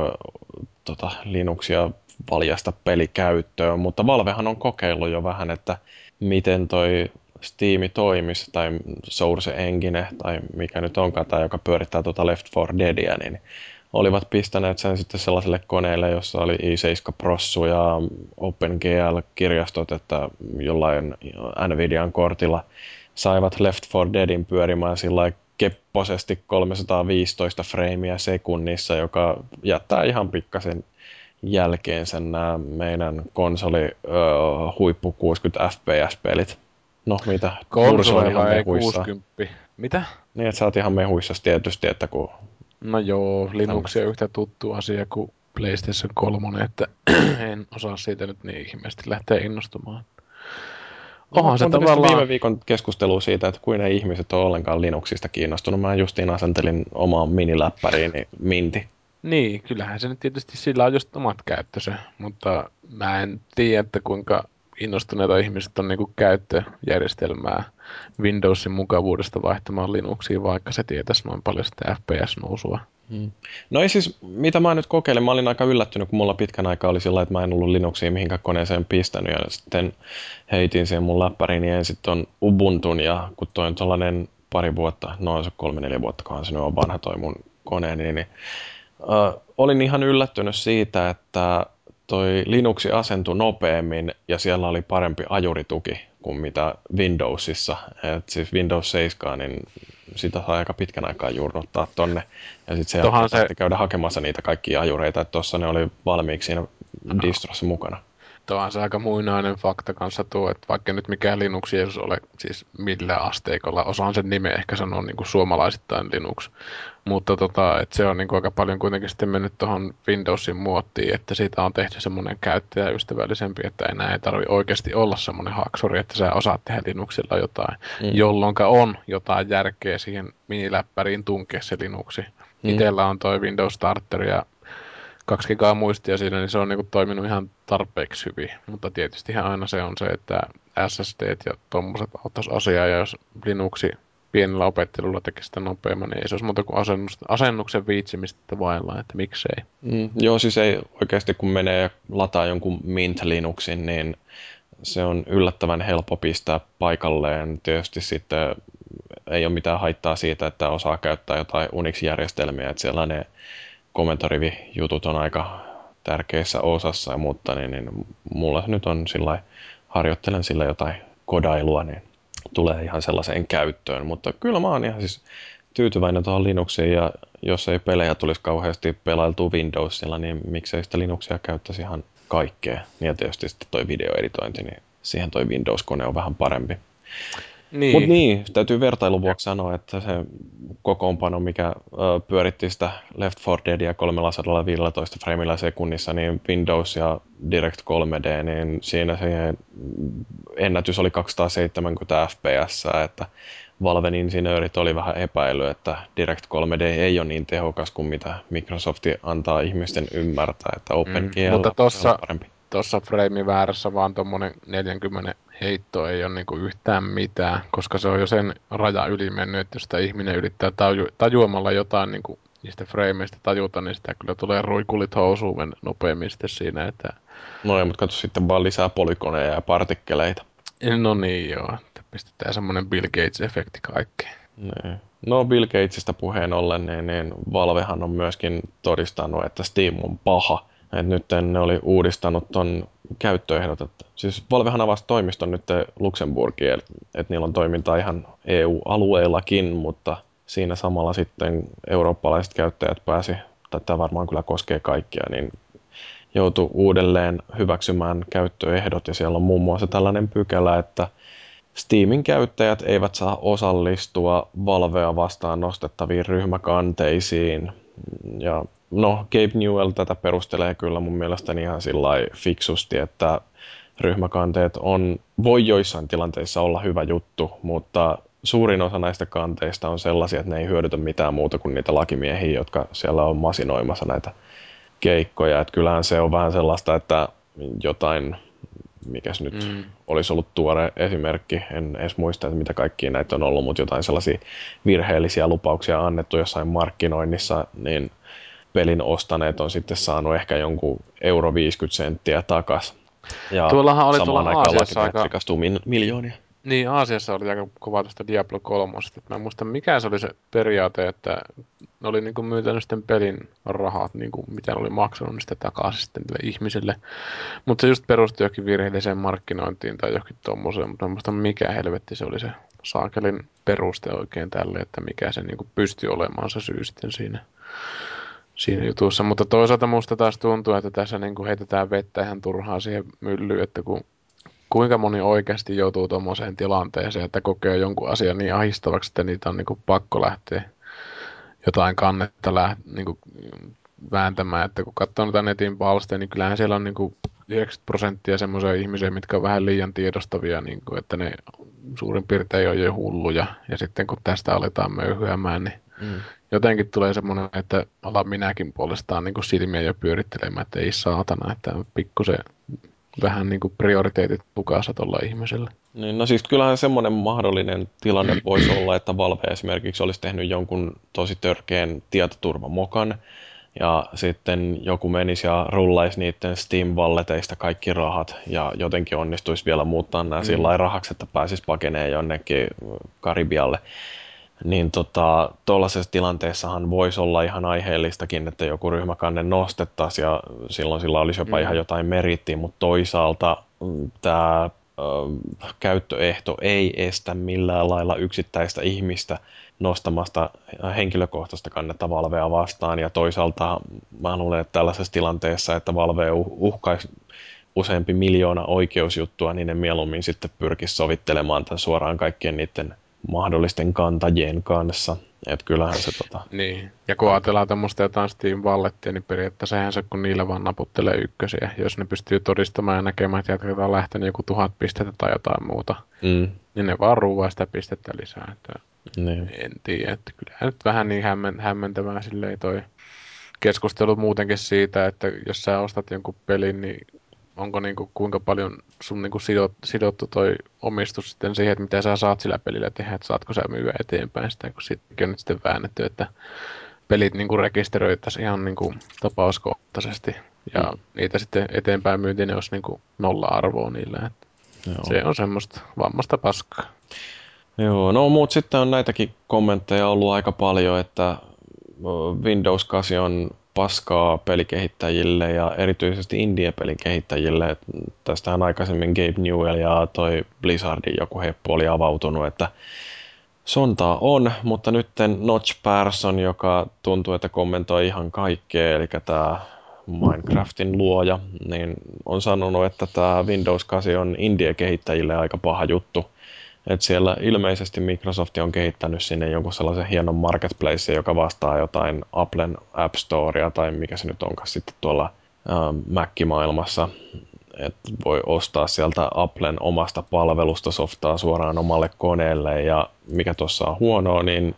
tota, Linuxia valjasta pelikäyttöön, mutta Valvehan on kokeillut jo vähän, että miten toi Steam toimisi, tai Source Engine, tai mikä nyt onkaan tämä, joka pyörittää tuota Left 4 Deadia, niin olivat pistäneet sen sitten sellaiselle koneelle, jossa oli i7 Prossu ja OpenGL-kirjastot, että jollain Nvidian kortilla saivat Left 4 Deadin pyörimään sillä kepposesti 315 freimiä sekunnissa, joka jättää ihan pikkasen jälkeensä nämä meidän konsoli ö, huippu 60 FPS-pelit. No mitä? Konsoleilla ei 60. Mitä? Niin, että sä oot ihan mehuissa tietysti, että kun... No joo, Linux on yhtä tuttu asia kuin PlayStation 3, että en osaa siitä nyt niin ihmeesti lähteä innostumaan. Onhan se tavallaan... viime viikon keskustelu siitä, että kuin ei ihmiset ole ollenkaan Linuxista kiinnostunut. Mä justiin asentelin omaan miniläppäriini Minti. Niin, kyllähän se nyt tietysti sillä on just omat käyttönsä, mutta mä en tiedä, että kuinka innostuneita ihmiset on niin käyttöjärjestelmää Windowsin mukavuudesta vaihtamaan Linuxiin, vaikka se tietäisi noin paljon sitä FPS-nousua. Hmm. No ei siis, mitä mä nyt kokeilin, mä olin aika yllättynyt, kun mulla pitkän aikaa oli sillä, että mä en ollut Linuxia mihinkään koneeseen pistänyt, ja sitten heitin siihen mun läppäriin, niin ensin ton Ubuntun, ja kun toi on tällainen pari vuotta, no se kolme neljä vuotta, kunhan se nyt on vanha toi mun koneeni, niin, niin uh, olin ihan yllättynyt siitä, että toi Linuxi asentui nopeammin ja siellä oli parempi ajurituki kuin mitä Windowsissa. Et siis Windows 7, niin sitä saa aika pitkän aikaa juurnuttaa tonne. Ja sitten se, se käydä hakemassa niitä kaikkia ajureita, että tuossa ne oli valmiiksi siinä distrossa mukana on se aika muinainen fakta kanssa tuo, että vaikka nyt mikään Linux ei ole siis millään asteikolla, osaan sen nimen ehkä sanoa niin kuin suomalaisittain Linux, mutta tota, että se on niin kuin aika paljon kuitenkin sitten mennyt tuohon Windowsin muottiin, että siitä on tehty semmoinen käyttäjäystävällisempi, että enää ei tarvi oikeasti olla semmoinen haksuri, että sä osaat tehdä Linuxilla jotain, mm. jolloin on jotain järkeä siihen miniläppäriin tunkea se Linuxi. Mm. Itellä on toi Windows Starter ja kaksi gigaa muistia siinä, niin se on niinku toiminut ihan tarpeeksi hyvin. Mutta tietysti aina se on se, että SSD ja tuommoiset auttaisi asiaa, ja jos Linuxi pienellä opettelulla tekisi sitä nopeammin, niin ei se olisi muuta kuin asennus, asennuksen viitsimistä vailla, että miksei. Mm, joo, siis ei oikeasti kun menee ja lataa jonkun Mint Linuxin, niin se on yllättävän helppo pistää paikalleen. Tietysti sitten ei ole mitään haittaa siitä, että osaa käyttää jotain Unix-järjestelmiä, että siellä ne komentorivi-jutut on aika tärkeässä osassa, mutta niin, niin mulla nyt on sillä harjoittelen sillä jotain kodailua, niin tulee ihan sellaiseen käyttöön. Mutta kyllä mä oon ihan siis tyytyväinen tuohon Linuxiin ja jos ei pelejä tulisi kauheasti pelailtu Windowsilla, niin miksei sitä Linuxia käyttäisi ihan kaikkea. Ja tietysti sitten toi videoeditointi, niin siihen toi Windows-kone on vähän parempi. Niin. Mutta niin, täytyy vertailun vuoksi sanoa, että se kokoonpano, mikä ö, pyöritti sitä Left 4 Deadia 315 freimillä sekunnissa, niin Windows ja Direct 3D, niin siinä se ennätys oli 270 fps, että Valven insinöörit oli vähän epäily, että Direct 3D ei ole niin tehokas kuin mitä Microsoft antaa ihmisten ymmärtää, että OpenGL mm, mutta tossa, on parempi. Tuossa frame väärässä vaan tuommoinen 40 heitto ei ole niinku yhtään mitään, koska se on jo sen raja yli mennyt, että jos sitä ihminen yrittää taju, tajuamalla jotain niinku niistä frameista tajuta, niin sitä kyllä tulee ruikulit housuun nopeammin sitten siinä, että... No ei, mutta katso sitten vaan lisää polikoneja ja partikkeleita. No niin joo, että pistetään semmoinen Bill Gates-efekti kaikkeen. Niin. No Bill Gatesista puheen ollen, niin, niin Valvehan on myöskin todistanut, että Steam on paha. Et nyt ne oli uudistanut ton käyttöehdot. Että, siis Valvehan avasi toimiston nyt Luxemburgiin, että niillä on toimintaa ihan EU-alueellakin, mutta siinä samalla sitten eurooppalaiset käyttäjät pääsi, tätä varmaan kyllä koskee kaikkia, niin joutui uudelleen hyväksymään käyttöehdot ja siellä on muun muassa tällainen pykälä, että Steamin käyttäjät eivät saa osallistua Valvea vastaan nostettaviin ryhmäkanteisiin. Ja no, Gabe Newell tätä perustelee kyllä mun mielestäni ihan sillä fiksusti, että ryhmäkanteet on, voi joissain tilanteissa olla hyvä juttu, mutta suurin osa näistä kanteista on sellaisia, että ne ei hyödytä mitään muuta kuin niitä lakimiehiä, jotka siellä on masinoimassa näitä keikkoja. Että kyllähän se on vähän sellaista, että jotain, mikäs nyt mm. olisi ollut tuore esimerkki, en edes muista, että mitä kaikkia näitä on ollut, mutta jotain sellaisia virheellisiä lupauksia annettu jossain markkinoinnissa, niin pelin ostaneet on sitten saanut ehkä jonkun euro 50 senttiä takas. Ja Tuollahan oli tuolla Aasiassa aika... miljoonia. Niin, Aasiassa oli aika kova tästä Diablo 3. Mä en muista, mikä se oli se periaate, että ne oli niinku myytänyt sitten pelin rahat, niinku, mitä ne oli maksanut niistä takaisin sitten ihmisille. Mutta se just perustui jokin virheelliseen markkinointiin tai johonkin tommoseen, mutta en muista mikä helvetti se oli se saakelin peruste oikein tälle, että mikä se niinku pystyi olemaan se syy sitten siinä siinä jutussa. Mutta toisaalta musta taas tuntuu, että tässä niin kuin heitetään vettä ihan turhaan siihen myllyyn, että kun, kuinka moni oikeasti joutuu tuommoiseen tilanteeseen, että kokee jonkun asian niin ahistavaksi, että niitä on niin kuin pakko lähteä jotain kannetta lä- niin kuin vääntämään. Että kun katsoo noita netin palsteja, niin kyllähän siellä on niin kuin 90 prosenttia semmoisia ihmisiä, mitkä on vähän liian tiedostavia, niin kuin, että ne suurin piirtein on jo hulluja. Ja sitten kun tästä aletaan möyhyämään, niin mm. Jotenkin tulee semmoinen, että alan minäkin puolestaan niin kuin silmiä jo pyörittelemään, että ei saatana, että pikkusen vähän niin kuin prioriteetit tukassa tuolla ihmisellä. Niin, no siis kyllähän semmoinen mahdollinen tilanne voisi olla, että Valve esimerkiksi olisi tehnyt jonkun tosi törkeän tietoturvamokan, ja sitten joku menisi ja rullaisi niiden Steam-valleteista kaikki rahat ja jotenkin onnistuisi vielä muuttaa nämä mm. sillä rahaksi, että pääsisi pakeneen jonnekin Karibialle. Niin tota, tuollaisessa tilanteessahan voisi olla ihan aiheellistakin, että joku ryhmäkanne nostettaisiin ja silloin sillä olisi jopa mm. ihan jotain merittiä, mutta toisaalta mm, tämä käyttöehto ei estä millään lailla yksittäistä ihmistä nostamasta henkilökohtaista kannetta Valvea vastaan. Ja toisaalta mä luulen, että tällaisessa tilanteessa, että Valve uhkaisi useampi miljoona oikeusjuttua, niin ne mieluummin sitten pyrkisi sovittelemaan tämän suoraan kaikkien niiden mahdollisten kantajien kanssa. Että kyllähän se tota... Niin, ja kun ajatellaan tämmöistä jotain Steam Wallettia, niin periaatteessa sehän se, kun niillä vaan naputtelee ykkösiä. Jos ne pystyy todistamaan ja näkemään, että jatketaan on lähtenyt joku tuhat pistettä tai jotain muuta, mm. niin ne vaan ruuvaa sitä pistettä lisää. Että niin. En tiedä, että kyllähän nyt vähän niin hämmen, hämmentävää silleen toi keskustelu muutenkin siitä, että jos sä ostat jonkun pelin, niin onko niin kuin, kuinka paljon sun niin kuin sidot, sidottu toi omistus sitten siihen, että mitä sä saat sillä pelillä tehdä, että saatko sä myyä eteenpäin sitä, kun sittenkin on nyt sitten väännetty, että pelit niin kuin rekisteröittäisiin ihan niin kuin tapauskohtaisesti ja mm. niitä sitten eteenpäin myynti, ne olisi niin kuin nolla arvoa niillä. Että se on semmoista vammasta paskaa. Joo, no mutta sitten on näitäkin kommentteja ollut aika paljon, että Windows 8 on paskaa pelikehittäjille ja erityisesti indie-pelikehittäjille. Tästähän aikaisemmin Gabe Newell ja toi Blizzardin joku heppu oli avautunut, että sontaa on, mutta nyt Notch Persson, joka tuntuu, että kommentoi ihan kaikkea, eli tämä Minecraftin luoja, niin on sanonut, että tämä Windows 8 on indie-kehittäjille aika paha juttu – et siellä ilmeisesti Microsoft on kehittänyt sinne jonkun sellaisen hienon marketplace, joka vastaa jotain Applen App Storea tai mikä se nyt onkaan sitten tuolla ähm, Mac-maailmassa. Et voi ostaa sieltä Applen omasta palvelusta softaa suoraan omalle koneelle ja mikä tuossa on huonoa, niin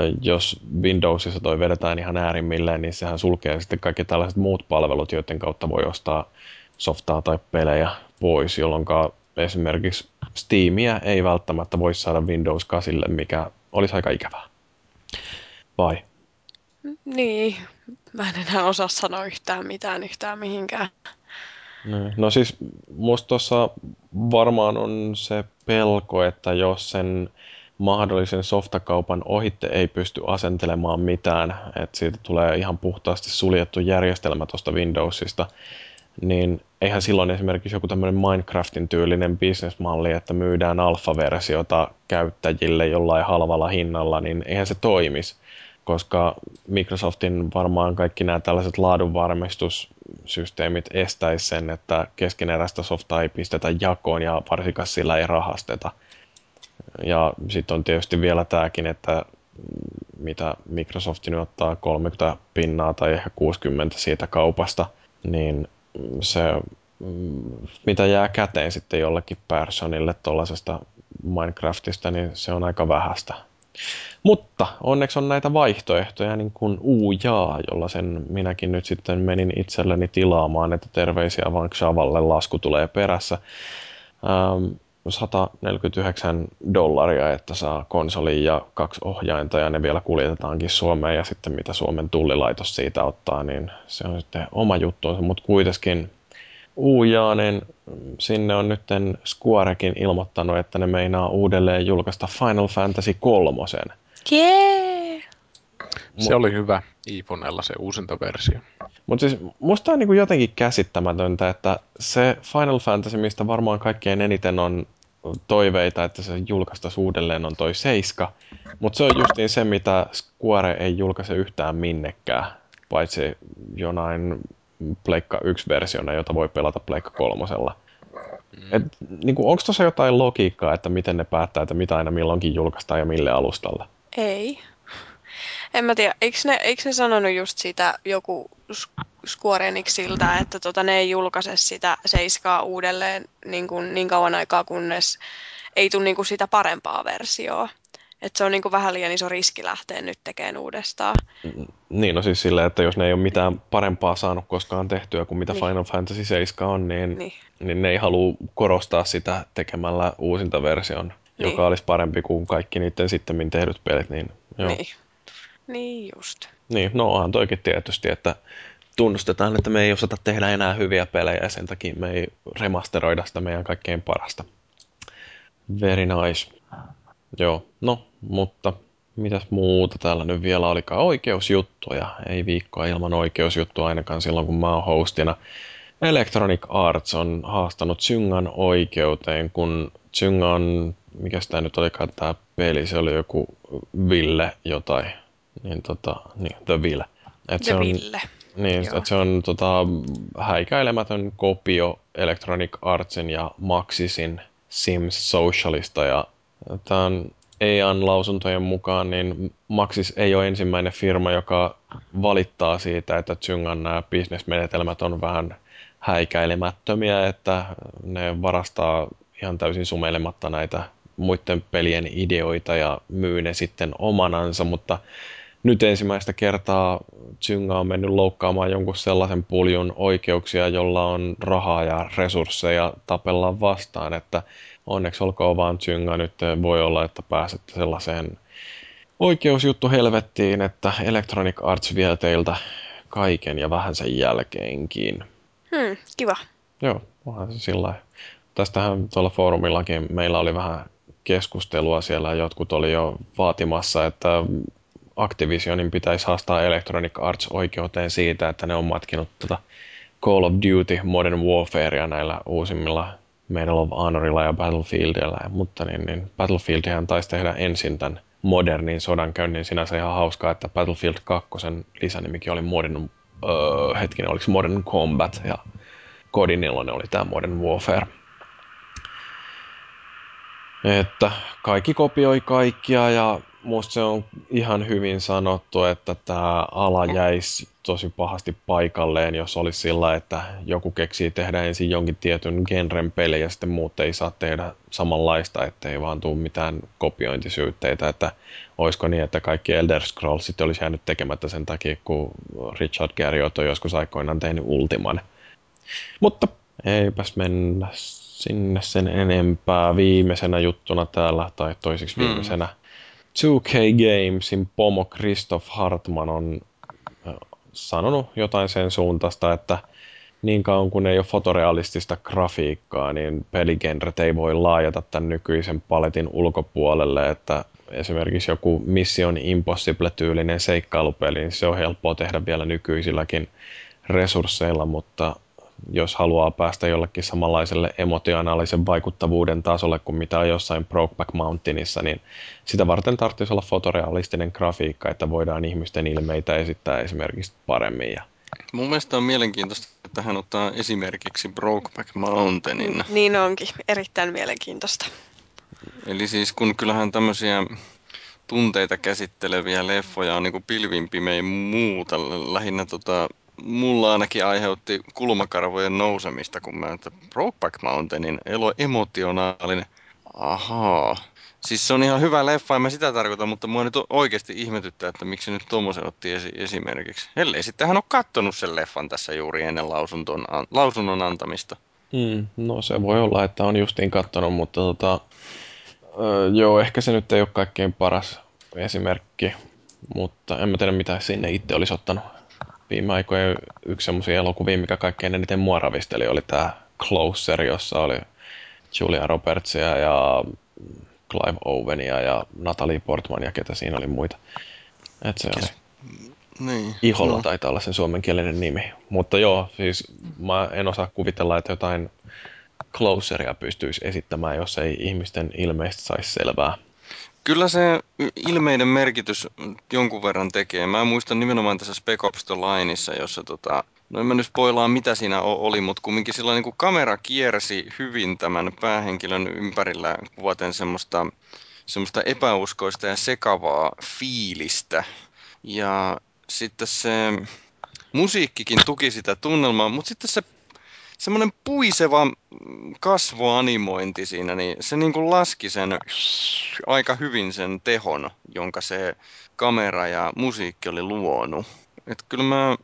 äh, jos Windowsissa toi vedetään ihan äärimmilleen, niin sehän sulkee sitten kaikki tällaiset muut palvelut, joiden kautta voi ostaa softaa tai pelejä pois, jolloin esimerkiksi Steamia ei välttämättä voi saada Windows 8, mikä olisi aika ikävää. Vai? Niin, mä en enää osaa sanoa yhtään mitään yhtään mihinkään. No, no siis musta tuossa varmaan on se pelko, että jos sen mahdollisen softakaupan ohitte ei pysty asentelemaan mitään, että siitä tulee ihan puhtaasti suljettu järjestelmä tuosta Windowsista, niin eihän silloin esimerkiksi joku tämmöinen Minecraftin tyylinen bisnesmalli, että myydään alfa-versiota käyttäjille jollain halvalla hinnalla, niin eihän se toimisi, koska Microsoftin varmaan kaikki nämä tällaiset laadunvarmistussysteemit estäisi sen, että keskeneräistä softaa ei pistetä jakoon ja varsinkaan sillä ei rahasteta. Ja sitten on tietysti vielä tämäkin, että mitä Microsoft nyt ottaa 30 pinnaa tai ehkä 60 siitä kaupasta, niin se, mitä jää käteen sitten jollekin personille tuollaisesta Minecraftista, niin se on aika vähäistä. Mutta onneksi on näitä vaihtoehtoja, niin kuin uujaa, jolla sen minäkin nyt sitten menin itselleni tilaamaan, että terveisiä vaan Xavalle lasku tulee perässä. Ähm, 149 dollaria, että saa konsolin ja kaksi ohjainta ja ne vielä kuljetetaankin Suomeen ja sitten mitä Suomen tullilaitos siitä ottaa, niin se on sitten oma juttuunsa, mutta kuitenkin Uujaanen, sinne on nyt Squarekin ilmoittanut, että ne meinaa uudelleen julkaista Final Fantasy kolmosen. Yeah! Se oli hyvä iPhonella se uusinta versio. Mutta siis musta on niinku jotenkin käsittämätöntä, että se Final Fantasy, mistä varmaan kaikkein eniten on toiveita, että se julkaistaisi uudelleen, on toi Seiska. Mutta se on justiin se, mitä Square ei julkaise yhtään minnekään. paitsi jonain Pleikka 1-versiona, jota voi pelata Pleikka kolmosella. Mm. niin onko tuossa jotain logiikkaa, että miten ne päättää, että mitä aina milloinkin julkaistaan ja mille alustalle? Ei. En mä tiedä, eikö ne, eikö ne sanonut just sitä joku Square Enixiltä, että tota, ne ei julkaise sitä seiskaa uudelleen niin, kuin, niin kauan aikaa, kunnes ei tule niin kuin sitä parempaa versioa. Että se on niin kuin vähän liian iso riski lähteä nyt tekemään uudestaan. Niin, no siis silleen, että jos ne ei ole mitään parempaa saanut koskaan tehtyä kuin mitä niin. Final Fantasy 7 on, niin, niin. niin ne ei halua korostaa sitä tekemällä uusinta version, niin. joka olisi parempi kuin kaikki niiden sitten tehdyt pelit. Niin, joo. niin. Niin just. Niin, no onhan toikin tietysti, että tunnustetaan, että me ei osata tehdä enää hyviä pelejä ja sen takia me ei remasteroida sitä meidän kaikkein parasta. Very nice. Joo, no, mutta mitäs muuta täällä nyt vielä olikaan? Oikeusjuttuja. Ei viikkoa ilman oikeusjuttua ainakaan silloin, kun mä oon hostina. Electronic Arts on haastanut Zyngan oikeuteen, kun Zynga on, mikä tämä nyt olikaan tämä peli, se oli joku Ville jotain, niin tota, niin, The Ville. Et The se on, Ville. Niin, että se on tota, häikäilemätön kopio Electronic Artsin ja Maxisin Sims Socialista ja Tämän EAN lausuntojen mukaan niin Maxis ei ole ensimmäinen firma, joka valittaa siitä, että Zyngan nämä bisnesmenetelmät on vähän häikäilemättömiä, että ne varastaa ihan täysin sumeilematta näitä muiden pelien ideoita ja myy ne sitten omanansa, mutta nyt ensimmäistä kertaa Zynga on mennyt loukkaamaan jonkun sellaisen puljun oikeuksia, jolla on rahaa ja resursseja tapella vastaan, että onneksi olkoon vaan Zynga nyt voi olla, että pääsette sellaiseen oikeusjuttu helvettiin, että Electronic Arts vie teiltä kaiken ja vähän sen jälkeenkin. Hmm, kiva. Joo, onhan se sillä Tästähän tuolla foorumillakin meillä oli vähän keskustelua siellä. Jotkut oli jo vaatimassa, että Activisionin pitäisi haastaa Electronic Arts oikeuteen siitä, että ne on matkinut tuota Call of Duty Modern Warfarea näillä uusimmilla Medal of Honorilla ja Battlefieldilla, mutta niin, niin Battlefieldihan taisi tehdä ensin tämän modernin sodankäynnin sinänsä ihan hauskaa, että Battlefield 2 lisänimikin oli Modern, öö, hetkinen, oliko Modern Combat ja Kodin oli tämä Modern Warfare. Että kaikki kopioi kaikkia ja musta se on ihan hyvin sanottu, että tämä ala jäisi tosi pahasti paikalleen, jos olisi sillä, että joku keksii tehdä ensin jonkin tietyn genren peli ja sitten muut ei saa tehdä samanlaista, ettei vaan tule mitään kopiointisyytteitä, että olisiko niin, että kaikki Elder Scrollsit olisi jäänyt tekemättä sen takia, kun Richard Garriott on joskus aikoinaan tehnyt Ultiman. Mutta eipäs mennä sinne sen enempää viimeisenä juttuna täällä, tai toiseksi hmm. viimeisenä. Hmm 2K Gamesin pomo Christoph Hartman on sanonut jotain sen suuntaista, että niin kauan kun ei ole fotorealistista grafiikkaa, niin peligenret ei voi laajata tämän nykyisen paletin ulkopuolelle, että esimerkiksi joku Mission Impossible-tyylinen seikkailupeli, niin se on helppoa tehdä vielä nykyisilläkin resursseilla, mutta jos haluaa päästä jollekin samanlaiselle emotionaalisen vaikuttavuuden tasolle kuin mitä on jossain Brokeback Mountainissa, niin sitä varten tarvitsisi olla fotorealistinen grafiikka, että voidaan ihmisten ilmeitä esittää esimerkiksi paremmin. Ja... Mun mielestä on mielenkiintoista, että hän ottaa esimerkiksi Brokeback Mountainin. Niin onkin, erittäin mielenkiintoista. Eli siis kun kyllähän tämmöisiä tunteita käsitteleviä leffoja on niin pilvin pimein muuta. Lähinnä tota, mulla ainakin aiheutti kulmakarvojen nousemista, kun mä että Brokeback Mountainin elo emotionaalinen. Ahaa. Siis se on ihan hyvä leffa, en mä sitä tarkoita, mutta mua nyt oikeasti ihmetyttää, että miksi nyt tuommoisen otti esi- esimerkiksi. Ellei sitten hän on kattonut sen leffan tässä juuri ennen lausunton, an- lausunnon antamista. Mm, no se voi olla, että on justiin kattonut, mutta tota, öö, joo, ehkä se nyt ei ole kaikkein paras esimerkki, mutta en mä tiedä mitä sinne itse olisi ottanut viime aikoina yksi semmoisia elokuvia, mikä kaikkein eniten mua ravisteli, oli tämä Closer, jossa oli Julia Robertsia ja Clive Owenia ja Natalie Portman ja ketä siinä oli muita. Et se oli. Niin. Iholla no. taitaa olla sen suomenkielinen nimi. Mutta joo, siis mä en osaa kuvitella, että jotain Closeria pystyisi esittämään, jos ei ihmisten ilmeistä saisi selvää. Kyllä se ilmeinen merkitys jonkun verran tekee. Mä muistan nimenomaan tässä Spec Ops The Lineissa, jossa tota, no en mä nyt spoilaa mitä siinä oli, mutta kumminkin sillä niin kuin kamera kiersi hyvin tämän päähenkilön ympärillä kuvaten semmoista, semmoista epäuskoista ja sekavaa fiilistä. Ja sitten se musiikkikin tuki sitä tunnelmaa, mutta sitten se semmoinen puiseva kasvoanimointi siinä, niin se niin kuin laski sen aika hyvin sen tehon, jonka se kamera ja musiikki oli luonut. Et kyllä mä,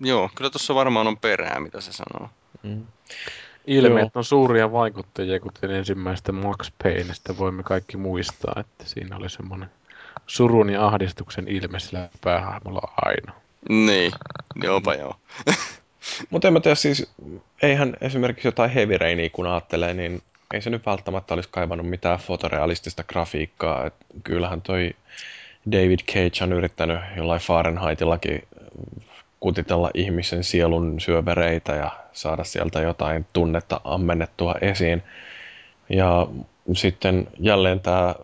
joo, kyllä tuossa varmaan on perää, mitä se sanoo. Mm. Ilmeet on suuria vaikuttajia, kuten ensimmäistä Max Payneistä voimme kaikki muistaa, että siinä oli semmoinen surun ja ahdistuksen ilme sillä päähahmolla aina. Niin, joopa joo. Mutta en mä tiedä, siis eihän esimerkiksi jotain Heavy Rainia kun ajattelee, niin ei se nyt välttämättä olisi kaivannut mitään fotorealistista grafiikkaa. Et kyllähän toi David Cage on yrittänyt jollain Fahrenheitillakin kutitella ihmisen sielun syövereitä ja saada sieltä jotain tunnetta ammennettua esiin. Ja sitten jälleen tämä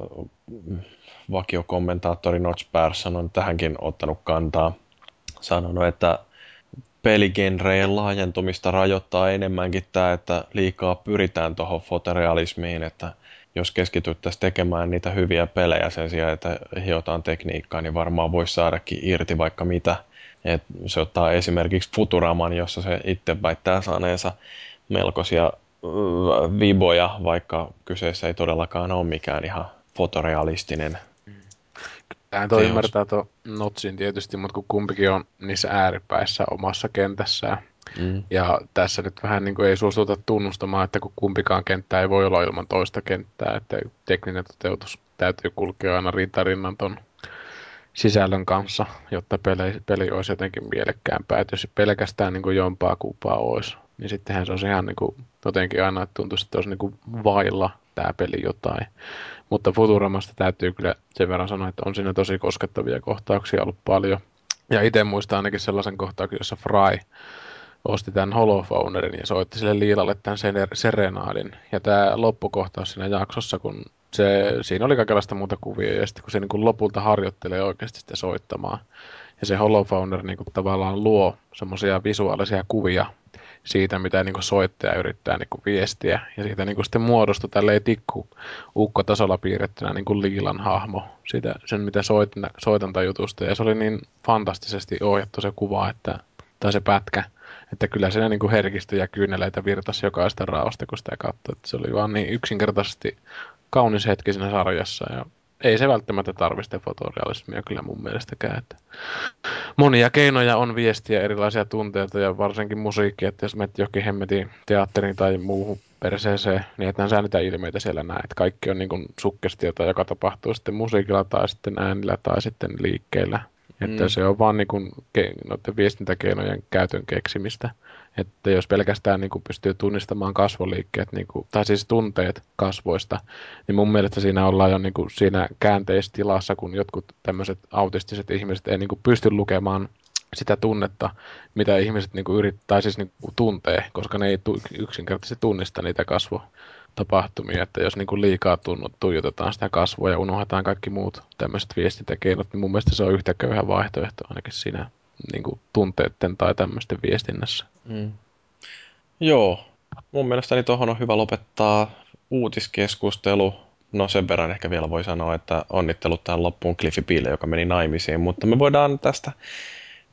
vakiokommentaattori Notch Persson on tähänkin ottanut kantaa. Sanonut, että peligenrejen laajentumista rajoittaa enemmänkin tämä, että liikaa pyritään tuohon fotorealismiin, että jos keskityttäisiin tekemään niitä hyviä pelejä sen sijaan, että hiotaan tekniikkaa, niin varmaan voisi saadakin irti vaikka mitä. Et se ottaa esimerkiksi Futuraman, jossa se itse väittää saaneensa melkoisia viboja, vaikka kyseessä ei todellakaan ole mikään ihan fotorealistinen Tähän toi ymmärtää tuon Notsin tietysti, mutta kun kumpikin on niissä ääripäissä omassa kentässään. Mm. Ja tässä nyt vähän niin kuin ei suostuta tunnustamaan, että kun kumpikaan kenttä ei voi olla ilman toista kenttää, että tekninen toteutus täytyy kulkea aina rintarinnan ton sisällön kanssa, jotta peli, peli olisi jotenkin mielekkäämpää. Että jos pelkästään niin kuin jompaa kupaa olisi, niin sittenhän se olisi ihan niin kuin, jotenkin aina, että tuntuisi, että olisi niin kuin vailla tämä peli jotain. Mutta Futuramasta täytyy kyllä sen verran sanoa, että on siinä tosi koskettavia kohtauksia ollut paljon. Ja itse muistan ainakin sellaisen kohtauksen, jossa Fry osti tämän Holophonerin ja soitti sille Liilalle tämän Serenadin. Ja tämä loppukohtaus siinä jaksossa, kun se, siinä oli kaikenlaista muuta kuvia, ja sitten kun se niin kuin lopulta harjoittelee oikeasti sitä soittamaan, ja se Holophoner niin kuin tavallaan luo semmoisia visuaalisia kuvia siitä, mitä niin kuin soittaja yrittää niin kuin viestiä. Ja siitä niin kuin sitten muodostui tälleen tikku ukkotasolla piirrettynä niin kuin Liilan hahmo siitä, sen, mitä soitan, soitantajutusta. Ja se oli niin fantastisesti ohjattu se kuva, että, tai se pätkä, että kyllä siinä niin kuin herkistyi ja kyyneleitä virtasi jokaista raosta, kun sitä katsoi. Että se oli vaan niin yksinkertaisesti kaunis hetki siinä sarjassa. Ja ei se välttämättä tarvitse fotorealismia kyllä mun mielestäkään. Että monia keinoja on viestiä erilaisia tunteita ja varsinkin musiikki, että jos menet jokin hemmetin teatteriin tai muuhun perseeseen, niin että sä niitä ilmeitä siellä näet. Kaikki on niin kuin sukkestiota, joka tapahtuu sitten musiikilla tai sitten äänillä tai sitten liikkeellä. Että mm. se on vaan niin kuin ke- noiden viestintäkeinojen käytön keksimistä. Että jos pelkästään niin kuin pystyy tunnistamaan kasvoliikkeet, niin kuin, tai siis tunteet kasvoista, niin mun mielestä siinä ollaan jo niin kuin siinä käänteistilassa, kun jotkut tämmöiset autistiset ihmiset ei niin kuin pysty lukemaan sitä tunnetta, mitä ihmiset niin kuin yrittää, siis niin kuin tuntee, koska ne ei tu- yksinkertaisesti tunnista niitä kasvotapahtumia, että jos niin kuin liikaa tunnut, tuijotetaan sitä kasvoa ja unohdetaan kaikki muut tämmöiset viestintäkeinot, niin mun mielestä se on yhtä köyhä vaihtoehto ainakin siinä niin kuin tunteiden tai tämmöisten viestinnässä. Mm. Joo, mun mielestäni tuohon on hyvä lopettaa uutiskeskustelu. No sen verran ehkä vielä voi sanoa, että onnittelut tähän loppuun Cliffy Pille, joka meni naimisiin, mutta me voidaan tästä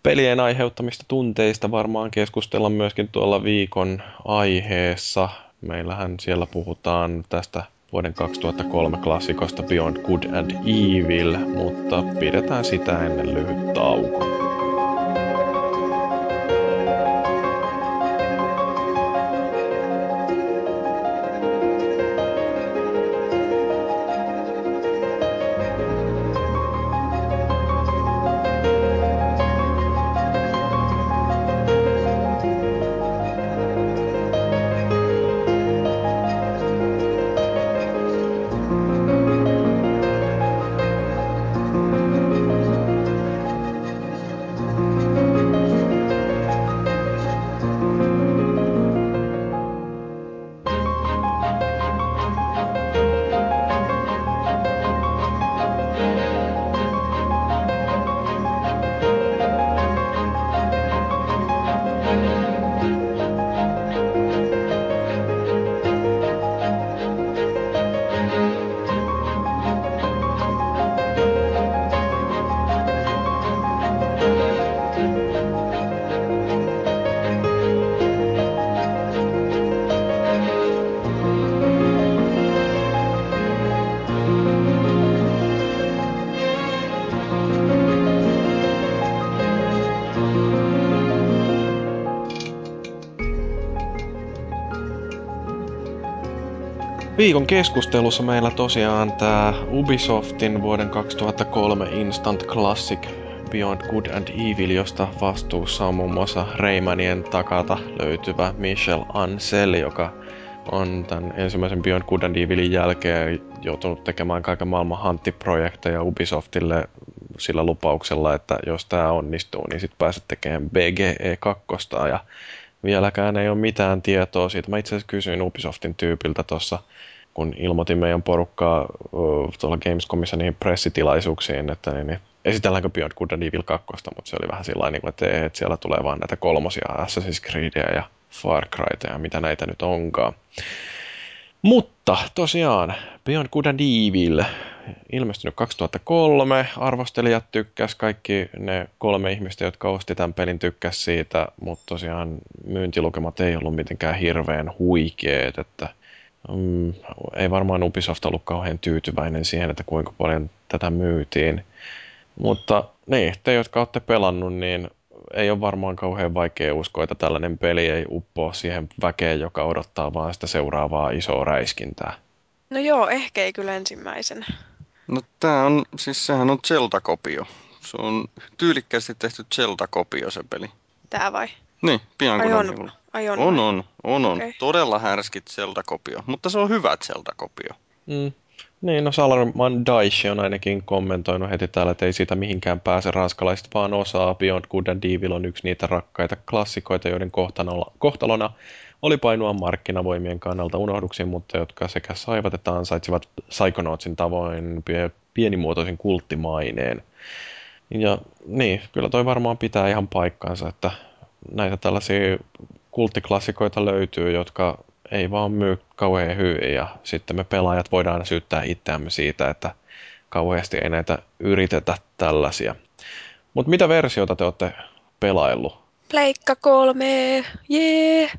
pelien aiheuttamista tunteista varmaan keskustella myöskin tuolla viikon aiheessa. Meillähän siellä puhutaan tästä vuoden 2003 klassikosta Beyond Good and Evil, mutta pidetään sitä ennen lyhyt tauko. Viikon keskustelussa meillä tosiaan tämä Ubisoftin vuoden 2003 Instant Classic Beyond Good and Evil, josta vastuussa on muun muassa Raymanien takata löytyvä Michel Ancel, joka on tämän ensimmäisen Beyond Good and Evilin jälkeen joutunut tekemään kaiken maailman hanttiprojekteja Ubisoftille sillä lupauksella, että jos tämä onnistuu, niin sitten pääset tekemään BGE 2. Ja vieläkään ei ole mitään tietoa siitä. Mä itse asiassa kysyin Ubisoftin tyypiltä tuossa, kun ilmoitin meidän porukkaa tuolla Gamescomissa niihin pressitilaisuuksiin, että niin, niin esitelläänkö Beyond Good and Evil 2, mutta se oli vähän sillä niin että, että siellä tulee vaan näitä kolmosia, Assassin's Creedia ja Far Cryta ja mitä näitä nyt onkaan. Mutta tosiaan, Beyond Good and Evil, ilmestynyt 2003, arvostelijat tykkäs, kaikki ne kolme ihmistä, jotka osti tämän pelin tykkäs siitä, mutta tosiaan myyntilukemat ei ollut mitenkään hirveän huikeet, että mm, ei varmaan Ubisoft ollut kauhean tyytyväinen siihen, että kuinka paljon tätä myytiin. Mutta niin, te jotka olette pelannut, niin ei ole varmaan kauhean vaikea uskoa, että tällainen peli ei uppoa siihen väkeen, joka odottaa vaan sitä seuraavaa isoa räiskintää. No joo, ehkä ei kyllä ensimmäisenä. No tää on, siis sehän on Zelda-kopio. Se on tyylikkäästi tehty Zelda-kopio se peli. Tää vai? Niin, pian kun on, on, on, on, on, on, on. Okay. Todella härskit Zelda-kopio, mutta se on hyvä Zelda-kopio. Mm. Niin, no Salarman Daishi on ainakin kommentoinut heti täällä, että ei siitä mihinkään pääse ranskalaiset, vaan osaa. Beyond Good and Evil on yksi niitä rakkaita klassikoita, joiden kohtalona oli painua markkinavoimien kannalta unohduksiin, mutta jotka sekä saivat että ansaitsivat Psychonautsin tavoin pienimuotoisen kulttimaineen. Ja niin, kyllä toi varmaan pitää ihan paikkansa, että näitä tällaisia kulttiklassikoita löytyy, jotka ei vaan myy kauhean hyvin ja sitten me pelaajat voidaan syyttää itseämme siitä, että kauheasti ei näitä yritetä tällaisia. Mutta mitä versiota te olette pelaillut? Pleikka kolme, jee! Yeah.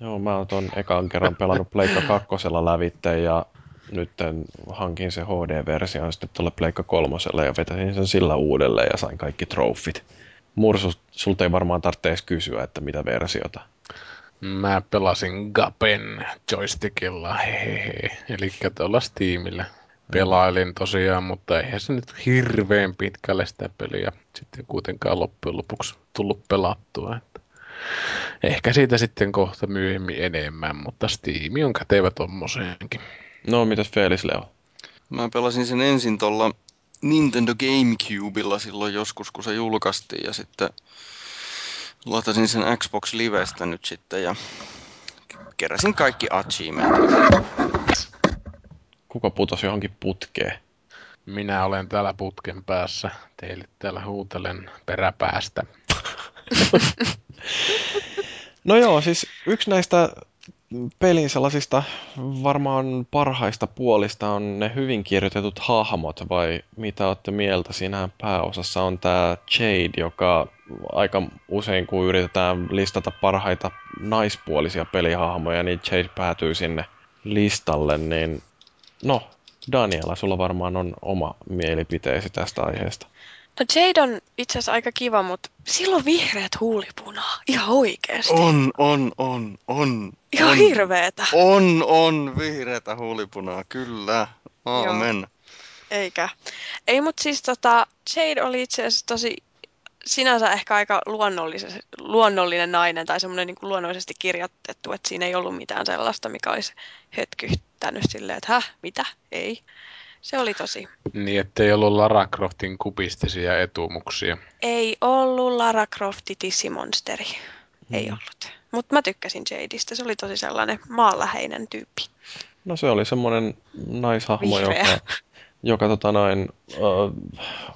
Joo, mä oon ton ekan kerran pelannut Pleikka kakkosella lävitte ja nyt hankin se HD-version sitten tuolle Pleikka kolmoselle ja vetäsin sen sillä uudelleen ja sain kaikki trofit. Mursu, sulta ei varmaan tarvitse kysyä, että mitä versiota. Mä pelasin Gapen joystickilla, hehehe. Eli tuolla Steamillä. Pelailin tosiaan, mutta eihän se nyt hirveän pitkälle sitä peliä sitten kuitenkaan loppujen lopuksi tullut pelattua. Että ehkä siitä sitten kohta myöhemmin enemmän, mutta Steam on kätevä tommoseenkin. No, mitäs Felis Leo? Mä pelasin sen ensin tuolla Nintendo Gamecubella silloin joskus, kun se julkaistiin ja sitten latasin sen Xbox Livestä nyt sitten ja keräsin kaikki achievementit. Kuka putosi johonkin putkeen? Minä olen täällä putken päässä. Teille täällä huutelen peräpäästä. no joo, siis yksi näistä pelin sellaisista varmaan parhaista puolista on ne hyvin kirjoitetut hahmot, vai mitä olette mieltä? Siinä pääosassa on tämä Jade, joka aika usein kun yritetään listata parhaita naispuolisia pelihahmoja, niin Jade päätyy sinne listalle, niin no, Daniela, sulla varmaan on oma mielipiteesi tästä aiheesta. No Jade on itse asiassa aika kiva, mutta silloin vihreät huulipunaa. Ihan oikeesti. On, on, on, on. Ihan on, hirveetä. On, on vihreätä huulipunaa, kyllä. Aamen. Joo. Eikä. Ei, mutta siis tota, Jade oli itse asiassa tosi sinänsä ehkä aika luonnollinen nainen tai semmoinen niin luonnollisesti kirjoitettu, että siinä ei ollut mitään sellaista, mikä olisi hetkyttänyt silleen, että häh, mitä, ei. Se oli tosi. Niin, ettei ollut Lara Croftin kubistisia etumuksia. Ei ollut Lara Crofti tissimonsteri. Mm. Ei ollut. Mutta mä tykkäsin Jadeista. Se oli tosi sellainen maanläheinen tyyppi. No se oli semmoinen naishahmo, Vihreä. joka, joka tota noin, uh,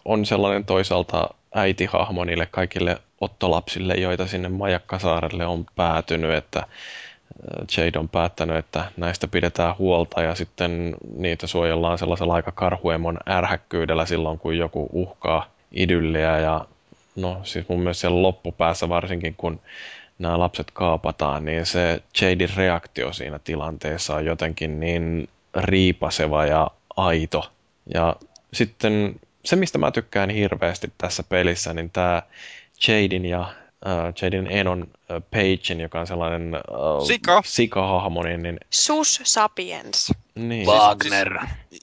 on sellainen toisaalta äitihahmo niille kaikille ottolapsille, joita sinne Majakkasaarelle on päätynyt, että Jade on päättänyt, että näistä pidetään huolta ja sitten niitä suojellaan sellaisella aika karhuemon ärhäkkyydellä silloin, kun joku uhkaa idylliä ja no siis mun mielestä siellä loppupäässä varsinkin, kun nämä lapset kaapataan, niin se Jadein reaktio siinä tilanteessa on jotenkin niin riipaseva ja aito. Ja sitten se, mistä mä tykkään hirveästi tässä pelissä, niin tämä Jadein ja uh, Jadin Enon uh, Pagein, joka on sellainen uh, Sika. sikahahmo, niin, niin, Sus sapiens. niin Wagner.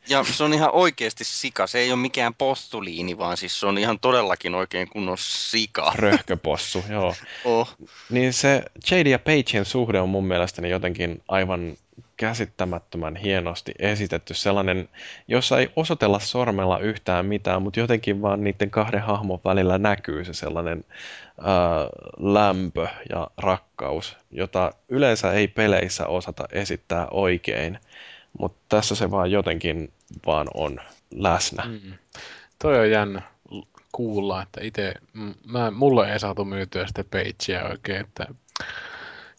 Ja se on ihan oikeasti sika. Se ei ole mikään postuliini, vaan siis se on ihan todellakin oikein kunnon sika. röhköpossu, joo. Oh. Niin se Jade ja Pagein suhde on mun mielestäni jotenkin aivan käsittämättömän hienosti esitetty. Sellainen, jossa ei osoitella sormella yhtään mitään, mutta jotenkin vaan niiden kahden hahmon välillä näkyy se sellainen ää, lämpö ja rakkaus, jota yleensä ei peleissä osata esittää oikein, mutta tässä se vaan jotenkin vaan on läsnä. Mm. Toi on jännä kuulla, että itse, mä, mulle ei saatu myytyä sitä Pagea oikein, että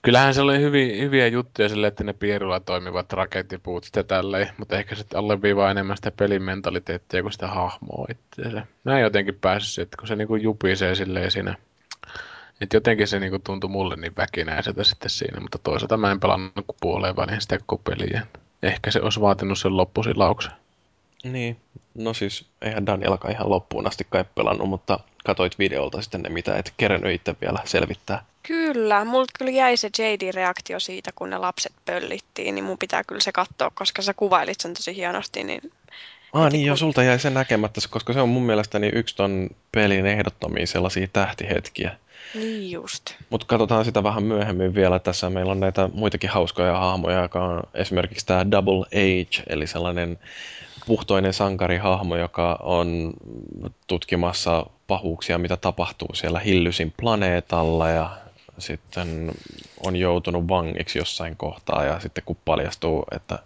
kyllähän se oli hyviä, hyviä juttuja sille, että ne pierulla toimivat rakettipuut sitä tälleen, mutta ehkä sitten alleviivaa enemmän sitä pelin mentaliteettia kuin sitä hahmoa itseänsä. Mä en jotenkin päässyt, että kun se niinku jupisee silleen siinä, että jotenkin se niinku tuntui mulle niin väkinäiseltä sitten siinä, mutta toisaalta mä en pelannut kuin puoleen väliin sitä koko peliä. Ehkä se olisi vaatinut sen loppusilauksen. Niin, no siis eihän Danielka ihan loppuun asti kai pelannut, mutta katoit videolta sitten ne, mitä et kerennyt itse vielä selvittää. Kyllä, multa kyllä jäi se JDin reaktio siitä, kun ne lapset pöllittiin, niin mun pitää kyllä se katsoa, koska sä kuvailit sen tosi hienosti, niin Ah niin, jo kun- sulta jäi se näkemättä, koska se on mun mielestäni yksi ton pelin ehdottomia sellaisia tähtihetkiä. niin just. Mutta katsotaan sitä vähän myöhemmin vielä. Tässä meillä on näitä muitakin hauskoja hahmoja, joka on esimerkiksi tämä Double Age, eli sellainen puhtoinen sankarihahmo, joka on tutkimassa pahuuksia, mitä tapahtuu siellä Hillysin planeetalla ja sitten on joutunut vangiksi jossain kohtaa ja sitten kun paljastuu, että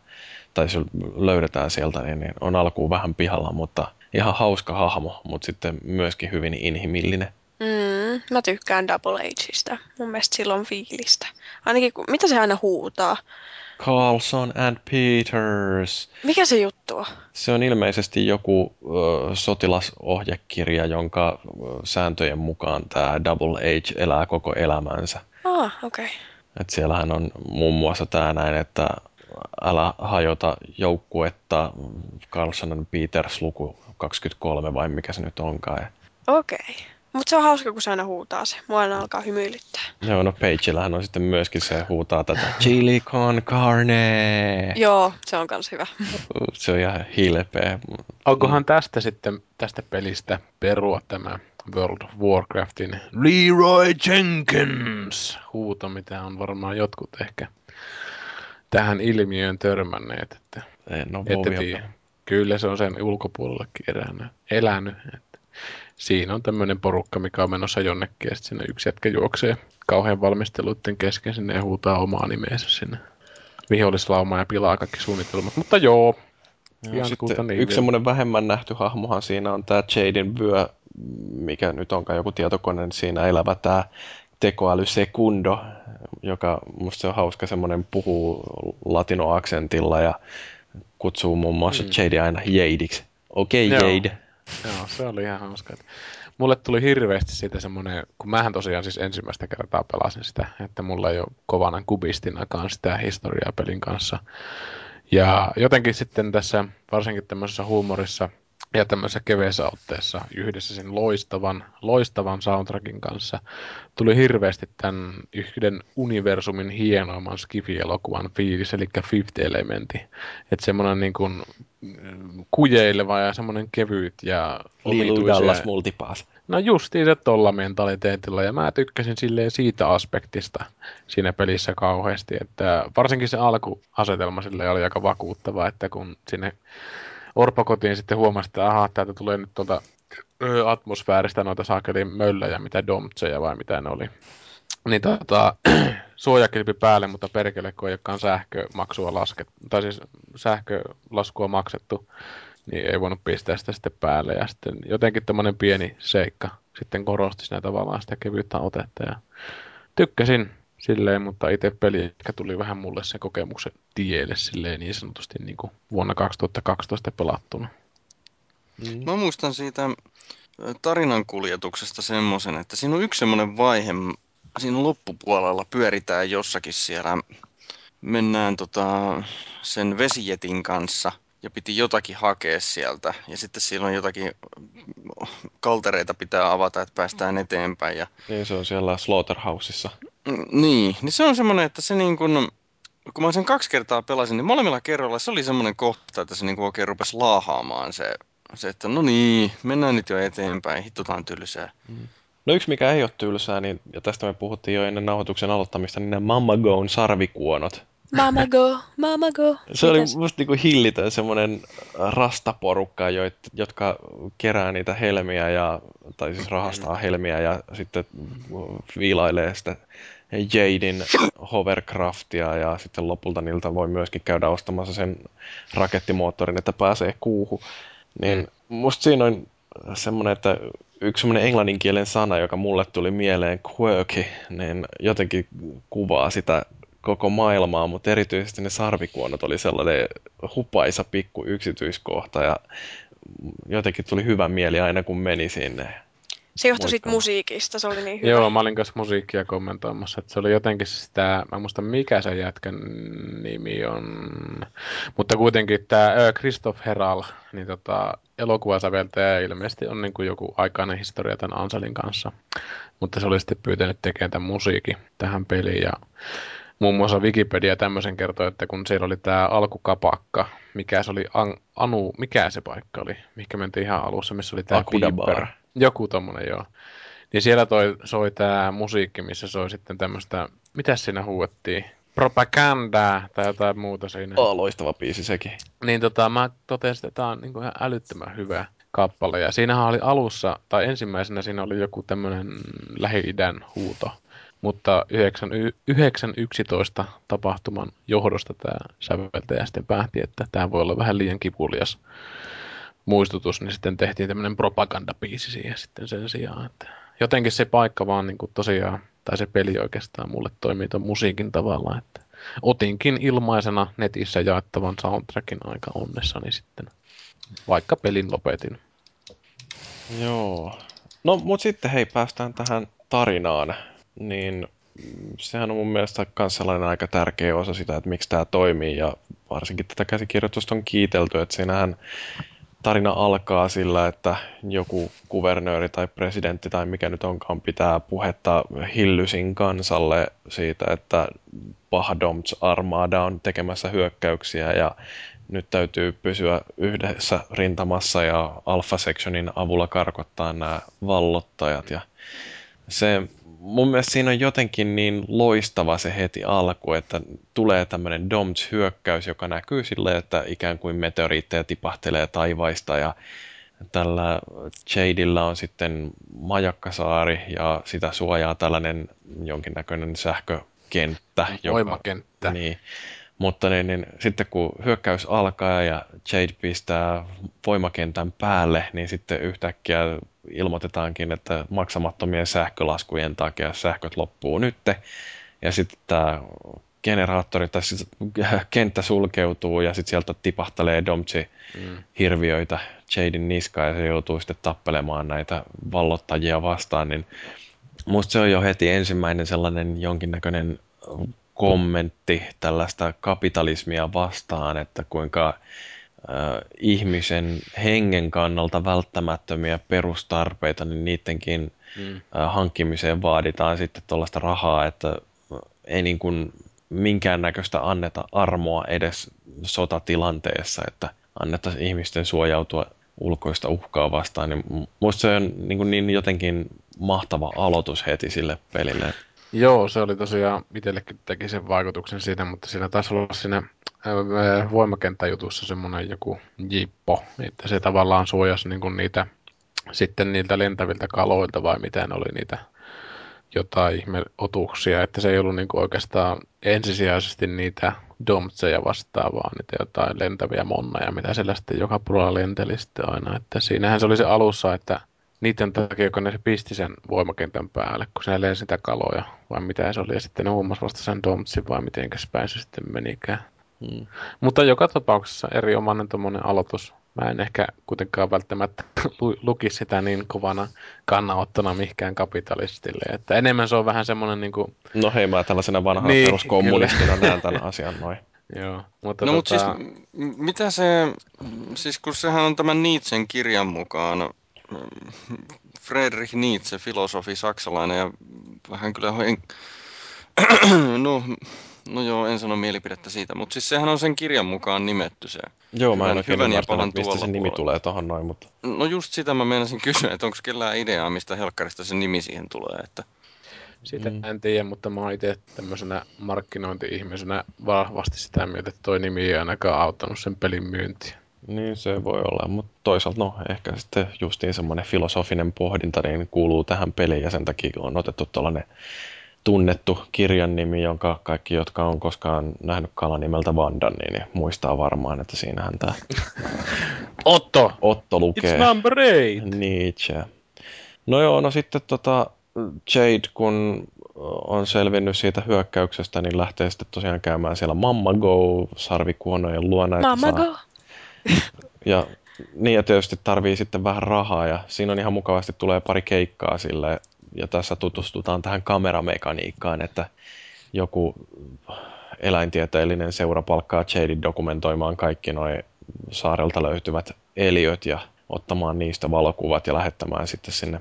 tai se löydetään sieltä, niin, niin on alkuun vähän pihalla, mutta ihan hauska hahmo, mutta sitten myöskin hyvin inhimillinen. Mm, mä tykkään Double Ageista. Mun mielestä sillä on fiilistä. Ainakin, mitä se aina huutaa? Carlson and Peters. Mikä se juttu on? Se on ilmeisesti joku ö, sotilasohjekirja, jonka ö, sääntöjen mukaan tämä Double Age elää koko elämänsä. Ah, okei. Okay. Et siellähän on muun muassa tämä näin, että älä hajota joukkuetta Carlson and Peters luku 23 vai mikä se nyt onkaan. Okei. Okay. Mutta se on hauska, kun se aina huutaa se. Mua aina alkaa hymyilyttää. Joo, no Pagellähän on sitten myöskin se huutaa tätä chili con carne. Joo, se on kans hyvä. Se on ihan hilpeä. Onkohan tästä sitten, tästä pelistä perua tämä World of Warcraftin Leroy Jenkins huuto, mitä on varmaan jotkut ehkä tähän ilmiöön törmänneet, että En ole. Kyllä se on sen ulkopuolellakin elänyt, elänyt. Siinä on tämmöinen porukka, mikä on menossa jonnekin ja sitten siinä yksi jätkä juoksee kauhean valmisteluiden kesken sinne ja huutaa omaa nimeensä sinne vihollislaumaa ja pilaa kaikki suunnitelmat. Mutta joo, Ihan sitten niin yksi semmoinen vähemmän nähty hahmohan siinä on tämä Jaden vyö, mikä nyt onkaan joku tietokone, niin siinä elävä tämä tekoäly Secundo, joka musta se on hauska semmoinen puhuu latinoaksentilla ja kutsuu muun muassa mm. Jade aina Jadeiksi. Okei, okay, Joo. Jade. Joo, se oli ihan hauska. Mulle tuli hirveästi siitä semmoinen, kun mähän tosiaan siis ensimmäistä kertaa pelasin sitä, että mulla ei ole kovana kubistinakaan sitä historiaa pelin kanssa. Ja jotenkin sitten tässä, varsinkin tämmöisessä huumorissa ja tämmöisessä keveessä otteessa yhdessä sen loistavan, loistavan soundtrackin kanssa tuli hirveästi tämän yhden universumin hienoimman Skifi-elokuvan fiilis, eli Fifth Elementi. Että semmoinen niin kuin mm, kujeileva ja semmoinen kevyt ja omituisia- Dallas Multipass. No justiin se tolla mentaliteetilla ja mä tykkäsin silleen siitä aspektista siinä pelissä kauheasti, että varsinkin se alkuasetelma sille oli aika vakuuttava, että kun sinne Orpokotiin sitten huomasi, että ahaa, täältä tulee nyt tuolta atmosfääristä noita saakelin möllejä, mitä domtseja vai mitä ne oli. Niin tota, suojakilpi päälle, mutta perkele, kun ei olekaan sähkömaksua laskettu, tai siis sähkölaskua maksettu, niin ei voinut pistää sitä sitten päälle. Ja sitten jotenkin tämmöinen pieni seikka sitten korosti siinä tavallaan sitä kevyyttä otetta. Ja tykkäsin silleen, mutta itse peli ehkä tuli vähän mulle sen kokemuksen tielle silleen niin sanotusti niin kuin vuonna 2012 pelattuna. Mm. Mä muistan siitä tarinan kuljetuksesta semmoisen, että siinä on yksi semmoinen vaihe, siinä loppupuolella pyöritään jossakin siellä, mennään tota, sen vesijetin kanssa ja piti jotakin hakea sieltä. Ja sitten silloin jotakin kaltereita pitää avata, että päästään eteenpäin. Ja... Niin se on siellä Slaughterhouseissa. Niin, niin se on semmoinen, että se niin kuin, kun mä sen kaksi kertaa pelasin, niin molemmilla kerroilla se oli semmoinen kohta, että se niin kuin oikein rupesi laahaamaan se, se, että no niin, mennään nyt jo eteenpäin, hittotaan tylsää. Mm. No yksi mikä ei ole tylsää, niin, ja tästä me puhuttiin jo ennen nauhoituksen aloittamista, niin ne Mamma Goon sarvikuonot. Mama go, mama go. Se oli musta niinku hillitön semmoinen rastaporukka, jotka kerää niitä helmiä, ja, tai siis rahastaa helmiä ja sitten viilailee sitä Jadein hovercraftia ja sitten lopulta niiltä voi myöskin käydä ostamassa sen rakettimoottorin, että pääsee kuuhun. Niin mm. musta siinä on semmoinen, että yksi semmoinen englanninkielen sana, joka mulle tuli mieleen, quirky, niin jotenkin kuvaa sitä koko maailmaa, mutta erityisesti ne sarvikuonot oli sellainen hupaisa pikku yksityiskohta ja jotenkin tuli hyvä mieli aina kun meni sinne. Se johtui sitten musiikista, se oli niin hyvä. Joo, mä olin kanssa musiikkia kommentoimassa, että se oli jotenkin sitä, mä muista mikä se jätkän nimi on, mutta kuitenkin tämä Christoph Heral, niin tota, elokuvasäveltäjä ilmeisesti on niin kuin joku aikainen historia tämän Anselin kanssa, mutta se oli sitten pyytänyt tekemään tämän musiikin tähän peliin ja muun muassa Wikipedia tämmöisen kertoi, että kun siellä oli tämä alkukapakka, mikä se oli, An, Anu, mikä se paikka oli, mikä mentiin ihan alussa, missä oli tämä Piper. Joku tommonen, joo. Niin siellä toi, soi tämä musiikki, missä soi sitten tämmöistä, mitä siinä huuettiin? Propagandaa tai jotain muuta siinä. Oh, loistava biisi sekin. Niin tota, mä totesin, että tämä on niin ihan älyttömän hyvä kappale. Ja siinähän oli alussa, tai ensimmäisenä siinä oli joku tämmöinen Lähi-idän huuto mutta 9.11 tapahtuman johdosta tämä säveltäjä sitten päätti, että tämä voi olla vähän liian kipulias muistutus, niin sitten tehtiin tämmöinen propagandapiisi siihen sitten sen sijaan. Että jotenkin se paikka vaan niin kuin tosiaan, tai se peli oikeastaan mulle toimii tuon musiikin tavalla, että otinkin ilmaisena netissä jaettavan soundtrackin aika onnessani sitten, vaikka pelin lopetin. Joo. No, mutta sitten hei, päästään tähän tarinaan niin sehän on mun mielestä myös sellainen aika tärkeä osa sitä, että miksi tämä toimii ja varsinkin tätä käsikirjoitusta on kiitelty, että siinähän tarina alkaa sillä, että joku kuvernööri tai presidentti tai mikä nyt onkaan pitää puhetta Hillysin kansalle siitä, että Pahdoms armada on tekemässä hyökkäyksiä ja nyt täytyy pysyä yhdessä rintamassa ja Alpha Sectionin avulla karkottaa nämä vallottajat. Ja se mun mielestä siinä on jotenkin niin loistava se heti alku, että tulee tämmöinen Doms-hyökkäys, joka näkyy silleen, että ikään kuin meteoriitteja tipahtelee taivaista ja tällä Jadilla on sitten majakkasaari ja sitä suojaa tällainen jonkinnäköinen sähkökenttä. Voimakenttä. Joka, niin, mutta niin, niin, sitten kun hyökkäys alkaa ja Jade pistää voimakentän päälle, niin sitten yhtäkkiä ilmoitetaankin, että maksamattomien sähkölaskujen takia sähköt loppuu nytte. Ja sitten tämä generaattori tai siis kenttä sulkeutuu ja sitten sieltä tipahtelee Domtsi mm. hirviöitä Jaden niskaan ja se joutuu sitten tappelemaan näitä vallottajia vastaan, niin musta se on jo heti ensimmäinen sellainen jonkinnäköinen kommentti tällaista kapitalismia vastaan, että kuinka ihmisen hengen kannalta välttämättömiä perustarpeita, niin niidenkin mm. hankkimiseen vaaditaan sitten tuollaista rahaa, että ei niin kuin minkäännäköistä anneta armoa edes sotatilanteessa, että annettaisiin ihmisten suojautua ulkoista uhkaa vastaan, niin musta se on niin, kuin niin jotenkin mahtava aloitus heti sille pelille. Joo, se oli tosiaan, itsellekin teki sen vaikutuksen siitä, mutta siinä taisi olla siinä voimakenttäjutussa semmoinen joku jippo, että se tavallaan suojasi niin kuin niitä sitten niiltä lentäviltä kaloilta vai miten oli niitä jotain ihme otuksia, että se ei ollut niin kuin oikeastaan ensisijaisesti niitä domtseja vastaan, vaan niitä jotain lentäviä monneja, mitä siellä sitten joka puolella lenteli sitten aina. Että siinähän se oli se alussa, että niiden takia, kun ne pisti sen voimakentän päälle, kun se lensi sitä kaloja, vai mitä se oli, ja sitten ne huomasi vasta sen domtsin, vai miten päin se sitten menikään. Hmm. Mutta joka tapauksessa erinomainen tuommoinen aloitus. Mä en ehkä kuitenkaan välttämättä luki sitä niin kovana kannanottona mihinkään kapitalistille. Että enemmän se on vähän semmoinen niin kuin... No hei, mä tällaisena vanhana niin, peruskommunistina näen tämän asian noin. Joo, mutta No tota, mutta siis mitä se, siis kun sehän on tämän Nietzschen kirjan mukaan, mm, Friedrich Nietzsche, filosofi saksalainen ja vähän kyllä en, no, no joo, en sano mielipidettä siitä, mutta siis sehän on sen kirjan mukaan nimetty se. Joo, mä en oikein hyvän ja ymmärtänyt, pahan mistä se tuolla nimi puolella. tulee tohon noin, mutta No just sitä mä meinasin kysyä, että onko kellään ideaa, mistä helkkarista se nimi siihen tulee, että Sitä Mm. en tiedä, mutta mä oon itse tämmöisenä markkinointi-ihmisenä vahvasti sitä mieltä, että toi nimi ei ainakaan auttanut sen pelin myyntiä. Niin se voi olla. Mutta toisaalta no, ehkä sitten justiin semmoinen filosofinen pohdinta niin kuuluu tähän peliin ja sen takia on otettu tuollainen tunnettu kirjan nimi, jonka kaikki, jotka on koskaan nähnyt kalan nimeltä Vandan, niin muistaa varmaan, että siinähän tämä Otto! Otto lukee. It's number eight! Nietzsche. No joo, no sitten tota Jade, kun on selvinnyt siitä hyökkäyksestä, niin lähtee sitten tosiaan käymään siellä Mamma Go sarvikuonojen luona. Mamma saa- go. Ja niin ja tietysti tarvii sitten vähän rahaa ja siinä on ihan mukavasti tulee pari keikkaa sille ja tässä tutustutaan tähän kameramekaniikkaan, että joku eläintieteellinen seura palkkaa Jadin dokumentoimaan kaikki noin saarelta löytyvät eliöt ja ottamaan niistä valokuvat ja lähettämään sitten sinne.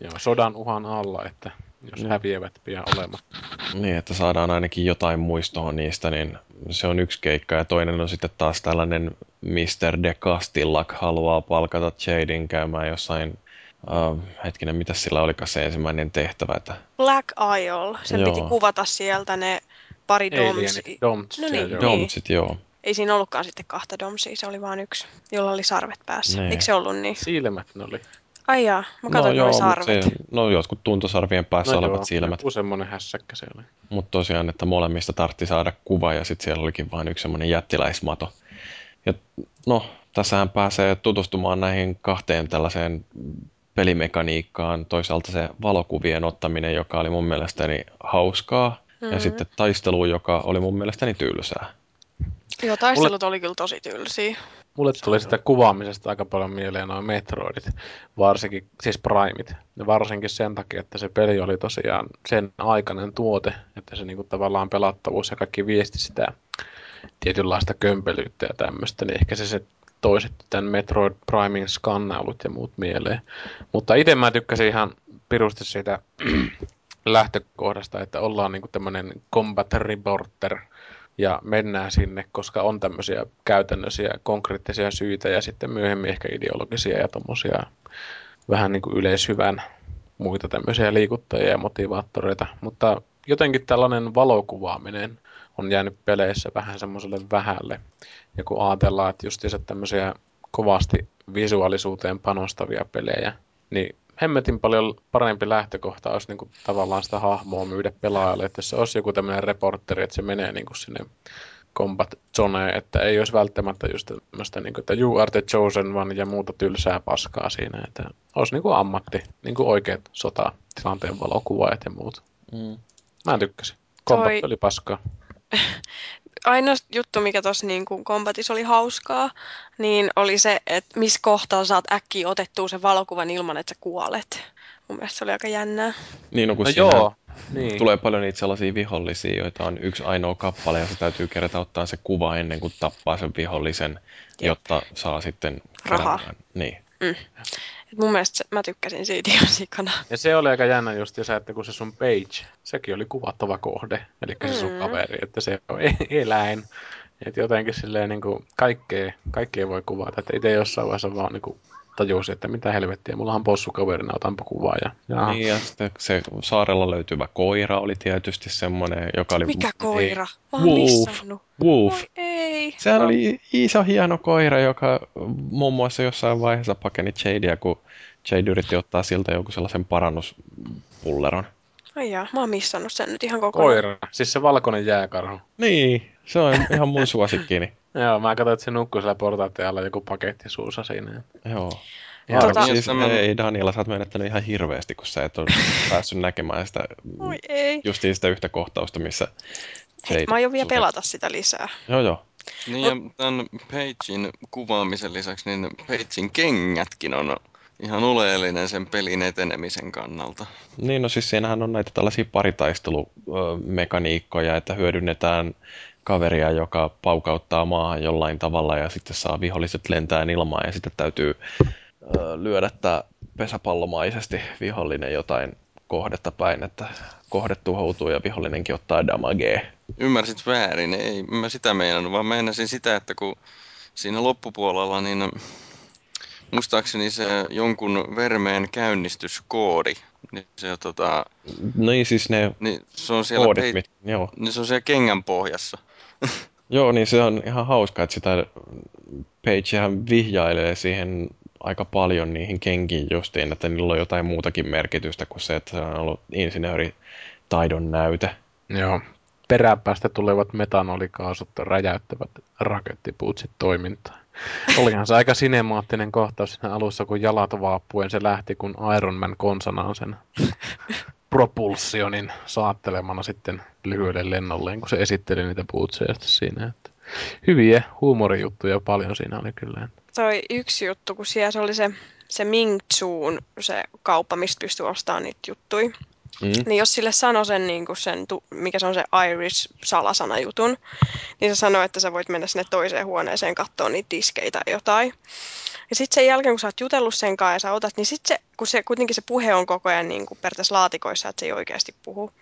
Joo, sodan uhan alla, että jos Mm. häviävät pian olematta. niin, että saadaan ainakin jotain muistoa niistä, niin se on yksi keikka. Ja toinen on sitten taas tällainen Mr. De Castillak haluaa palkata Jadin käymään jossain, uh, hetkinen, mitä sillä olikaan se ensimmäinen tehtävä, että Black Isle. Sen Joo. piti kuvata sieltä ne pari domsia. Alienit, Domts, No no niin, niin, joo. dom- Domsit, joo. Ei siinä ollutkaan sitten kahta domsia, se oli vain yksi, jolla oli sarvet päässä. Niin. Eikö se ollut niin? Silmät ne oli. Ai jaa, mä katsoin, no, mut sarvet. se, no jotkut tuntosarvien päässä no olevat joo, silmät. Joku semmonen hässäkkä se oli. Mutta tosiaan, että molemmista tartti saada kuva ja sitten siellä olikin vain yksi semmoinen jättiläismato. Ja no, tässähän pääsee tutustumaan näihin kahteen tällaiseen pelimekaniikkaan. Toisaalta se valokuvien ottaminen, joka oli mun mielestäni hauskaa, mm-hmm. ja sitten taistelu, joka oli mun mielestäni tylsää. Joo, taistelut oli kyllä tosi tylsiä. Mulle tuli sitä kuvaamisesta aika paljon mieleen noin Metroidit, varsinkin, siis Primeit. Ja varsinkin sen takia, että se peli oli tosiaan sen aikainen tuote, että se niinku tavallaan pelattavuus ja kaikki viesti sitä tietynlaista kömpelyyttä ja tämmöistä, niin ehkä se, se toi sitten tämän Metroid Primein skannailut ja muut mieleen. Mutta itse mä tykkäsin ihan pirusti siitä lähtökohdasta, että ollaan niinku tämmöinen combat reporter ja mennään sinne, koska on tämmöisiä käytännöllisiä konkreettisia syitä ja sitten myöhemmin ehkä ideologisia ja tommosia vähän niin kuin yleishyvän muita tämmöisiä liikuttajia ja motivaattoreita, mutta jotenkin tällainen valokuvaaminen on jäänyt peleissä vähän semmoiselle vähälle. Ja kun ajatellaan, että justiinsa tämmöisiä kovasti visuaalisuuteen panostavia pelejä, niin hemmetin paljon parempi lähtökohta olisi niin kuin tavallaan sitä hahmoa myydä pelaajalle, että jos se olisi joku tämmöinen reporteri, että se menee niin kuin sinne combat zoneen, että ei olisi välttämättä just tämmöistä, niin kuin, että you are the chosen one ja muuta tylsää paskaa siinä, että olisi niin kuin ammatti, niin kuin oikeat sotatilanteen valokuvaajat ja muut. Mm. Mä tykkäsin. Combat Toi- oli paskaa. Ainoa juttu, mikä tuossa niin kuin kombatissa oli hauskaa, niin oli se, että missä kohtaa saat äkkiä otettua sen valokuvan ilman, että sä kuolet. Mun mielestä se oli aika jännää. Niin, no kun No siinä joo, niin. tulee paljon niitä sellaisia vihollisia, joita on yksi ainoa kappale ja se täytyy kerätä ottaa se kuva ennen kuin tappaa sen vihollisen, jotta saa sitten Rahaa. Niin. Et mun mielestä se, mä tykkäsin siitä ihan sikana. Ja se oli aika jännä just se, että kun se sun page, sekin oli kuvattava kohde, eli se sun Mm. kaveri, että se on e- eläin. Että jotenkin silleen niin kuin kaikkea, kaikkea voi kuvata, että itse jossain vaiheessa vaan niin kuin tajusin, että mitä helvettiä, mullahan possukaverina, otanpa kuvaa ja, ja Niin, ja sitten se saarella löytyvä koira oli tietysti semmoinen, joka oli... Mikä koira? Mä oon Wolf. missannut. Wolf. Oi ei. Sehän oli iso hieno koira, joka muun muassa jossain vaiheessa pakeni Jadea, kun Jade yritti ottaa siltä joku sellaisen parannuspulleron. Ai jaa, mä oon missannut sen nyt ihan kokonaan. koira, siis se valkoinen jääkarhu. Niin, se on ihan mun suosikkiini. Joo, mä katsoin, että se nukkui siellä portaiden alla joku paketti suussa siinä. Joo. Ja Tota- siis, Tämän- ei Daniela, sä oot menettänyt ihan hirveästi, kun sä et ole päässyt näkemään sitä, Oi ei. justiin sitä yhtä kohtausta, missä Hei, mä aion vielä pelata sitä lisää. Joo, joo. Niin ja tämän Pagein kuvaamisen lisäksi, niin Pagein kengätkin on ihan oleellinen sen pelin etenemisen kannalta. Niin, no siis siinähän on näitä tällaisia paritaistelumekaniikkoja, että hyödynnetään kaveria, joka paukauttaa maahan jollain tavalla ja sitten saa viholliset lentää ilmaan ja sitten täytyy ö, lyödä tämä pesäpallomaisesti vihollinen jotain kohdetta päin, että kohde tuhoutuu ja vihollinenkin ottaa damagea. Ymmärsit väärin, ei mä sitä meinannut, vaan meinasin sitä, että kun siinä loppupuolella, niin muistaakseni se jonkun vermeen käynnistyskoodi, niin se, tota, No niin, siis ne niin se on siellä, koodit, pei- mit, joo. niin se on siellä kengän pohjassa. joo, niin se on ihan hauska, että sitä Pagehän vihjailee siihen aika paljon niihin kenkiin justiin, että niillä on jotain muutakin merkitystä kuin se, että se on ollut insinööritaidon näyte. Joo. Peräpäästä tulevat metanolikaasut räjäyttävät rakettipuutsit toimintaan. Olihan se aika sinemaattinen kohtaus siinä alussa, kun jalat vaappuen se lähti, kun Iron Man konsanaan sen propulsionin saattelemana sitten lyhyelle lennolleen, kun se esitteli niitä puutseja siinä. Että hyviä huumorijuttuja paljon siinä oli kyllä. Toi yksi juttu, kun siellä se oli se, se Ming se kauppa, mistä pystyy ostamaan niitä juttuja. Mm. Niin jos sille sanoi sen, niin kuin sen mikä se on se Irish salasanajutun, niin se sanoi, että sä voit mennä sinne toiseen huoneeseen katsoa niitä diskeitä tai jotain. Ja sitten sen jälkeen, kun sä oot jutellut sen kanssa ja sä otat, niin sitten se, kun se, kuitenkin se puhe on koko ajan niin kuin periaatteessa laatikoissa, että se ei oikeasti puhu.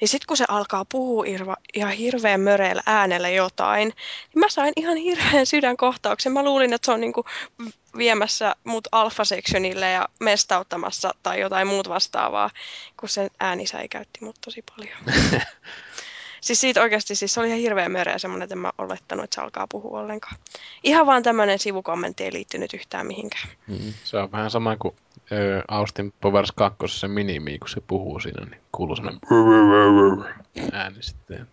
Niin sitten kun se alkaa puhua irva, ihan hirveän möreellä äänellä jotain, niin mä sain ihan hirveän sydänkohtauksen. Mä luulin, että se on niin kuin viemässä mut alfa-sectionille ja mestauttamassa tai jotain muut vastaavaa, kun sen ääni säikäytti mut tosi paljon. siis siitä oikeasti, siis se oli ihan hirveän möreä semmoinen, että en mä olettanut, että se alkaa puhua ollenkaan. Ihan vaan tämmöinen sivukommentti ei liittynyt yhtään mihinkään. Mm. Se on vähän sama kuin ö, Austin Powers 2 se minimi, kun se puhuu siinä, niin kuuluu semmoinen ääni sitten.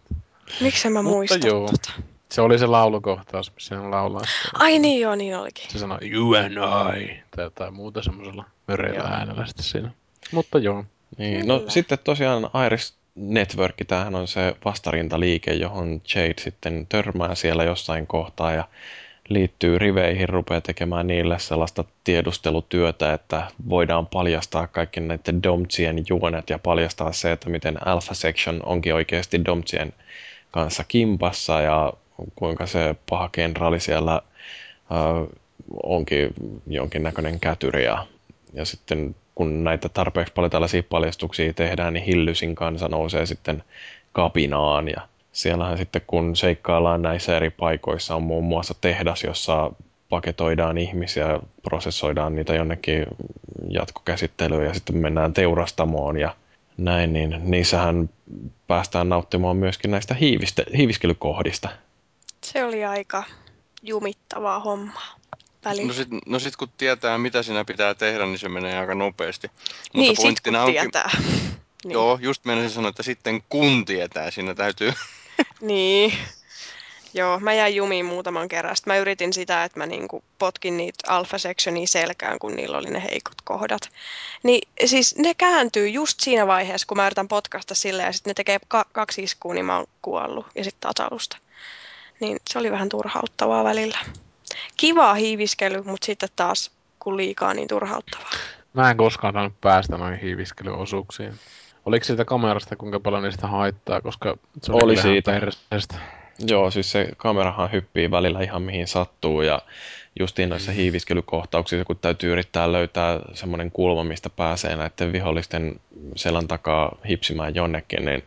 Miksi mä Mutta muista joo. tota? Se oli se laulukohtaus, missä hän laulaa. Ai niin joo, niin olikin. Se sanoi you and I, tai jotain muuta semmoisella möreillä äänellä sitten siinä. Mutta joo. Niin, no sitten tosiaan Iris Network, tämähän on se vastarintaliike, johon Jade sitten törmää siellä jossain kohtaa ja liittyy riveihin, rupeaa tekemään niille sellaista tiedustelutyötä, että voidaan paljastaa kaikki näiden Domtsien juonet ja paljastaa se, että miten Alpha Section onkin oikeasti Domtsien kanssa kimpassa ja kuinka se paha kenraali siellä äh, onkin jonkinnäköinen kätyri ja, ja sitten kun näitä tarpeeksi paljon tällaisia paljastuksia tehdään, niin Hillysin kansa nousee sitten kapinaan ja siellähän sitten kun seikkaillaan näissä eri paikoissa on muun muassa tehdas, jossa paketoidaan ihmisiä, prosessoidaan niitä jonnekin jatkokäsittelyyn ja sitten mennään teurastamoon ja näin, niin niissähän päästään nauttimaan myöskin näistä hiiviste- hiiviskelykohdista. Se oli aika jumittavaa hommaa. Välillä. No sit, no sit kun tietää, mitä siinä pitää tehdä, niin se menee aika nopeasti. Mutta niin, sit kun onkin, tietää. niin. Joo, just meinasin sanoa, että sitten kun tietää, siinä täytyy... Niin. Joo, mä jäin jumiin muutaman kerran. Sitten mä yritin sitä, että mä niinku potkin niitä alpha sectionia selkään, kun niillä oli ne heikot kohdat. Niin siis ne kääntyy just siinä vaiheessa, kun mä yritän potkasta silleen, ja sitten ne tekee ka- kaksi iskua, niin mä oon kuollut. Ja sitten taas alusta. Niin se oli vähän turhauttavaa välillä. Kivaa hiiviskely, mutta sitten taas kun liikaa, niin turhauttavaa. Mä en koskaan saanut päästä noihin hiiviskelyosuuksiin. Oliko siitä kamerasta kuinka paljon niistä haittaa, koska se oli, Oli siitä. perseestä. Joo, siis se kamerahan hyppii välillä ihan mihin sattuu ja justiin noissa hiiviskelykohtauksissa, kun täytyy yrittää löytää semmoinen kulma, mistä pääsee näiden vihollisten selän takaa hipsimään jonnekin, niin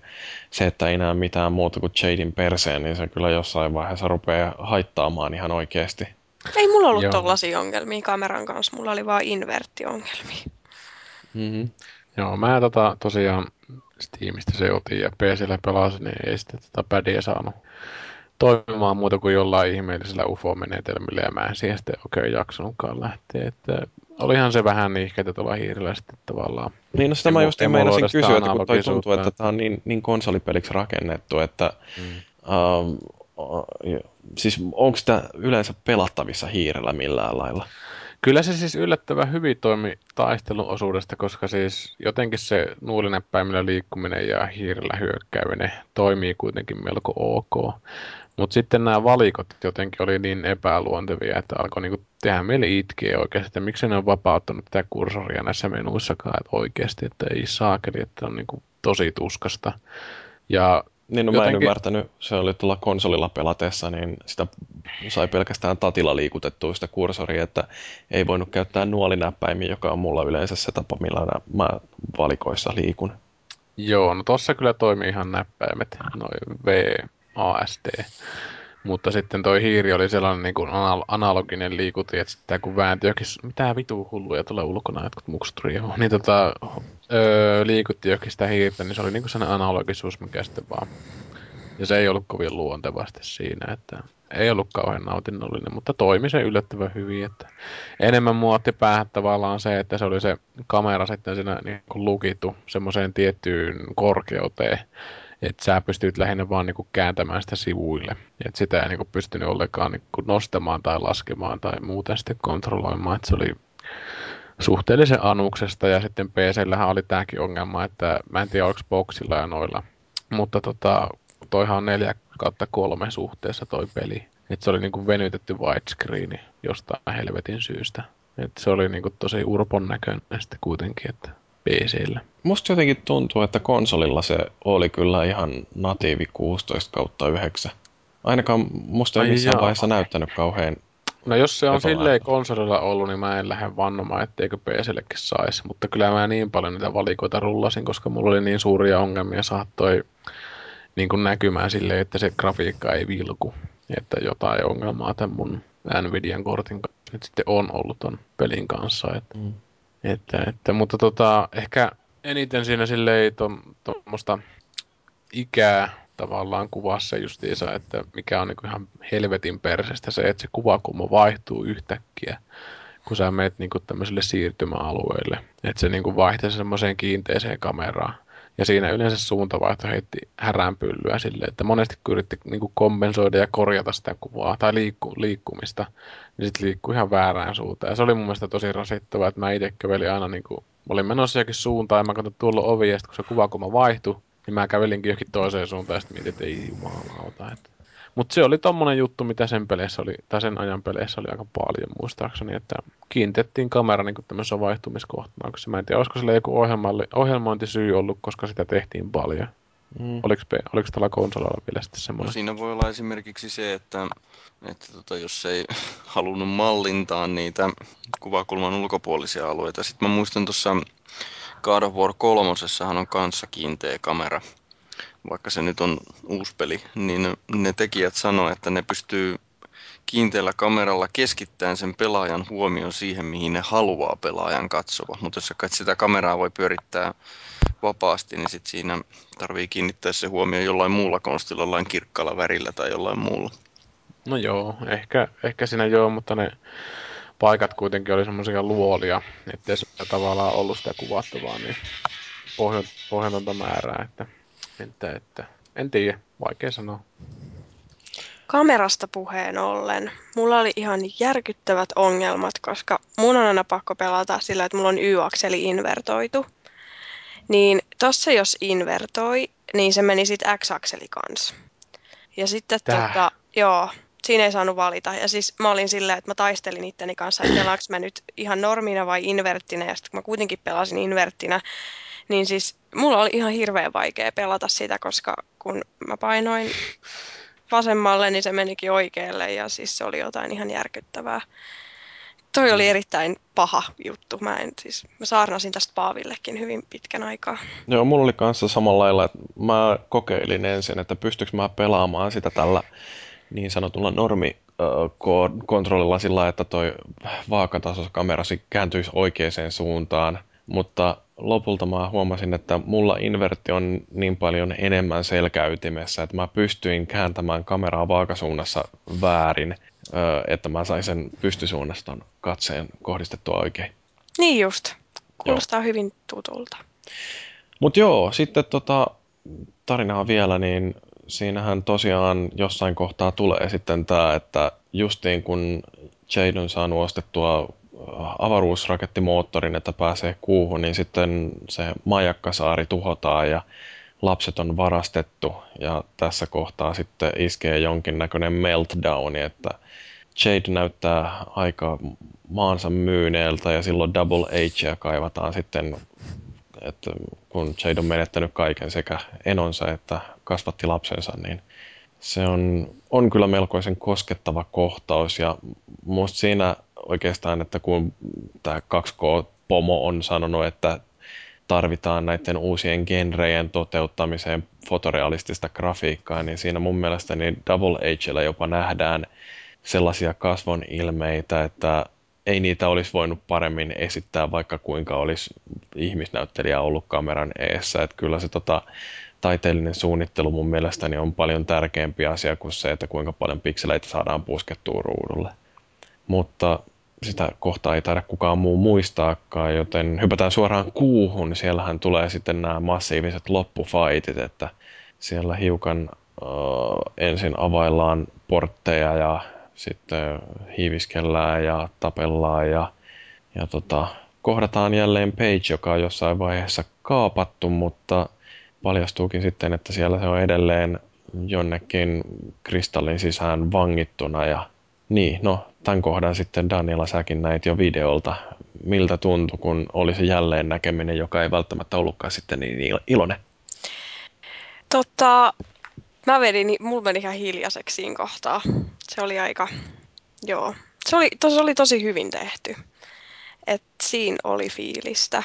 se, että ei näe mitään muuta kuin Jadin perseen, niin se kyllä jossain vaiheessa rupeaa haittaamaan ihan oikeasti. Ei mulla ollut Joo. tollasia ongelmia kameran kanssa, mulla oli vaan inverttiongelmia. Mm-hmm. Joo, mä tota, tosiaan Steamista se otin ja PCllä pelasin, niin ei sitten tätä pädiä saanut toimimaan muuta kuin jollain ihmeellisellä UFO-menetelmillä ja mä en siihen sitten oikein jaksanutkaan lähteä. Että olihan se vähän niihkeitä tuolla hiirillä sitten tavallaan. Niin, no sitä mä just meinasin kysyä, että kun toi tuntuu, että tämä on niin, niin konsolipeliksi rakennettu, että Mm. um, siis onko sitä yleensä pelattavissa hiirellä millään lailla? Kyllä se siis yllättävän hyvin toimi taistelun osuudesta, koska siis jotenkin se nuulinäppäimillä liikkuminen ja hiirellä hyökkääminen toimii kuitenkin melko ok. Mutta sitten nämä valikot jotenkin oli niin epäluontevia, että alkoi niinku tehdä meille itkeä oikeasti, että miksi ne on vapauttanut tätä kursoria näissä menuissakaan, että oikeasti, että ei saakeli, että on niinku tosi tuskasta. Ja Niin, no mä en Jotenkin- ymmärtänyt, se oli tuolla konsolilla pelatessa, niin sitä sai pelkästään tatilla liikutettua sitä kursoria, että ei voinut käyttää nuolinäppäimiä, joka on mulla yleensä se tapa, millä mä valikoissa liikun. Joo, no tossa kyllä toimii ihan näppäimet, noin V, A, S, D. Mutta sitten toi hiiri oli sellainen niin kuin anal- analoginen liikutin, että sitä kun väänti jokin, mitä vitu hulluja tulee ulkona, jotkut muksut riehuu, niin tota, öö, liikutti jokin sitä hiirtä, niin se oli niin kuin sellainen analogisuus, mikä sitten vaan. Ja se ei ollut kovin luontevasti siinä, että ei ollut kauhean nautinnollinen, mutta toimi se yllättävän hyvin, että enemmän mua otti päähän tavallaan se, että se oli se kamera sitten siinä niin kuin lukittu semmoiseen tiettyyn korkeuteen, että sä pystyt lähinnä vaan niin kuin kääntämään sitä sivuille. Että sitä ei niin kuin pystynyt ollenkaan niin kuin nostamaan tai laskemaan tai muuten sitten kontrolloimaan. Että se oli suhteellisen anuksesta ja sitten PCllähän oli tämäkin ongelma, että mä en tiedä oliko Boxilla ja noilla. Mutta tota, toihan on 4 kautta 3 suhteessa toi peli. Et se oli niinku venytetty widescreeni jostain helvetin syystä. Et se oli niinku tosi urpon näköinen sitten kuitenkin, että PCllä. Musta jotenkin tuntuu, että konsolilla se oli kyllä ihan natiivi 16 kautta 9. Ainakaan musta ei Ai missään jaa. vaiheessa näyttänyt kauhean No jos se on silleen konsolilla ollut, niin mä en lähde vannomaan, etteikö PCllekin saisi. Mutta kyllä mä niin paljon niitä valikoita rullasin, koska mulla oli niin suuria ongelmia saada toi niin kuin näkymään silleen, että se grafiikka ei vilku. Että jotain ongelmaa tämän mun Nvidian kortin kanssa nyt sitten on ollut ton pelin kanssa. Että, Mm. Että, että, mutta tota, ehkä eniten siinä silleen tuommoista ikää tavallaan kuvassa justiinsa, että mikä on niinku ihan helvetin persestä se, että se kuvakulma vaihtuu yhtäkkiä, kun sä menet niinku tämmöiselle siirtymäalueelle. Että se niinku vaihtaa semmoiseen kiinteeseen kameraan. Ja siinä yleensä suuntavaihto heitti häränpyllyä silleen, että monesti kun yritti niinku kompensoida ja korjata sitä kuvaa tai liikku, liikkumista, niin sitten liikkuu ihan väärään suuntaan. Ja se oli mun mielestä tosi rasittavaa, että mä itse kävelin aina niinku, mä olin menossa johonkin suuntaan ja mä katsoin tuolla ovi ja sitten kun se kuvakulma vaihtui, niin mä kävelinkin johonkin toiseen suuntaan ja sitten mietin, että ei jumalauta. Että... Mutta se oli tommonen juttu, mitä sen peleissä oli, tai sen ajan peleissä oli aika paljon muistaakseni, että kiinnitettiin kamera niin tämmöisessä vaihtumiskohtanauksessa. Mä en tiedä, olisiko sillä joku ohjelmointisyy ollut, koska sitä tehtiin paljon. Mm. Oliko, oliko tällä konsolilla vielä sitten No semmoinen? siinä voi olla esimerkiksi se, että, että tota, jos ei halunnut mallintaa niitä kuvakulman ulkopuolisia alueita. Sitten mä muistan tuossa God of War kolmosessahan on kanssa kiinteä kamera. Vaikka se nyt on uusi peli, niin ne tekijät sanoo, että ne pystyy kiinteällä kameralla keskittämään sen pelaajan huomion siihen, mihin ne haluaa pelaajan katsova. Mutta jos sitä kameraa voi pyörittää vapaasti, niin sit siinä tarvii kiinnittää se huomio jollain muulla konstilla, jollain kirkkaalla värillä tai jollain muulla. No joo, ehkä, ehkä siinä joo, mutta ne paikat kuitenkin oli semmoisia luolia, ettei se tavallaan ollut sitä kuvattavaa, niin pohjatonta määrää, että, että, että en tiedä, vaikea sanoa. Kamerasta puheen ollen, mulla oli ihan järkyttävät ongelmat, koska mun on aina pakko pelata sillä, että mulla on Y-akseli invertoitu. Niin tossa jos invertoi, niin se meni sitten X-akseli kanssa. Ja sitten Tää. tota, joo, siinä ei saanut valita. Ja siis mä olin silleen, että mä taistelin itteni kanssa, että pelaanko mä nyt ihan normina vai inverttinä. Ja sitten kun mä kuitenkin pelasin inverttinä, niin siis mulla oli ihan hirveän vaikea pelata sitä, koska kun mä painoin vasemmalle, niin se menikin oikealle ja siis se oli jotain ihan järkyttävää. Toi oli erittäin paha juttu. Mä, en, siis, mä saarnasin tästä Paavillekin hyvin pitkän aikaa. Joo, mulla oli kanssa samalla lailla, että mä kokeilin ensin, että pystyykö mä pelaamaan sitä tällä niin sanotulla normi kontrollilla sillä että toi vaakatasoiskamera sit kääntyisi oikeaan suuntaan, mutta lopulta mä huomasin, että mulla invertti on niin paljon enemmän selkäytimessä, että mä pystyin kääntämään kameraa vaakasuunnassa väärin, että mä sain sen pystysuunnaston katseen kohdistettua oikein. Niin just. Kuulostaa hyvin tutulta. Mutta joo, sitten tota, tarinaa vielä, niin siinähän tosiaan jossain kohtaa tulee sitten tämä, että justiin kun Jade on saanut ostettua avaruusrakettimoottorin, että pääsee kuuhun, niin sitten se majakkasaari tuhotaan ja lapset on varastettu. Ja tässä kohtaa sitten iskee jonkinnäköinen meltdowni, että Jade näyttää aika maansa myyneeltä ja silloin Double Hia kaivataan sitten että kun Jade on menettänyt kaiken sekä enonsa että kasvatti lapsensa, niin se on, on kyllä melkoisen koskettava kohtaus. Ja musta siinä oikeastaan, että kun tämä 2K-pomo on sanonut, että tarvitaan näiden uusien genrejen toteuttamiseen fotorealistista grafiikkaa, niin siinä mun mielestä niin Double Hllä jopa nähdään sellaisia kasvon ilmeitä, että ei niitä olisi voinut paremmin esittää, vaikka kuinka olisi ihmisnäyttelijä ollut kameran eessä. Että kyllä se tota, taiteellinen suunnittelu mun mielestäni on paljon tärkeämpi asia kuin se, että kuinka paljon pikseleitä saadaan puskettua ruudulle. Mutta sitä kohtaa ei taida kukaan muu muistaakaan, joten hypätään suoraan kuuhun. Siellähän tulee sitten nämä massiiviset loppufaitit, että siellä hiukan äh, ensin availlaan portteja ja sitten hiiviskellään ja tapellaan ja, ja tota, kohdataan jälleen Page, joka on jossain vaiheessa kaapattu, mutta paljastuukin sitten, että siellä se on edelleen jonnekin kristallin sisään vangittuna ja niin, no tämän kohdan sitten Daniela säkin näit jo videolta. Miltä tuntui, kun oli se jälleen näkeminen, joka ei välttämättä ollutkaan sitten niin iloinen? Tota, mä vedin, mulla meni ihan hiljaiseksi siinä kohtaa. Se oli aika, joo. Se oli, tos oli tosi hyvin tehty. Et siinä oli fiilistä.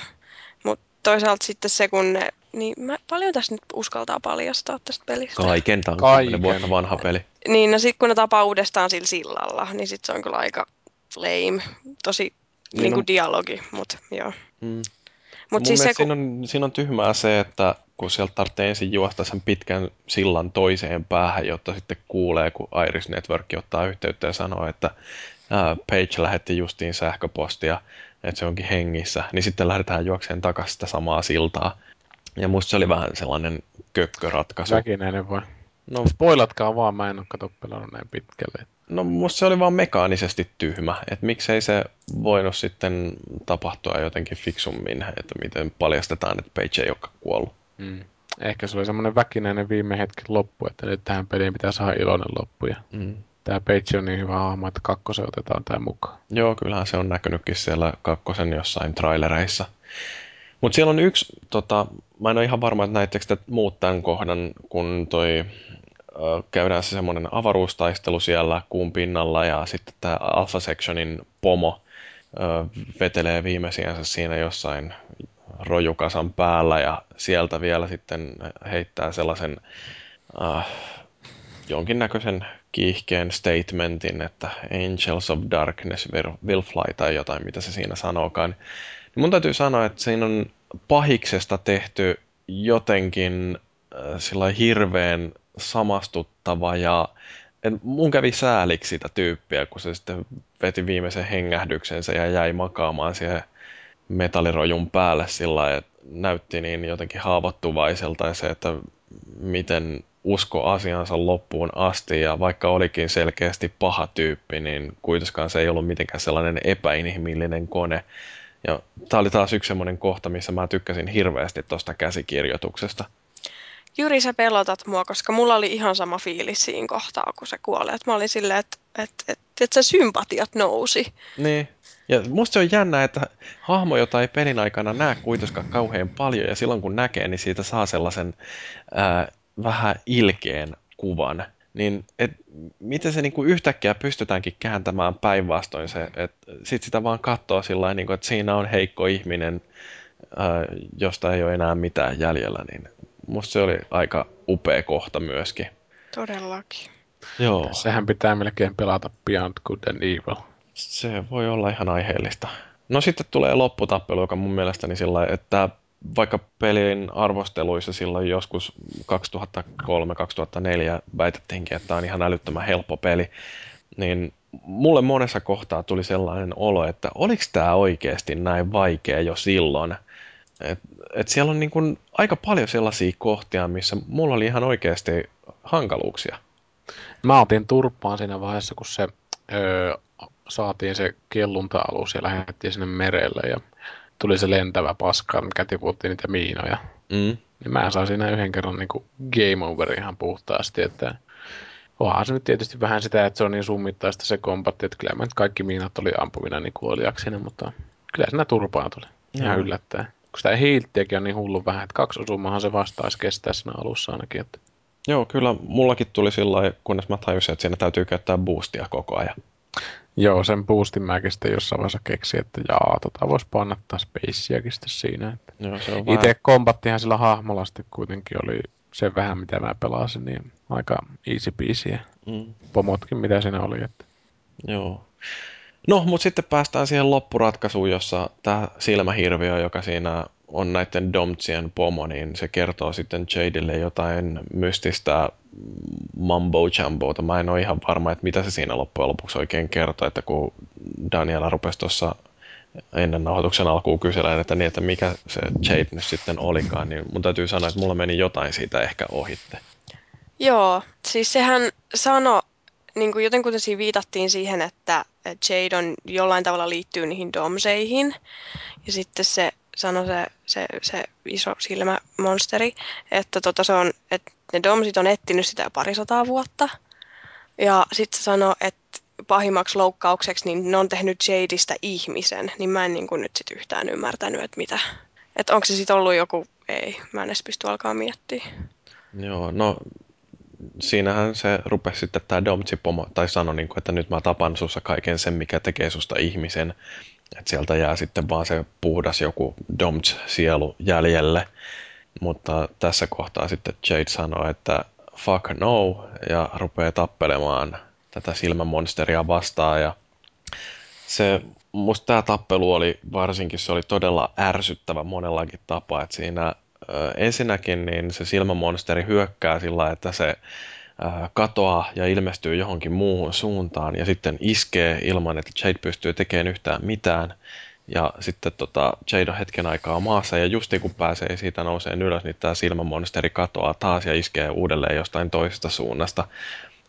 Mutta toisaalta sitten se, kun ne, niin mä paljon tästä nyt uskaltaa paljastaa tästä pelistä. Kaiken, tämä on Kaiken. vuotta vanha peli. Niin, no sitten kun ne tapaa uudestaan sillä sillalla, niin sitten se on kyllä aika lame. Tosi niin, niin kuin dialogi, mutta joo. Mm. Mut siis se, kun... siinä, on, siinä on tyhmää se, että kun sieltä tarvitsee ensin juosta sen pitkän sillan toiseen päähän, jotta sitten kuulee, kun Iris Network ottaa yhteyttä ja sanoo, että ää, Page lähetti justiin sähköpostia, että se onkin hengissä, niin sitten lähdetään juokseen takaisin sitä samaa siltaa. Ja musta se oli vähän sellainen kökköratkaisu. Väkinäinen vai? No, Spoilatkaa vaan, mä en ole kato pelannut näin pitkälle. No musta se oli vaan mekaanisesti tyhmä, että miksei se voinut sitten tapahtua jotenkin fiksummin, että miten paljastetaan, että Page ei olekaan kuollut. Mm. Ehkä se oli semmoinen väkinäinen viime hetken loppu, että nyt tähän peliin pitää saada iloinen loppu. Ja mm. Tämä Page on niin hyvä hahmo, että kakkosen otetaan tämä mukaan. Joo, kyllähän se on näkynytkin siellä kakkosen jossain trailereissa. Mutta siellä on yksi, tota, mä en ole ihan varma, että näittekö te muut tämän kohdan, kun toi käydään se semmoinen avaruustaistelu siellä kuun pinnalla ja sitten tämä Alpha Sectionin pomo vetelee viimeisiänsä siinä jossain rojukasan päällä ja sieltä vielä sitten heittää sellaisen uh, jonkinnäköisen kiihkeen statementin, että Angels of Darkness will fly tai jotain, mitä se siinä sanookaan. Niin mun täytyy sanoa, että siinä on pahiksesta tehty jotenkin äh, sillä hirveän samastuttava ja en, mun kävi sääliksi sitä tyyppiä, kun se sitten veti viimeisen hengähdyksensä ja jäi makaamaan siihen metallirojun päälle sillä että näytti niin jotenkin haavoittuvaiselta ja se, että miten usko asiansa loppuun asti ja vaikka olikin selkeästi paha tyyppi, niin kuitenkaan se ei ollut mitenkään sellainen epäinhimillinen kone. Ja tämä oli taas yksi semmoinen kohta, missä mä tykkäsin hirveästi tuosta käsikirjoituksesta. Jyri, sä pelotat mua, koska mulla oli ihan sama fiilis siinä kohtaa, kun se kuoli. Et mä olin silleen, että et, et, et se sympatiat nousi. Niin. Ja musta se on jännä, että hahmo, jota ei pelin aikana näe kuitenkaan kauhean paljon, ja silloin kun näkee, niin siitä saa sellaisen ää, vähän ilkeen kuvan. Niin et, miten se niinku yhtäkkiä pystytäänkin kääntämään päinvastoin se, että sit sitä vaan katsoo sillä niinku, että siinä on heikko ihminen, ää, josta ei ole enää mitään jäljellä, niin musta se oli aika upea kohta myöskin. Todellakin. Joo. Sehän pitää melkein pelata Beyond Good and Evil. Se voi olla ihan aiheellista. No sitten tulee lopputappelu, joka mun mielestäni sillä että vaikka pelin arvosteluissa silloin joskus 2003-2004 väitettiinkin, että tämä on ihan älyttömän helppo peli, niin mulle monessa kohtaa tuli sellainen olo, että oliko tämä oikeasti näin vaikea jo silloin. Et, et siellä on niin kun aika paljon sellaisia kohtia, missä mulla oli ihan oikeasti hankaluuksia. Mä otin turpaan siinä vaiheessa, kun se öö, saatiin se kellunta-alus ja lähdettiin sinne merelle ja tuli se lentävä paska, mikä tiputti niitä miinoja. Mm. Niin mä sain siinä yhden kerran niin kuin game over ihan puhtaasti, että onhan se nyt tietysti vähän sitä, että se on niin summittaista se kompatti, että kyllä mä nyt kaikki miinat oli ampumina niin kuoliaksina, mutta kyllä siinä turpaa tuli. Ihan yllättäen. kun sitä hiiltiäkin on niin hullu vähän, että kaksi osumahan se vastaisi kestää siinä alussa ainakin. Että... Joo, kyllä mullakin tuli sillä kunnes mä tajusin, että siinä täytyy käyttää boostia koko ajan. Joo, sen boostin mäkin sitten jossain vaiheessa keksin, että jaa, tota voisi pannattaa Spaceakin sitten siinä. Että Joo, se on Itse vähän... kombattihan sillä hahmolla sitten kuitenkin oli se vähän, mitä mä pelasin, niin aika easy peasy. Mm, Pomotkin, mitä siinä oli. Että... joo. No, mutta sitten päästään siihen loppuratkaisuun, jossa tämä silmähirviö, joka siinä on näiden Domtsien pomo, niin se kertoo sitten Jadelle jotain mystistä mambo jambota. Mä en ole ihan varma, että mitä se siinä loppujen lopuksi oikein kertoo, että kun Daniela rupesi tuossa ennen nauhoituksen alkuun kyselemään, että, niin, että mikä se Jade nyt sitten olikaan, niin mun täytyy sanoa, että mulla meni jotain siitä ehkä ohitte. Joo, siis sehän sano, niin kuin jotenkin viitattiin siihen, että että Jade on jollain tavalla liittyy niihin domseihin. Ja sitten se sanoi se, se, se iso silmämonsteri, että tota se on, että ne domsit on etsinyt sitä parisataa vuotta. Ja sitten se sanoi, että pahimmaksi loukkaukseksi niin ne on tehnyt Jadeista ihmisen, niin mä en niin nyt sit yhtään ymmärtänyt, että mitä. Että onko se sitten ollut joku, ei, mä en edes pysty alkaa miettiä. Joo, no siinähän se rupesi sitten tämä Domtsi-pomo, tai sanoi, niin kuin, että nyt mä tapan sussa kaiken sen, mikä tekee susta ihmisen. Että sieltä jää sitten vaan se puhdas joku Domts-sielu jäljelle. Mutta tässä kohtaa sitten Jade sanoo, että fuck no, ja rupeaa tappelemaan tätä silmämonsteria vastaan. Ja se, musta tämä tappelu oli, varsinkin se oli todella ärsyttävä monellakin tapaa, että siinä ensinnäkin niin se silmämonsteri hyökkää sillä että se katoaa ja ilmestyy johonkin muuhun suuntaan ja sitten iskee ilman, että Jade pystyy tekemään yhtään mitään. Ja sitten tota, Jade on hetken aikaa maassa ja just kun pääsee siitä nouseen ylös, niin tämä silmämonsteri katoaa taas ja iskee uudelleen jostain toisesta suunnasta.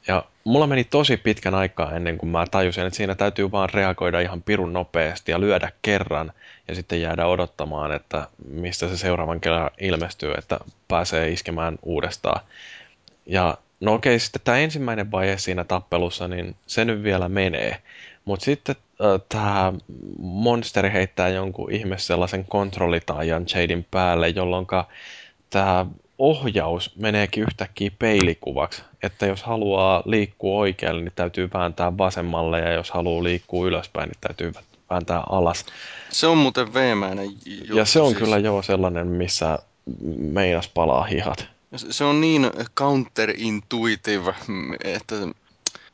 Ja mulla meni tosi pitkän aikaa ennen kuin mä tajusin, että siinä täytyy vaan reagoida ihan pirun nopeasti ja lyödä kerran ja sitten jäädä odottamaan, että mistä se seuraavan kerran ilmestyy, että pääsee iskemään uudestaan. Ja no okei, sitten tämä ensimmäinen vaihe siinä tappelussa, niin se nyt vielä menee. Mutta sitten äh, tämä monsteri heittää jonkun ihme sellaisen kontrollitaajan Jaden päälle, jolloin tämä ohjaus meneekin yhtäkkiä peilikuvaksi, että jos haluaa liikkua oikealle, niin täytyy vääntää vasemmalle, ja jos haluaa liikkua ylöspäin, niin täytyy vääntää alas. Se on muuten veemäinen juttu. Ja se on siis. kyllä jo sellainen, missä meinas palaa hihat. Se on niin counterintuitive, että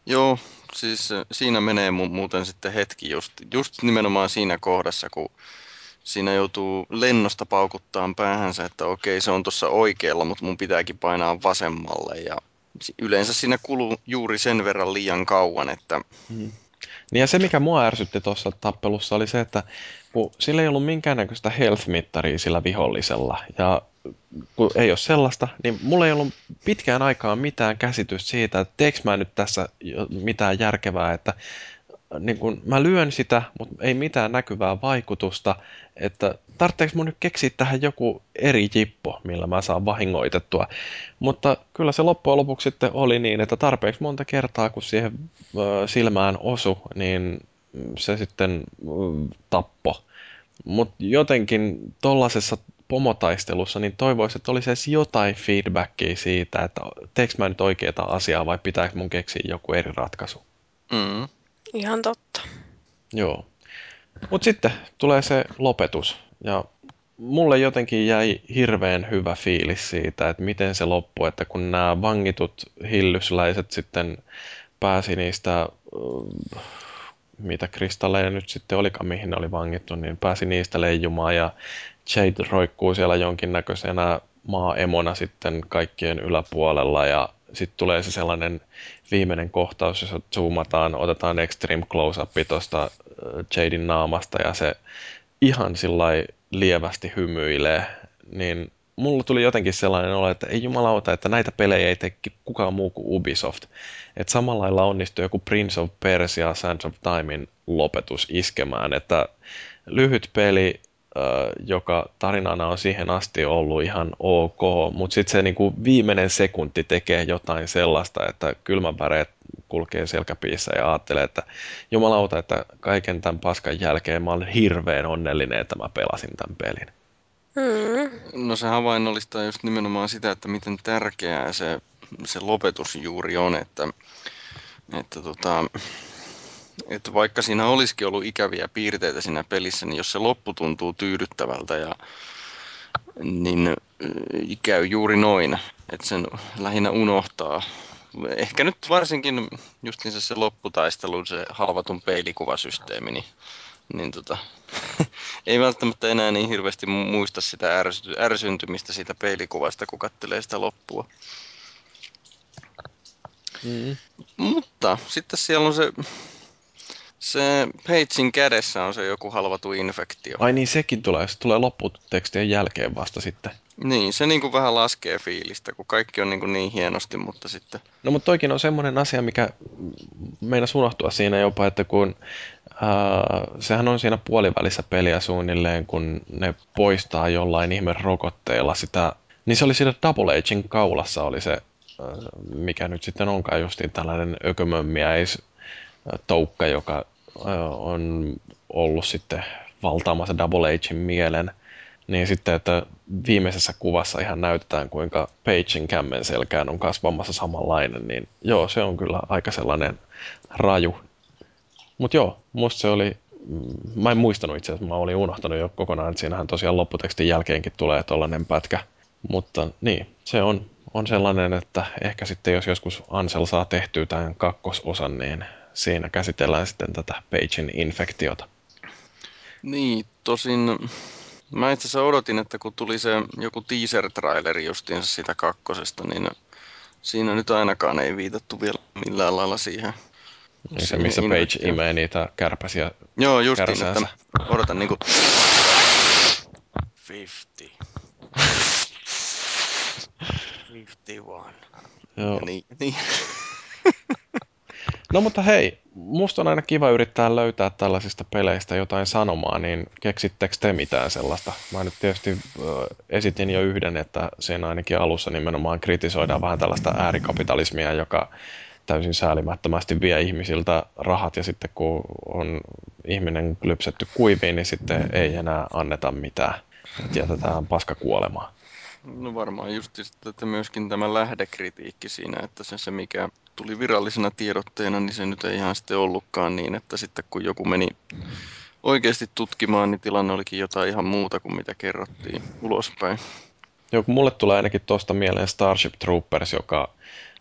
joo, siis siinä menee muuten sitten hetki just, just nimenomaan siinä kohdassa, kun siinä joutuu lennosta paukuttaa päähänsä, että okei se on tuossa oikealla, mutta mun pitääkin painaa vasemmalle ja yleensä siinä kuluu juuri sen verran liian kauan, että... Hmm. Niin ja se, mikä mua ärsytti tuossa tappelussa, oli se, että kun sillä ei ollut minkäännäköistä health-mittaria sillä vihollisella, ja kun ei ole sellaista, niin mulla ei ollut pitkään aikaa mitään käsitystä siitä, että teekö mä nyt tässä mitään järkevää, että niin kun mä lyön sitä, mutta ei mitään näkyvää vaikutusta, että tarvitseeko mun nyt keksiä tähän joku eri jippo, millä mä saan vahingoitettua. Mutta kyllä se loppujen lopuksi sitten oli niin, että tarpeeksi monta kertaa, kun siihen silmään osu, niin se sitten tappo. Mutta jotenkin tollasessa pomotaistelussa, niin toivoisin, että olisi edes jotain feedbackia siitä, että teekö mä nyt oikeaa asiaa vai pitääkö mun keksiä joku eri ratkaisu. Mm. Ihan totta. Joo. Mutta sitten tulee se lopetus. Ja mulle jotenkin jäi hirveän hyvä fiilis siitä, että miten se loppui, että kun nämä vangitut hillysläiset sitten pääsi niistä, mitä kristalleja nyt sitten olikaan, mihin ne oli vangittu, niin pääsi niistä leijumaan ja Jade roikkuu siellä jonkinnäköisenä maa-emona sitten kaikkien yläpuolella ja sitten tulee se sellainen viimeinen kohtaus, jossa zoomataan, otetaan extreme close-up tuosta äh, Jadin naamasta ja se ihan sillä lievästi hymyilee, niin mulla tuli jotenkin sellainen olo, että ei jumalauta, että näitä pelejä ei teki kukaan muu kuin Ubisoft. Että samalla lailla onnistui joku Prince of Persia Sands of Timein lopetus iskemään, että lyhyt peli, joka tarinana on siihen asti ollut ihan ok, mutta sitten se niinku viimeinen sekunti tekee jotain sellaista, että kylmäväreet kulkee selkäpiissä ja ajattelee, että jumalauta, että kaiken tämän paskan jälkeen mä olen hirveän onnellinen, että mä pelasin tämän pelin. Mm. No se havainnollistaa just nimenomaan sitä, että miten tärkeää se, se lopetus juuri on, että, että, tota, että vaikka siinä olisikin ollut ikäviä piirteitä siinä pelissä, niin jos se loppu tuntuu tyydyttävältä ja niin käy juuri noin, että sen lähinnä unohtaa. Ehkä nyt varsinkin justiinsa se lopputaistelu, se halvatun peilikuvasysteemi, niin, niin tota, ei välttämättä enää niin hirveästi muista sitä ärsy, ärsyntymistä siitä peilikuvasta, kun katselee sitä loppua. Mm. Mutta sitten siellä on se se Pagein kädessä on se joku halvatu infektio. Ai niin, sekin tulee. Se tulee lopputekstien jälkeen vasta sitten. Niin, se niin kuin vähän laskee fiilistä, kun kaikki on niin, kuin niin hienosti, mutta sitten... No mutta toikin on semmoinen asia, mikä meinasi unohtua siinä jopa, että kun äh, sehän on siinä puolivälissä peliä suunnilleen, kun ne poistaa jollain ihme rokotteella sitä, niin se oli siinä Double Agein kaulassa oli se, äh, mikä nyt sitten onkaan justiin tällainen ökömömmiäis toukka, joka on ollut sitten valtaamassa Double Agein mielen, niin sitten, että viimeisessä kuvassa ihan näytetään, kuinka Pagein kämmen selkään on kasvamassa samanlainen, niin joo, se on kyllä aika sellainen raju. Mutta joo, musta se oli, mm, mä en muistanut itse asiassa, mä olin unohtanut jo kokonaan, että siinähän tosiaan lopputekstin jälkeenkin tulee tollainen pätkä. Mutta niin, se on, on sellainen, että ehkä sitten jos joskus Ansel saa tehtyä tämän kakkososan, niin siinä käsitellään sitten tätä Pagein infektiota. Niin, tosin mä itse asiassa odotin, että kun tuli se joku teaser-traileri justiinsa sitä kakkosesta, niin siinä nyt ainakaan ei viitattu vielä millään lailla siihen. Niin se, missä Page imee niitä kärpäsiä Joo, justiin, että odotan niinku 50. 51. Joo. Ja niin, niin. No mutta hei, musta on aina kiva yrittää löytää tällaisista peleistä jotain sanomaa, niin keksittekö te mitään sellaista? Mä nyt tietysti äh, esitin jo yhden, että siinä ainakin alussa nimenomaan kritisoidaan vähän tällaista äärikapitalismia, joka täysin säälimättömästi vie ihmisiltä rahat ja sitten kun on ihminen lypsetty kuiviin, niin sitten ei enää anneta mitään. Jätetään paska kuolemaan. No varmaan just että myöskin tämä lähdekritiikki siinä, että se, se mikä tuli virallisena tiedotteena, niin se nyt ei ihan sitten ollutkaan niin, että sitten kun joku meni oikeasti tutkimaan, niin tilanne olikin jotain ihan muuta kuin mitä kerrottiin ulospäin. Joo, mulle tulee ainakin tuosta mieleen Starship Troopers, joka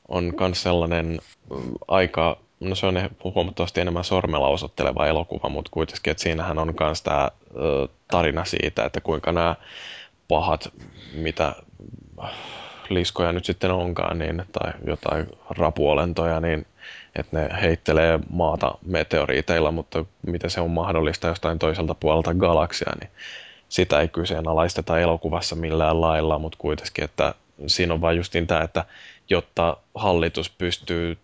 on myös sellainen mm, aika, no se on huomattavasti enemmän sormella osoitteleva elokuva, mutta kuitenkin, että siinähän on myös tämä tarina siitä, että kuinka nämä pahat, mitä liskoja nyt sitten onkaan, niin, tai jotain rapuolentoja, niin että ne heittelee maata meteoriiteilla, mutta miten se on mahdollista jostain toiselta puolelta galaksia, niin sitä ei kyseenalaisteta elokuvassa millään lailla, mutta kuitenkin, että siinä on vain justiin tämä, että jotta hallitus pystyy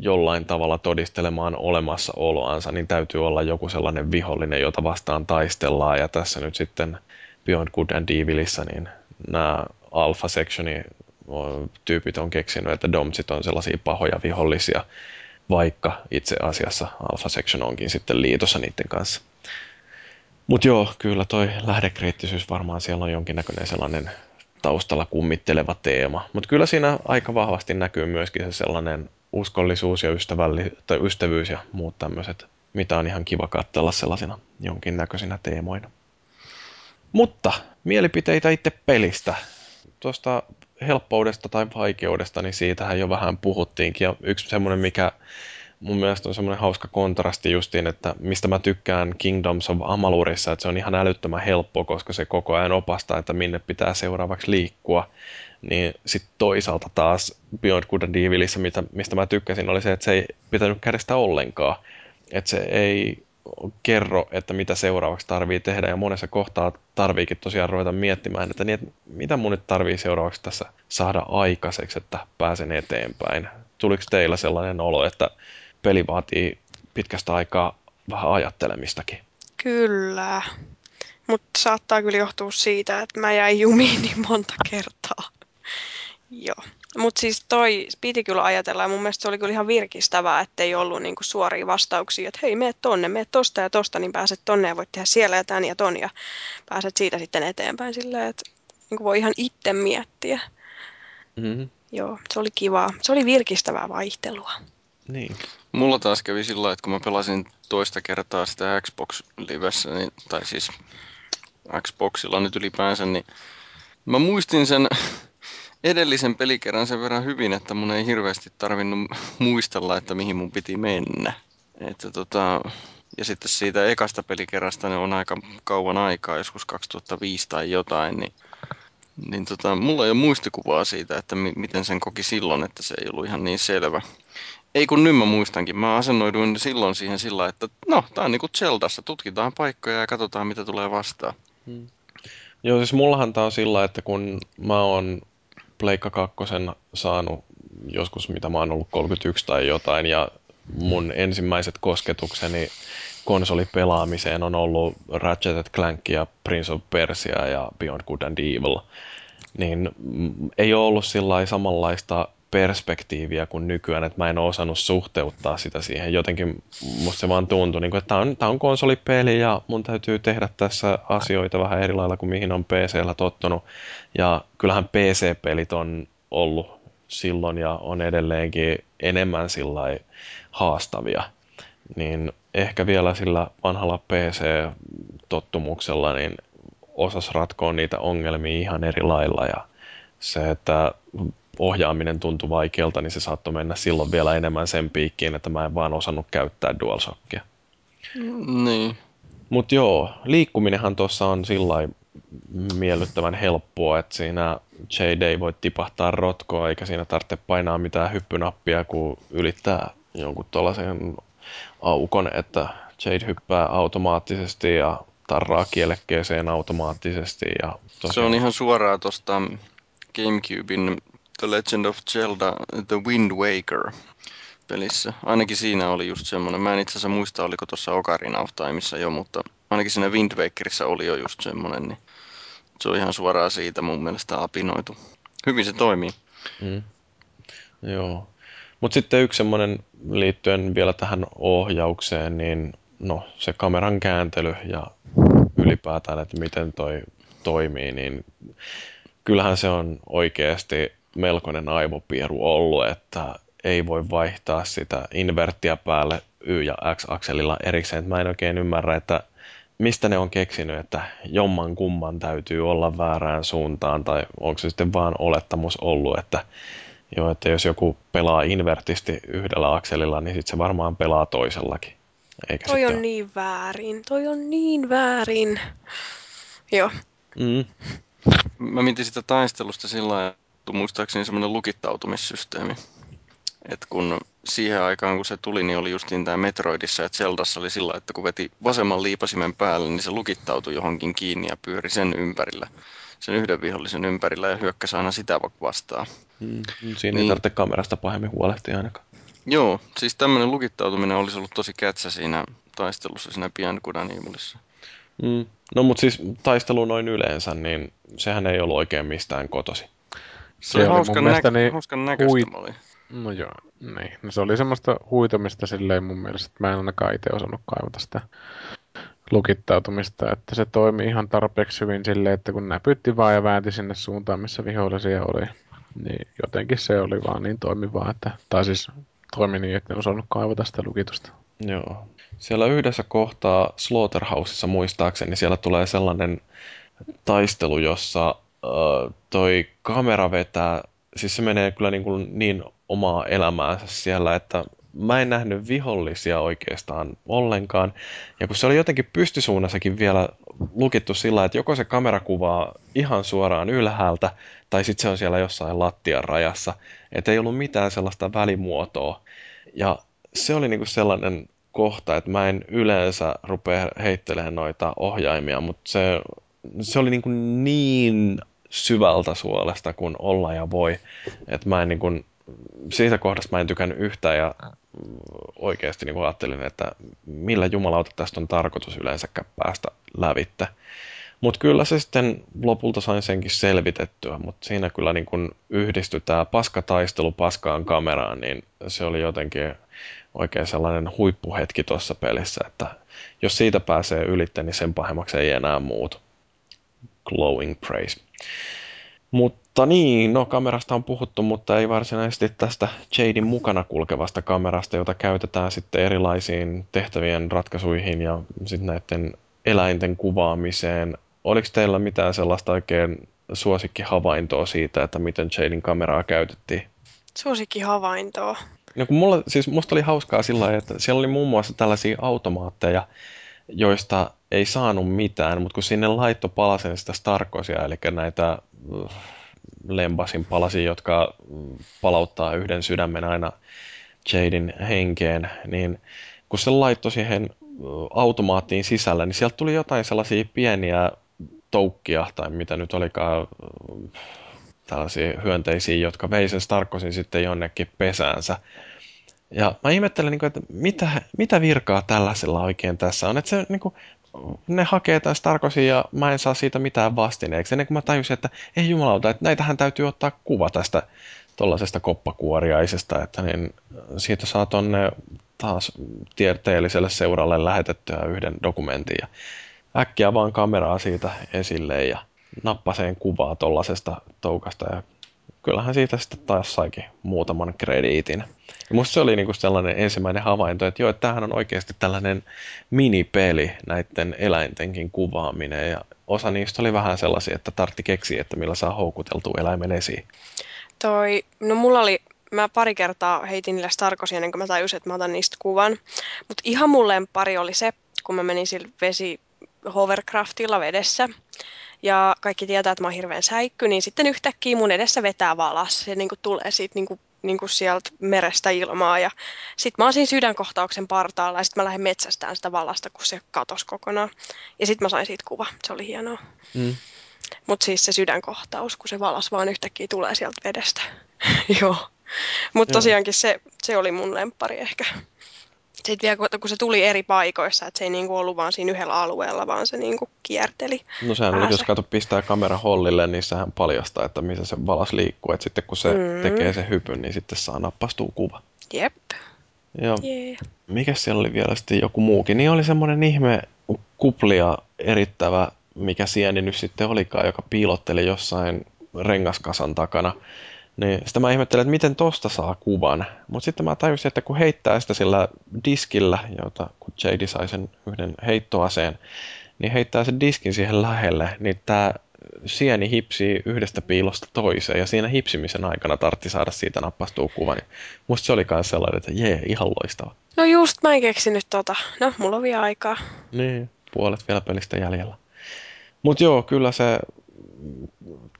jollain tavalla todistelemaan olemassaoloansa, niin täytyy olla joku sellainen vihollinen, jota vastaan taistellaan, ja tässä nyt sitten Beyond Good and Evilissa, niin nämä Alpha Sectionin tyypit on keksinyt, että domsit on sellaisia pahoja vihollisia, vaikka itse asiassa Alpha Section onkin sitten liitossa niiden kanssa. Mutta joo, kyllä toi lähdekriittisyys varmaan siellä on jonkinnäköinen sellainen taustalla kummitteleva teema. Mutta kyllä siinä aika vahvasti näkyy myöskin se sellainen uskollisuus ja ystävälli- tai ystävyys ja muut tämmöiset, mitä on ihan kiva katsella sellaisina jonkinnäköisinä teemoina. Mutta mielipiteitä itse pelistä. Tuosta helppoudesta tai vaikeudesta, niin siitähän jo vähän puhuttiinkin. Ja yksi semmoinen, mikä mun mielestä on semmoinen hauska kontrasti justiin, että mistä mä tykkään Kingdoms of Amalurissa, että se on ihan älyttömän helppo, koska se koko ajan opastaa, että minne pitää seuraavaksi liikkua. Niin sitten toisaalta taas Beyond Good and Evilissa, mitä, mistä mä tykkäsin, oli se, että se ei pitänyt kädestä ollenkaan. Että se ei kerro, että mitä seuraavaksi tarvii tehdä ja monessa kohtaa tarviikin tosiaan ruveta miettimään, että, niin, että mitä mun nyt tarvii seuraavaksi tässä saada aikaiseksi, että pääsen eteenpäin. Tuliko teillä sellainen olo, että peli vaatii pitkästä aikaa vähän ajattelemistakin? Kyllä, mutta saattaa kyllä johtua siitä, että mä jäin jumiin niin monta kertaa. Joo. Mutta siis toi piti kyllä ajatella ja mun mielestä se oli kyllä ihan virkistävää, ettei ollut niinku suoria vastauksia, että hei, mene tonne, mene tosta ja tosta, niin pääset tonne ja voit tehdä siellä ja tän ja ton ja pääset siitä sitten eteenpäin silleen, että niinku voi ihan itse miettiä. Mm-hmm. Joo, se oli kivaa. Se oli virkistävää vaihtelua. Niin. Mulla taas kävi sillä että kun mä pelasin toista kertaa sitä Xbox Livessä, niin, tai siis Xboxilla nyt ylipäänsä, niin mä muistin sen edellisen pelikerran sen verran hyvin, että mun ei hirveästi tarvinnut muistella, että mihin mun piti mennä. Että tota, ja sitten siitä ekasta pelikerrasta ne on aika kauan aikaa, joskus 2005 tai jotain, niin, niin tota, mulla ei ole muistikuvaa siitä, että mi- miten sen koki silloin, että se ei ollut ihan niin selvä. Ei kun nyt mä muistankin. Mä asennoiduin silloin siihen sillä, että no, tää on niinku Zeldassa. Tutkitaan paikkoja ja katsotaan, mitä tulee vastaan. Hmm. Joo, siis mullahan tää on sillä, että kun mä oon Pleikka 2 saanut joskus, mitä mä oon ollut 31 tai jotain, ja mun ensimmäiset kosketukseni konsolipelaamiseen on ollut Ratchet Clank ja Prince of Persia ja Beyond Good and Evil. Niin ei ole ollut sillä samanlaista perspektiiviä kuin nykyään, että mä en ole osannut suhteuttaa sitä siihen. Jotenkin musta se vaan tuntui, niin kuin, että tämä on, tämä on konsolipeli ja mun täytyy tehdä tässä asioita vähän eri lailla kuin mihin on PC-llä tottunut. Ja kyllähän PC-pelit on ollut silloin ja on edelleenkin enemmän sillä haastavia. Niin ehkä vielä sillä vanhalla PC-tottumuksella niin osas ratkoa niitä ongelmia ihan eri lailla ja se, että ohjaaminen tuntui vaikealta, niin se saattoi mennä silloin vielä enemmän sen piikkiin, että mä en vaan osannut käyttää DualShockia. Niin. Mutta joo, liikkuminenhan tuossa on sillä miellyttävän helppoa, että siinä Jade ei voi tipahtaa rotkoa, eikä siinä tarvitse painaa mitään hyppynappia, kun ylittää jonkun tuollaisen aukon, että Jade hyppää automaattisesti ja tarraa kielekkeeseen automaattisesti. Ja tosiaan... Se on ihan suoraan tuosta Gamecubein The Legend of Zelda The Wind Waker pelissä. Ainakin siinä oli just semmoinen. Mä en itse asiassa muista, oliko tuossa Ocarina of Timeissa jo, mutta ainakin siinä Wind Wakerissa oli jo just semmoinen. Niin se on ihan suoraan siitä mun mielestä apinoitu. Hyvin se toimii. Mm. Joo. Mutta sitten yksi semmoinen liittyen vielä tähän ohjaukseen, niin no, se kameran kääntely ja ylipäätään, että miten toi toimii, niin kyllähän se on oikeasti melkoinen aivopieru ollut, että ei voi vaihtaa sitä inverttiä päälle Y- ja X-akselilla erikseen. Mä en oikein ymmärrä, että mistä ne on keksinyt, että jomman kumman täytyy olla väärään suuntaan, tai onko se sitten vaan olettamus ollut, että, joo, että jos joku pelaa invertisti yhdellä akselilla, niin sitten se varmaan pelaa toisellakin. Eikä Toi on ole. niin väärin, toi on niin väärin. Joo. Mm. Mä mietin sitä taistelusta sillä muistaakseni semmoinen lukittautumissysteemi. Et kun siihen aikaan, kun se tuli, niin oli justiin tämä Metroidissa, että Zeldassa oli sillä, että kun veti vasemman liipasimen päälle, niin se lukittautui johonkin kiinni ja pyöri sen ympärillä, sen yhden vihollisen ympärillä ja hyökkäsi aina sitä vastaan. Hmm, siinä niin, ei tarvitse kamerasta pahemmin huolehtia ainakaan. Joo, siis tämmöinen lukittautuminen olisi ollut tosi kätsä siinä taistelussa, siinä Beyond Good Mm. No mutta siis taistelu noin yleensä, niin sehän ei ollut oikein mistään kotosi. Se, se oli hauskan, nä- niin hauskan näköistä hui... oli. No joo, niin. No se oli semmoista huitamista silleen mun mielestä, että mä en ainakaan itse osannut kaivata sitä lukittautumista, että se toimi ihan tarpeeksi hyvin silleen, että kun näpytti vaan ja väänti sinne suuntaan, missä vihollisia oli, niin jotenkin se oli vaan niin toimivaa, että, tai siis toimi niin, että en osannut kaivata sitä lukitusta. Joo. Siellä yhdessä kohtaa Slaughterhouseissa muistaakseni siellä tulee sellainen taistelu, jossa toi kamera vetää, siis se menee kyllä niin, kuin niin omaa elämäänsä siellä, että mä en nähnyt vihollisia oikeastaan ollenkaan. Ja kun se oli jotenkin pystysuunnassakin vielä lukittu sillä, että joko se kamera kuvaa ihan suoraan ylhäältä, tai sitten se on siellä jossain lattian rajassa. Että ei ollut mitään sellaista välimuotoa. Ja se oli niinku sellainen kohta, että mä en yleensä rupea heittelemään noita ohjaimia, mutta se, se oli niin, kuin niin syvältä suolesta kuin olla ja voi, että mä en niin kuin, siitä kohdasta mä en tykännyt yhtään ja oikeasti niin ajattelin, että millä jumalauta tästä on tarkoitus yleensäkään päästä lävitte. Mutta kyllä se sitten lopulta sain senkin selvitettyä, mutta siinä kyllä niin kun yhdistyi tämä paskataistelu paskaan kameraan, niin se oli jotenkin oikein sellainen huippuhetki tuossa pelissä, että jos siitä pääsee ylitte, niin sen pahemmaksi ei enää muutu. Glowing praise. Mutta niin, no kamerasta on puhuttu, mutta ei varsinaisesti tästä Jadin mukana kulkevasta kamerasta, jota käytetään sitten erilaisiin tehtävien ratkaisuihin ja sitten näiden eläinten kuvaamiseen. Oliko teillä mitään sellaista oikein suosikkihavaintoa siitä, että miten Jadin kameraa käytettiin? Suosikkihavaintoa? No kun mulla, siis musta oli hauskaa sillä että siellä oli muun muassa tällaisia automaatteja, joista ei saanut mitään, mutta kun sinne laitto palasen sitä Starkosia, eli näitä äh, lempasin palasia, jotka palauttaa yhden sydämen aina Jadin henkeen, niin kun se laittoi siihen äh, automaattiin sisällä, niin sieltä tuli jotain sellaisia pieniä toukkia, tai mitä nyt olikaan, äh, tällaisia hyönteisiä, jotka vei sen Starkosin sitten jonnekin pesäänsä. Ja mä ihmettelen, niin että mitä, mitä virkaa tällaisella oikein tässä on. Että se, niin kuin, ne hakee tämän Starkosin ja mä en saa siitä mitään vastineeksi. Ennen kuin mä tajusin, että ei jumalauta, että näitähän täytyy ottaa kuva tästä tuollaisesta koppakuoriaisesta, että niin siitä saa tonne taas tieteelliselle seuralle lähetettyä yhden dokumentin ja äkkiä vaan kameraa siitä esille ja nappaseen kuvaa tuollaisesta toukasta ja kyllähän siitä sitten taas saikin muutaman krediitin. Ja musta se oli niinku sellainen ensimmäinen havainto, että joo, että tämähän on oikeasti tällainen minipeli näiden eläintenkin kuvaaminen ja osa niistä oli vähän sellaisia, että tartti keksiä, että millä saa houkuteltua eläimen esiin. Toi, no mulla oli, mä pari kertaa heitin niille starkosia ennen kuin mä tajusin, että mä otan niistä kuvan. Mutta ihan mulleen pari oli se, kun mä menin sillä vesi hovercraftilla vedessä ja kaikki tietää, että mä oon hirveän säikky, niin sitten yhtäkkiä mun edessä vetää valas. Se niin kuin tulee siitä niin kuin, niin kuin sieltä merestä ilmaa ja sitten mä oon siinä sydänkohtauksen partaalla ja sitten mä lähden metsästään sitä valasta, kun se katosi kokonaan. Ja sitten mä sain siitä kuva, se oli hienoa. Mm. Mutta siis se sydänkohtaus, kun se valas vaan yhtäkkiä tulee sieltä vedestä. Joo. Mutta tosiaankin se, se oli mun lempari ehkä sitten vielä kun se tuli eri paikoissa, että se ei niinku ollut vaan siinä yhdellä alueella, vaan se niinku kierteli. No sehän on, jos kato pistää kamera hollille, niin sehän paljastaa, että missä se valas liikkuu. Että sitten kun se mm. tekee sen hypyn, niin sitten saa nappastua kuva. Jep. Joo. Yeah. Mikä siellä oli vielä sitten joku muukin? Niin oli semmoinen ihme kuplia erittävä, mikä sieni nyt sitten olikaan, joka piilotteli jossain rengaskasan takana. Niin sitä mä ihmettelen, että miten tosta saa kuvan. Mutta sitten mä tajusin, että kun heittää sitä sillä diskillä, jota kun JD sai sen yhden heittoaseen, niin heittää sen diskin siihen lähelle, niin tämä sieni hipsii yhdestä piilosta toiseen ja siinä hipsimisen aikana tartti saada siitä nappastua kuvan. Niin musta se oli myös sellainen, että jee, ihan loistava. No just mä en keksinyt tota. No, mulla on vielä aikaa. Niin, puolet vielä pelistä jäljellä. Mutta joo, kyllä se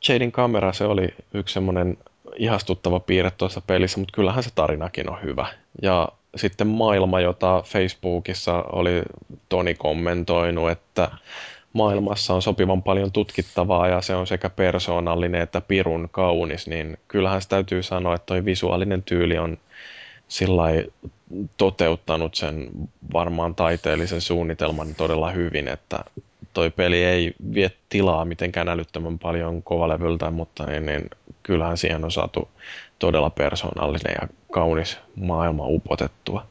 Jadin kamera, se oli yksi semmoinen ihastuttava piirre tuossa pelissä, mutta kyllähän se tarinakin on hyvä. Ja sitten maailma, jota Facebookissa oli Toni kommentoinut, että maailmassa on sopivan paljon tutkittavaa ja se on sekä persoonallinen että pirun kaunis, niin kyllähän se täytyy sanoa, että toi visuaalinen tyyli on sillä toteuttanut sen varmaan taiteellisen suunnitelman todella hyvin, että toi peli ei vie tilaa mitenkään älyttömän paljon kovalevyltä, mutta niin, niin kyllähän siihen on saatu todella persoonallinen ja kaunis maailma upotettua.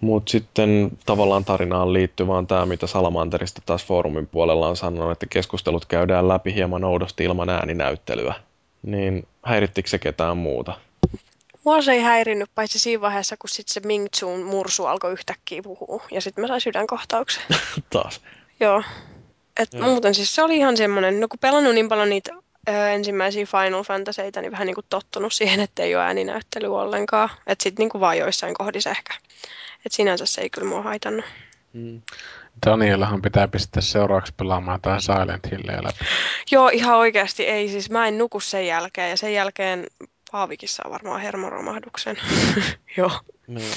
Mutta sitten tavallaan tarinaan liittyy vaan tämä, mitä Salamanterista taas foorumin puolella on sanonut, että keskustelut käydään läpi hieman oudosti ilman ääninäyttelyä. Niin häirittikö se ketään muuta? Mua se ei häirinnyt, paitsi siinä vaiheessa, kun sitten se Ming Chun mursu alkoi yhtäkkiä puhua. Ja sitten mä sain sydänkohtauksen. Taas. Joo. Et Joo. muuten siis se oli ihan semmoinen, no kun pelannut niin paljon niitä ö, ensimmäisiä Final Fantasyitä, niin vähän niin kuin tottunut siihen, että ei ole ääninäyttely ollenkaan. Että sitten niin kuin vaan joissain kohdissa ehkä. Että sinänsä se ei kyllä mua haitannut. Mm. Danielahan pitää pistää seuraavaksi pelaamaan tai Silent Hillia läpi. Joo, ihan oikeasti ei. Siis mä en nuku sen jälkeen ja sen jälkeen Paavikin saa varmaan hermoromahduksen. Joo. Niin.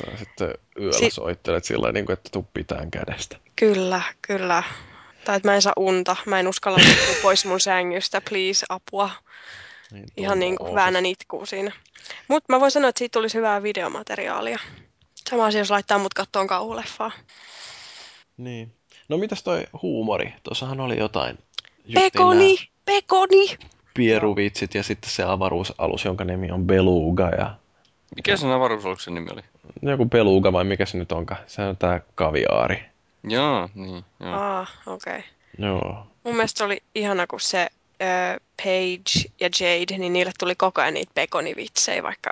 Sä sitten yöllä si- soittelet sillä niin kuin, että tuu pitään kädestä. Kyllä, kyllä. Tai että mä en saa unta. Mä en uskalla nukkua pois mun sängystä. Please, apua. Niin, Ihan niin kuin väännän itkuu siinä. Mutta mä voin sanoa, että siitä tulisi hyvää videomateriaalia. Sama asia, jos laittaa mut kattoon kauhuleffaa. Niin. No mitäs toi huumori? Tuossahan oli jotain. Pekoni! nää Pekoni! Pieruvitsit ja sitten se avaruusalus, jonka nimi on Beluga ja Mikä sen avaruusaluksen nimi oli? joku Beluga vai mikä se nyt onkaan. Se on tää kaviaari. Jaa, niin. Joo. Ah, okei. Okay. Joo. Mun mielestä se oli ihana, kun se ö, Paige ja Jade, niin niille tuli koko ajan niitä pekonivitsejä, vaikka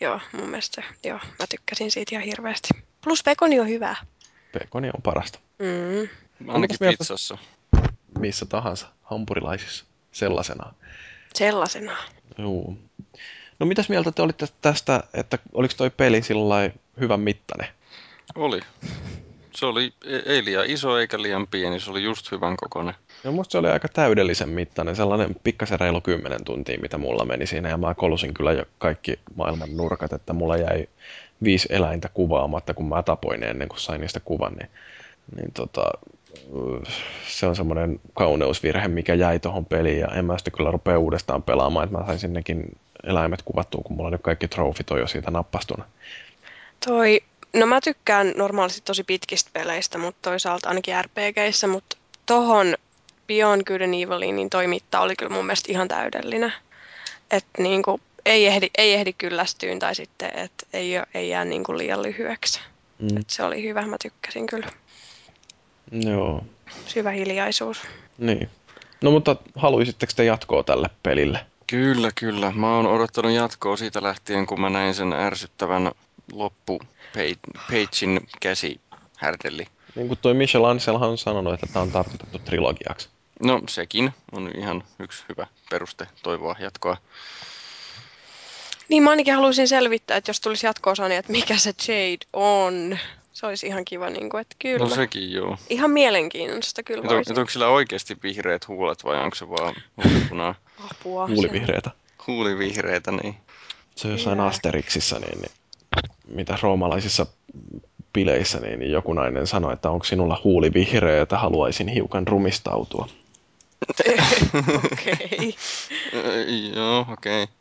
joo, mun mielestä joo, mä tykkäsin siitä ihan hirveästi. Plus pekoni on hyvä. Pekoni on parasta. Mm. Ainakin mieltä- pizzassa. Missä tahansa. Hampurilaisissa. Sellaisena. Sellaisena. Joo. No mitäs mieltä te olitte tästä, että oliko toi peli sillä hyvän mittainen? Oli. Se oli, e- ei liian iso eikä liian pieni, se oli just hyvän kokoinen. Ja musta se oli aika täydellisen mittainen, sellainen pikkasen reilu 10 tuntia, mitä mulla meni siinä. Ja mä kolusin kyllä jo kaikki maailman nurkat, että mulla jäi viisi eläintä kuvaamatta, kun mä tapoin ne ennen kuin sain niistä kuvan. Niin, niin tota, se on semmoinen kauneusvirhe, mikä jäi tuohon peliin. Ja en mä sitten kyllä rupea uudestaan pelaamaan, että mä sain sinnekin eläimet kuvattua, kun mulla nyt kaikki trofit on jo siitä nappastuna. Toi, no mä tykkään normaalisti tosi pitkistä peleistä, mutta toisaalta ainakin RPGissä, mutta tohon Beyond Good and Eviliin, niin toi mitta oli kyllä mun mielestä ihan täydellinen. Että niinku, ei ehdi, ei ehdi kyllästyyn tai sitten, että ei, ei jää niinku liian lyhyeksi. Mm. Et se oli hyvä, mä tykkäsin kyllä. Joo, Syvä hiljaisuus. niin. No mutta haluaisitteko te jatkoa tälle pelille? Kyllä, kyllä. Mä oon odottanut jatkoa siitä lähtien, kun mä näin sen ärsyttävän loppu Pagein käsi härdelli. Niin kuin toi Michel Anselhan on sanonut, että tämä on tarkoitettu trilogiaksi. No sekin on ihan yksi hyvä peruste toivoa jatkoa. Niin mä ainakin haluaisin selvittää, että jos tulisi jatko niin että mikä se Jade on. Se olisi ihan kiva, niin kuin, että kyllä. No sekin joo. Ihan mielenkiintoista kyllä Et, on, et onko sillä oikeasti vihreät huulet vai onko se vaan huulipunaa? Apua. Huulivihreitä. Huulivihreitä, niin. Se on jossain. Asterixissa, niin, niin mitä roomalaisissa bileissä, niin, niin joku nainen sanoi, että onko sinulla huuli vihreä, että haluaisin hiukan rumistautua. Okei. Joo, okei. Okay.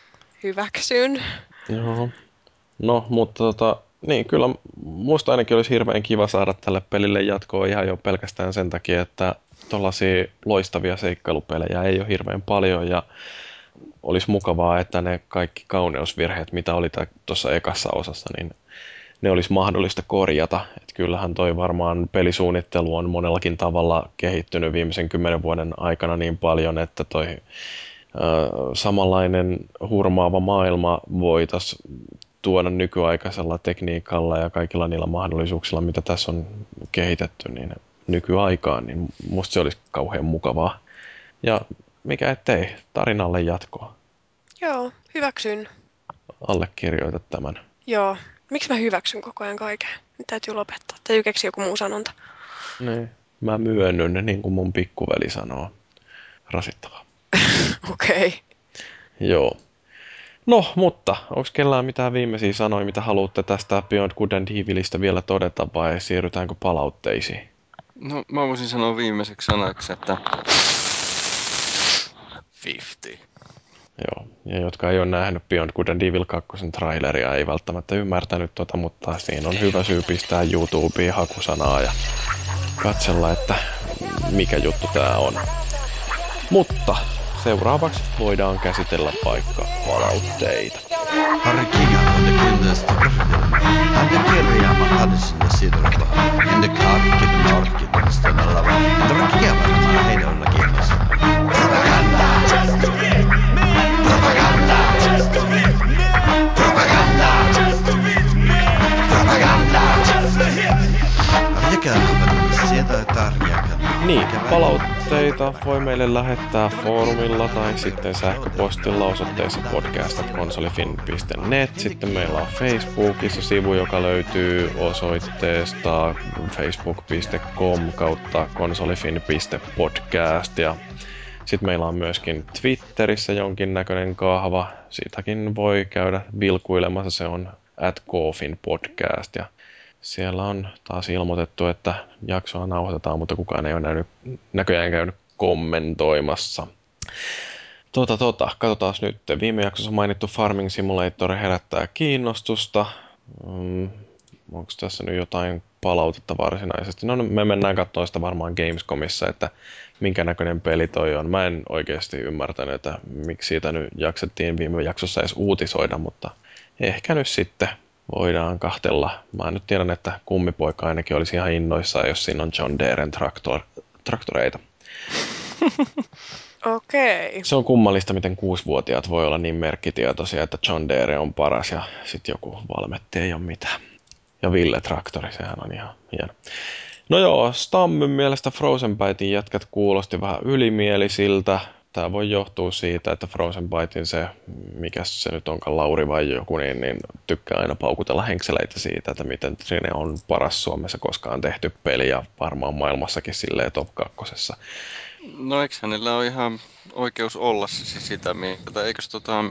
Hyväksyn. Joo. No, mutta tota, niin kyllä musta ainakin olisi hirveän kiva saada tälle pelille jatkoa ihan jo pelkästään sen takia, että tuollaisia loistavia seikkailupelejä ei ole hirveän paljon ja olisi mukavaa, että ne kaikki kauneusvirheet, mitä oli tuossa ekassa osassa, niin ne olisi mahdollista korjata. Et kyllähän toi varmaan pelisuunnittelu on monellakin tavalla kehittynyt viimeisen kymmenen vuoden aikana niin paljon, että toi ö, samanlainen hurmaava maailma voitaisiin tuoda nykyaikaisella tekniikalla ja kaikilla niillä mahdollisuuksilla, mitä tässä on kehitetty, niin nykyaikaan, niin musta se olisi kauhean mukavaa. Ja mikä ettei, tarinalle jatkoa. Joo, hyväksyn. Allekirjoita tämän. Joo. Miksi mä hyväksyn koko ajan kaiken? Nyt täytyy lopettaa. Täytyy keksiä joku muu sanonta. Niin. Mä myönnyn, niin kuin mun pikkuveli sanoo. Rasittavaa. Okei. Okay. Joo. No, mutta onko kellään mitään viimeisiä sanoja, mitä haluatte tästä Beyond Good and Evilistä vielä todeta, vai siirrytäänkö palautteisiin? No mä voisin sanoa viimeiseksi sanaksi, että 50. Joo, ja jotka ei ole nähnyt Beyond Good and Evil 2 traileria, ei välttämättä ymmärtänyt tota, mutta siinä on hyvä syy pistää YouTubeen hakusanaa ja katsella, että mikä juttu tää on. Mutta seuraavaksi voidaan käsitellä vaikka palautteita. Harry Kingham on the kynnestä Häntä kirjaama Addisonne sidorpa. Häntä karkit markit mustana lava. Trakia varmaan Niin, palautteita voi meille lähettää foorumilla tai sitten sähköpostilla osoitteessa podcast.konsolifin.net. Sitten meillä on Facebookissa sivu, joka löytyy osoitteesta facebook.com kautta konsolifin.podcast ja sitten meillä on myöskin Twitterissä jonkinnäköinen kahva. Siitäkin voi käydä vilkuilemassa. Se on at podcast. Ja siellä on taas ilmoitettu, että jaksoa nauhoitetaan, mutta kukaan ei ole nähnyt, näköjään käynyt kommentoimassa. Tota, tota, katsotaan nyt. Viime jaksossa mainittu Farming Simulator herättää kiinnostusta. Mm, onko tässä nyt jotain palautetta varsinaisesti. No me mennään katsomaan sitä varmaan Gamescomissa, että minkä näköinen peli toi on. Mä en oikeasti ymmärtänyt, että miksi siitä nyt jaksettiin viime jaksossa edes uutisoida, mutta ehkä nyt sitten voidaan kahtella. Mä nyt tiedän, että kummipoika ainakin olisi ihan innoissaan, jos siinä on John Deeren traktor, traktoreita. Okei. Okay. Se on kummallista, miten kuusivuotiaat voi olla niin merkkitietoisia, että John Deere on paras ja sitten joku valmetti ei ole mitään. Ja Ville Traktori, sehän on ihan hieno. No joo, Stammen mielestä Frozen Bytein jätkät kuulosti vähän ylimielisiltä. Tämä voi johtua siitä, että Frozen Bytein se, mikä se nyt onkaan, Lauri vai joku, niin, niin tykkää aina paukutella henkseleitä siitä, että miten Trine on paras Suomessa koskaan tehty peli ja varmaan maailmassakin silleen top kakkosessa. No eikö hänellä ole ihan oikeus olla se siis sitä mieltä? Eikös tota...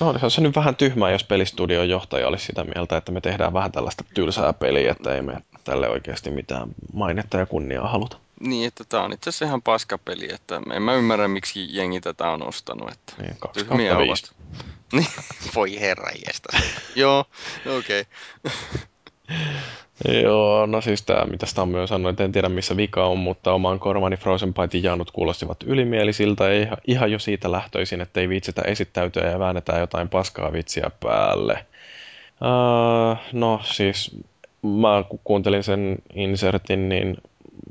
No se on se nyt vähän tyhmää, jos pelistudion johtaja olisi sitä mieltä, että me tehdään vähän tällaista tylsää peliä, että ei me tälle oikeasti mitään mainetta ja kunniaa haluta. Niin, että tämä on itse asiassa ihan paskapeli, että en mä ymmärrä, miksi jengi tätä on ostanut. Että niin, tyhmiä ovat. Niin, voi herra Joo, okei. Joo, no siis tämä, mitä Stammi on sanonut, en tiedä missä vika on, mutta omaan korvani Frozen Bytein jaanut kuulostivat ylimielisiltä, ei, ihan jo siitä lähtöisin, että ei viitsitä esittäytyä ja väännetään jotain paskaa vitsiä päälle. Uh, no siis, mä kun kuuntelin sen insertin, niin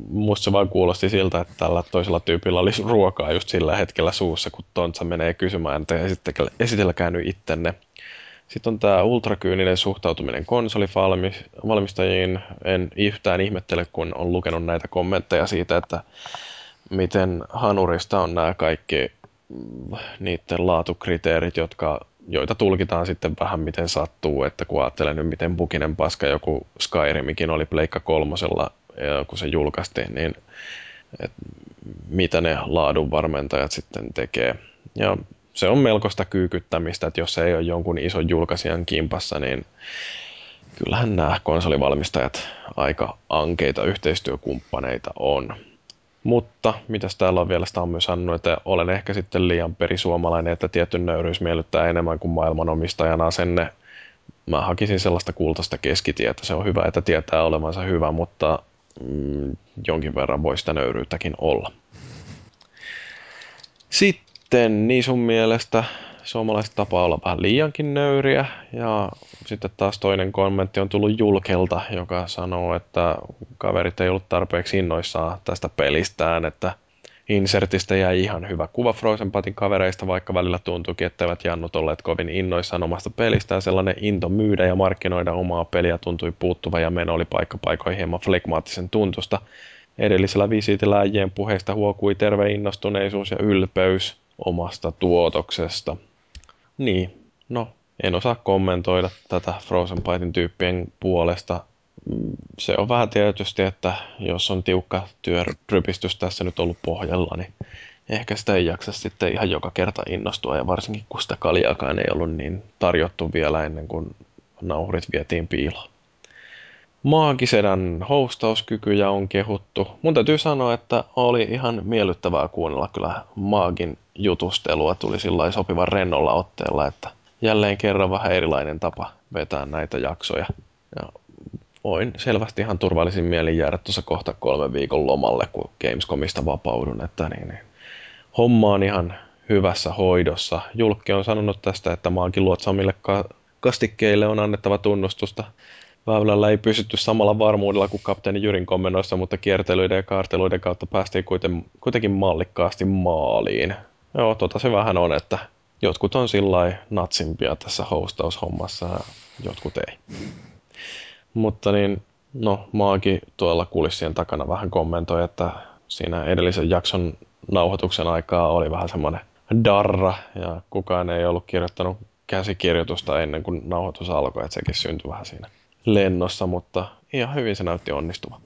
musta se vaan kuulosti siltä, että tällä toisella tyypillä olisi ruokaa just sillä hetkellä suussa, kun Tontsa menee kysymään, että esitelkää nyt ittenne. Sitten on tämä ultrakyyninen suhtautuminen konsolivalmistajiin. En yhtään ihmettele, kun on lukenut näitä kommentteja siitä, että miten hanurista on nämä kaikki mm, niiden laatukriteerit, jotka, joita tulkitaan sitten vähän miten sattuu, että kun ajattelen nyt miten bukinen paska joku Skyrimikin oli Pleikka kolmosella, kun se julkaistiin, niin et mitä ne laadunvarmentajat sitten tekee. Ja se on melkoista kyykyttämistä, että jos ei ole jonkun ison julkaisijan kimpassa, niin kyllähän nämä konsolivalmistajat aika ankeita yhteistyökumppaneita on. Mutta mitäs täällä on vielä, sitä on myös sanonut, että olen ehkä sitten liian perisuomalainen, että tietty nöyryys miellyttää enemmän kuin maailmanomistajan asenne. Mä hakisin sellaista kultaista keskitietä. Se on hyvä, että tietää olevansa hyvä, mutta jonkin verran voi sitä nöyryyttäkin olla. Sitten sitten niin sun mielestä suomalaiset tapaa olla vähän liiankin nöyriä. Ja sitten taas toinen kommentti on tullut Julkelta, joka sanoo, että kaverit ei ollut tarpeeksi innoissaan tästä pelistään, että Insertistä jäi ihan hyvä kuva Frozen Patin kavereista, vaikka välillä tuntuikin, että eivät jannut olleet kovin innoissaan omasta pelistään. Sellainen into myydä ja markkinoida omaa peliä tuntui puuttuva ja meno oli paikkapaikoin hieman flegmaattisen tuntusta. Edellisellä visiitillä äijien puheista huokui terve innostuneisuus ja ylpeys omasta tuotoksesta. Niin, no, en osaa kommentoida tätä Frozen Bytein tyyppien puolesta. Se on vähän tietysti, että jos on tiukka työrypistys tässä nyt ollut pohjalla, niin ehkä sitä ei jaksa sitten ihan joka kerta innostua, ja varsinkin kun sitä kaljaakaan ei ollut niin tarjottu vielä ennen kuin nauhurit vietiin piiloon. Maagisedän hostauskykyjä on kehuttu. Mun täytyy sanoa, että oli ihan miellyttävää kuunnella kyllä Maagin jutustelua. Tuli sillä sopivan rennolla otteella, että jälleen kerran vähän erilainen tapa vetää näitä jaksoja. Ja voin selvästi ihan turvallisin mielin jäädä tuossa kohta kolmen viikon lomalle, kun Gamescomista vapaudun. Että niin, niin. Homma on ihan hyvässä hoidossa. Julkki on sanonut tästä, että maankin luotsaamille ka- kastikkeille on annettava tunnustusta väylällä ei pysytty samalla varmuudella kuin kapteeni Jyrin komennoissa, mutta kiertelyiden ja kaarteluiden kautta päästiin kuiten, kuitenkin mallikkaasti maaliin. Joo, tota se vähän on, että jotkut on sillä natsimpia tässä hostaushommassa ja jotkut ei. Mutta niin, no Maagi tuolla kulissien takana vähän kommentoi, että siinä edellisen jakson nauhoituksen aikaa oli vähän semmoinen darra ja kukaan ei ollut kirjoittanut käsikirjoitusta ennen kuin nauhoitus alkoi, että sekin syntyi vähän siinä lennossa, mutta ihan hyvin se näytti onnistuva.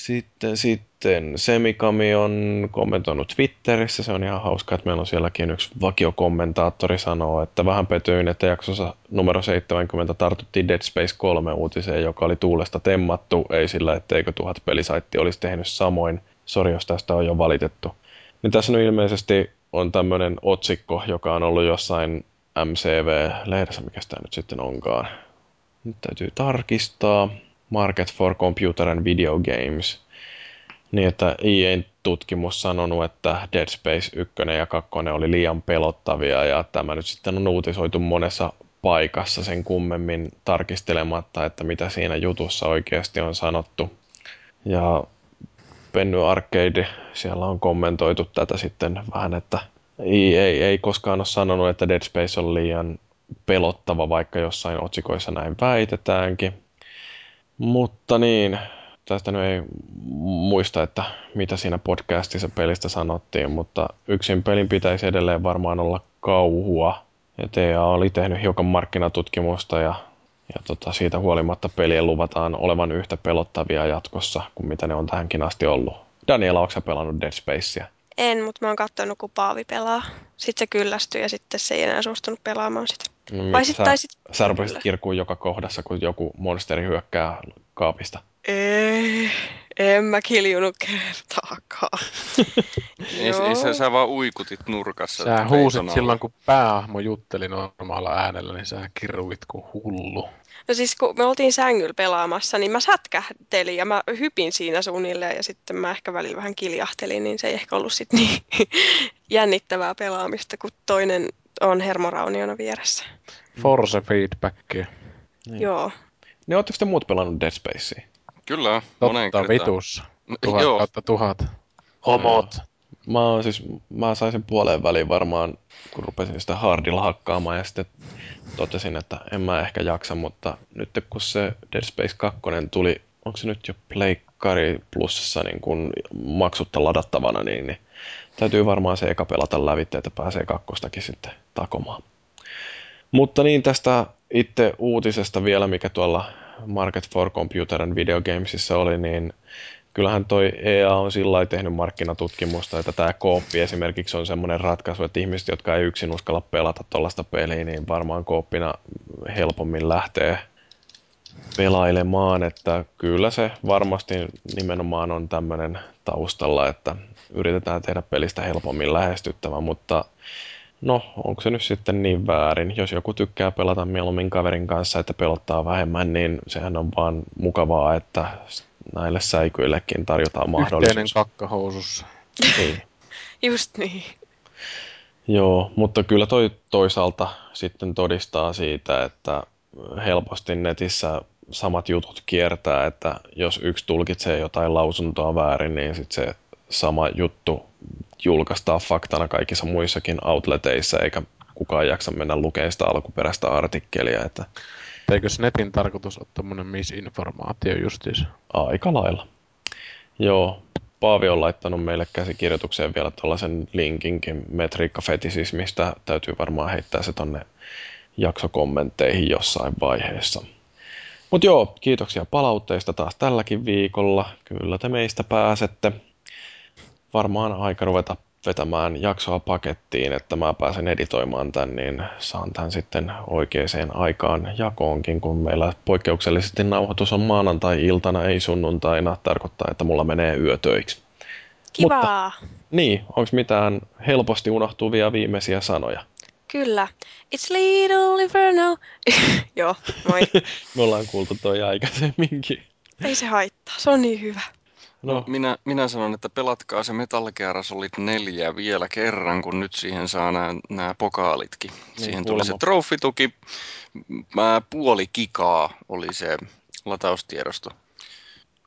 Sitten, sitten Semikami on kommentoinut Twitterissä, se on ihan hauska, että meillä on sielläkin yksi vakiokommentaattori sanoo, että vähän petyin, että jaksossa numero 70 tartuttiin Dead Space 3 uutiseen, joka oli tuulesta temmattu, ei sillä, etteikö tuhat pelisaitti olisi tehnyt samoin. Sori, jos tästä on jo valitettu. Niin tässä nyt ilmeisesti on tämmöinen otsikko, joka on ollut jossain MCV-lehdessä, mikä tämä nyt sitten onkaan nyt täytyy tarkistaa. Market for Computer and Video Games. Niin, että EA'n tutkimus sanonut, että Dead Space 1 ja 2 oli liian pelottavia ja tämä nyt sitten on uutisoitu monessa paikassa sen kummemmin tarkistelematta, että mitä siinä jutussa oikeasti on sanottu. Ja Penny Arcade, siellä on kommentoitu tätä sitten vähän, että ei, ei, ei koskaan ole sanonut, että Dead Space on liian pelottava, vaikka jossain otsikoissa näin väitetäänkin. Mutta niin, tästä nyt ei muista, että mitä siinä podcastissa pelistä sanottiin, mutta yksin pelin pitäisi edelleen varmaan olla kauhua. Ja TA oli tehnyt hiukan markkinatutkimusta ja, ja tota, siitä huolimatta pelien luvataan olevan yhtä pelottavia jatkossa kuin mitä ne on tähänkin asti ollut. Daniela, onko pelannut Dead Spacea? En, mutta mä oon katsonut, kun Paavi pelaa. Sitten se kyllästyi ja sitten se ei enää suostunut pelaamaan sitä. No, Vai sit, sit- sä, tai sit- sä rupesit kirkuun joka kohdassa, kun joku monsteri hyökkää kaapista. Ei, en mä kiljunut kertaakaan. Ei, ei sä, sä vaan uikutit nurkassa. Sä huusit alla. silloin, kun päähahmo jutteli normaalilla äänellä, niin sä kirruit kuin hullu. No siis kun me oltiin sängyllä pelaamassa, niin mä sätkähtelin ja mä hypin siinä suunnilleen ja sitten mä ehkä välillä vähän kiljahtelin, niin se ei ehkä ollut sit niin jännittävää pelaamista, kun toinen on hermorauniona vieressä. Force feedbackia. Niin. Joo. Niin ootteko te muut pelannut Dead Spacea? Kyllä, moneen Totta kertaan. vitussa. Tuhat joo. kautta tuhat. Homot. Mä, oon siis, mä sain sen puoleen väliin varmaan, kun rupesin sitä hardilla hakkaamaan ja sitten totesin, että en mä ehkä jaksa, mutta nyt kun se Dead Space 2 tuli, onko se nyt jo Pleikkari plussassa niin kun maksutta ladattavana, niin, niin täytyy varmaan se eka pelata lävitse, että pääsee kakkostakin sitten takomaan. Mutta niin tästä itse uutisesta vielä, mikä tuolla Market for Computer and Video Gamesissa oli, niin kyllähän toi EA on sillä lailla tehnyt markkinatutkimusta, että tämä kooppi esimerkiksi on semmoinen ratkaisu, että ihmiset, jotka ei yksin uskalla pelata tuollaista peliä, niin varmaan kooppina helpommin lähtee pelailemaan, että kyllä se varmasti nimenomaan on tämmöinen taustalla, että yritetään tehdä pelistä helpommin lähestyttävä, mutta no, onko se nyt sitten niin väärin? Jos joku tykkää pelata mieluummin kaverin kanssa, että pelottaa vähemmän, niin sehän on vaan mukavaa, että näille säikyillekin tarjotaan Yhteinen mahdollisuus. kakkahousussa. Niin. Just niin. Joo, mutta kyllä toi toisaalta sitten todistaa siitä, että helposti netissä samat jutut kiertää, että jos yksi tulkitsee jotain lausuntoa väärin, niin sitten se sama juttu julkaistaan faktana kaikissa muissakin outleteissa, eikä kukaan jaksa mennä lukemaan sitä alkuperäistä artikkelia, että Eikö netin tarkoitus ole tämmönen misinformaatio justiinsa? aika lailla. Joo, Paavi on laittanut meille käsikirjoitukseen vielä tuollaisen linkinkin metriikkafetisismistä. Täytyy varmaan heittää se tonne jaksokommentteihin jossain vaiheessa. Mutta joo, kiitoksia palautteista taas tälläkin viikolla. Kyllä te meistä pääsette. Varmaan aika ruveta vetämään jaksoa pakettiin, että mä pääsen editoimaan tän, niin saan tän sitten oikeaan aikaan jakoonkin, kun meillä poikkeuksellisesti nauhoitus on maanantai-iltana, ei sunnuntaina, tarkoittaa, että mulla menee yötöiksi. Kivaa. Niin, onko mitään helposti unohtuvia viimeisiä sanoja? Kyllä. It's little inferno. Joo, moi. Me ollaan kuultu toi aikaisemminkin. Ei se haittaa, se on niin hyvä. No, Minä, minä sanon, että pelatkaa se Metal Gear Solid 4 vielä kerran, kun nyt siihen saa nämä, nämä pokaalitkin. siihen tuli se trofituki. Mä puoli kikaa oli se lataustiedosto.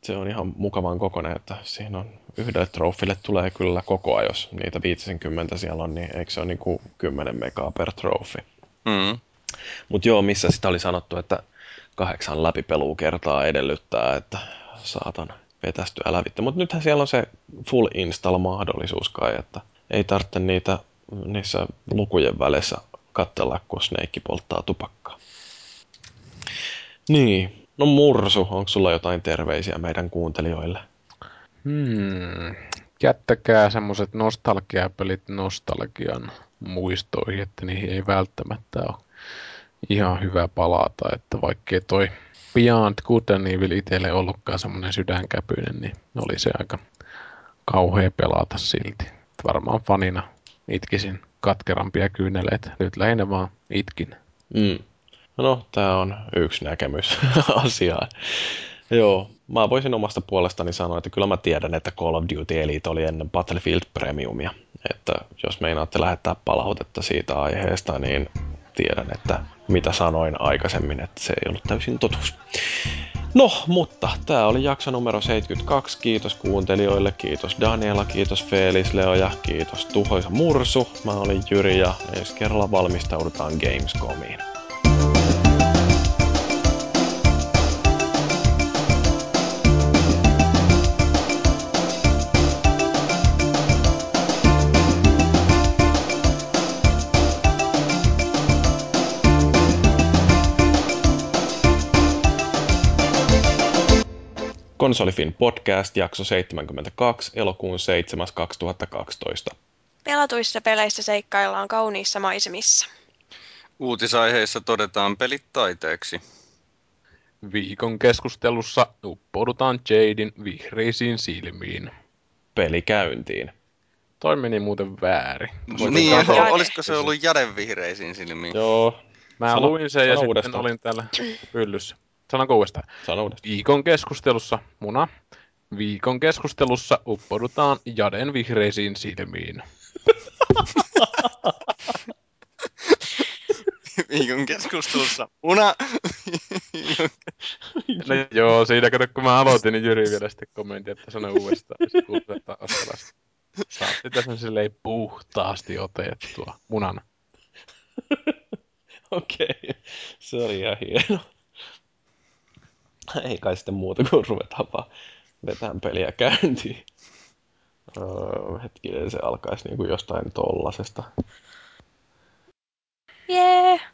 Se on ihan mukavan kokoinen, että siinä on yhdelle trofille tulee kyllä kokoa, jos niitä 50 siellä on, niin eikö se ole niin kuin 10 megaa per trofi. Mm. Mutta joo, missä sitä oli sanottu, että kahdeksan läpipelua kertaa edellyttää, että saatan vetästyä lävitse. Mutta nythän siellä on se full install-mahdollisuus kai, että ei tarvitse niitä niissä lukujen välissä katsella, kun Snake polttaa tupakkaa. Niin, no Mursu, onko sulla jotain terveisiä meidän kuuntelijoille? Hmm. Jättäkää semmoset nostalgiapelit nostalgian muistoihin, että niihin ei välttämättä ole ihan hyvä palata, että vaikkei toi Beyond Good and Evil itselle ollutkaan semmoinen sydänkäpyinen, niin oli se aika kauhea pelata silti. Varmaan fanina itkisin katkerampia kyyneleitä. Nyt lähinnä vaan itkin. Mm. No, tämä on yksi näkemys asiaan. Joo, mä voisin omasta puolestani sanoa, että kyllä mä tiedän, että Call of Duty Elite oli ennen Battlefield Premiumia. Että jos meinaatte lähettää palautetta siitä aiheesta, niin tiedän, että mitä sanoin aikaisemmin, että se ei ollut täysin totuus. No, mutta tämä oli jakso numero 72. Kiitos kuuntelijoille, kiitos Daniela, kiitos Felis, Leo ja kiitos Tuhoisa Mursu. Mä olin Jyri ja ensi kerralla valmistaudutaan Gamescomiin. Konsolifin podcast, jakso 72, elokuun 7. 2012. Pelatuissa peleissä seikkaillaan kauniissa maisemissa. Uutisaiheissa todetaan pelit taiteeksi. Viikon keskustelussa uppoudutaan Jadin vihreisiin silmiin. Peli käyntiin. Toi meni muuten väärin. Voitin niin, katsoa. olisiko se ollut Jaden vihreisiin silmiin? Joo. Mä sano, luin sen ja uudestaan. sitten olin täällä pyllyssä. Sanonko uudestaan? Sano uudestaan. Viikon keskustelussa, muna. Viikon keskustelussa uppoudutaan Jaden vihreisiin silmiin. Viikon keskustelussa, muna. no, joo, siinä kato, kun mä aloitin, niin Jyri vielä sitten kommentti, että sano uudestaan. Sitten Saatte tässä silleen puhtaasti otettua munana. Okei, okay. se oli ihan hieno. ei kai sitten muuta kuin ruvetaan vaan vetään peliä käyntiin. Öö, hetkinen, se alkaisi niinku jostain tollasesta. Jee! Yeah.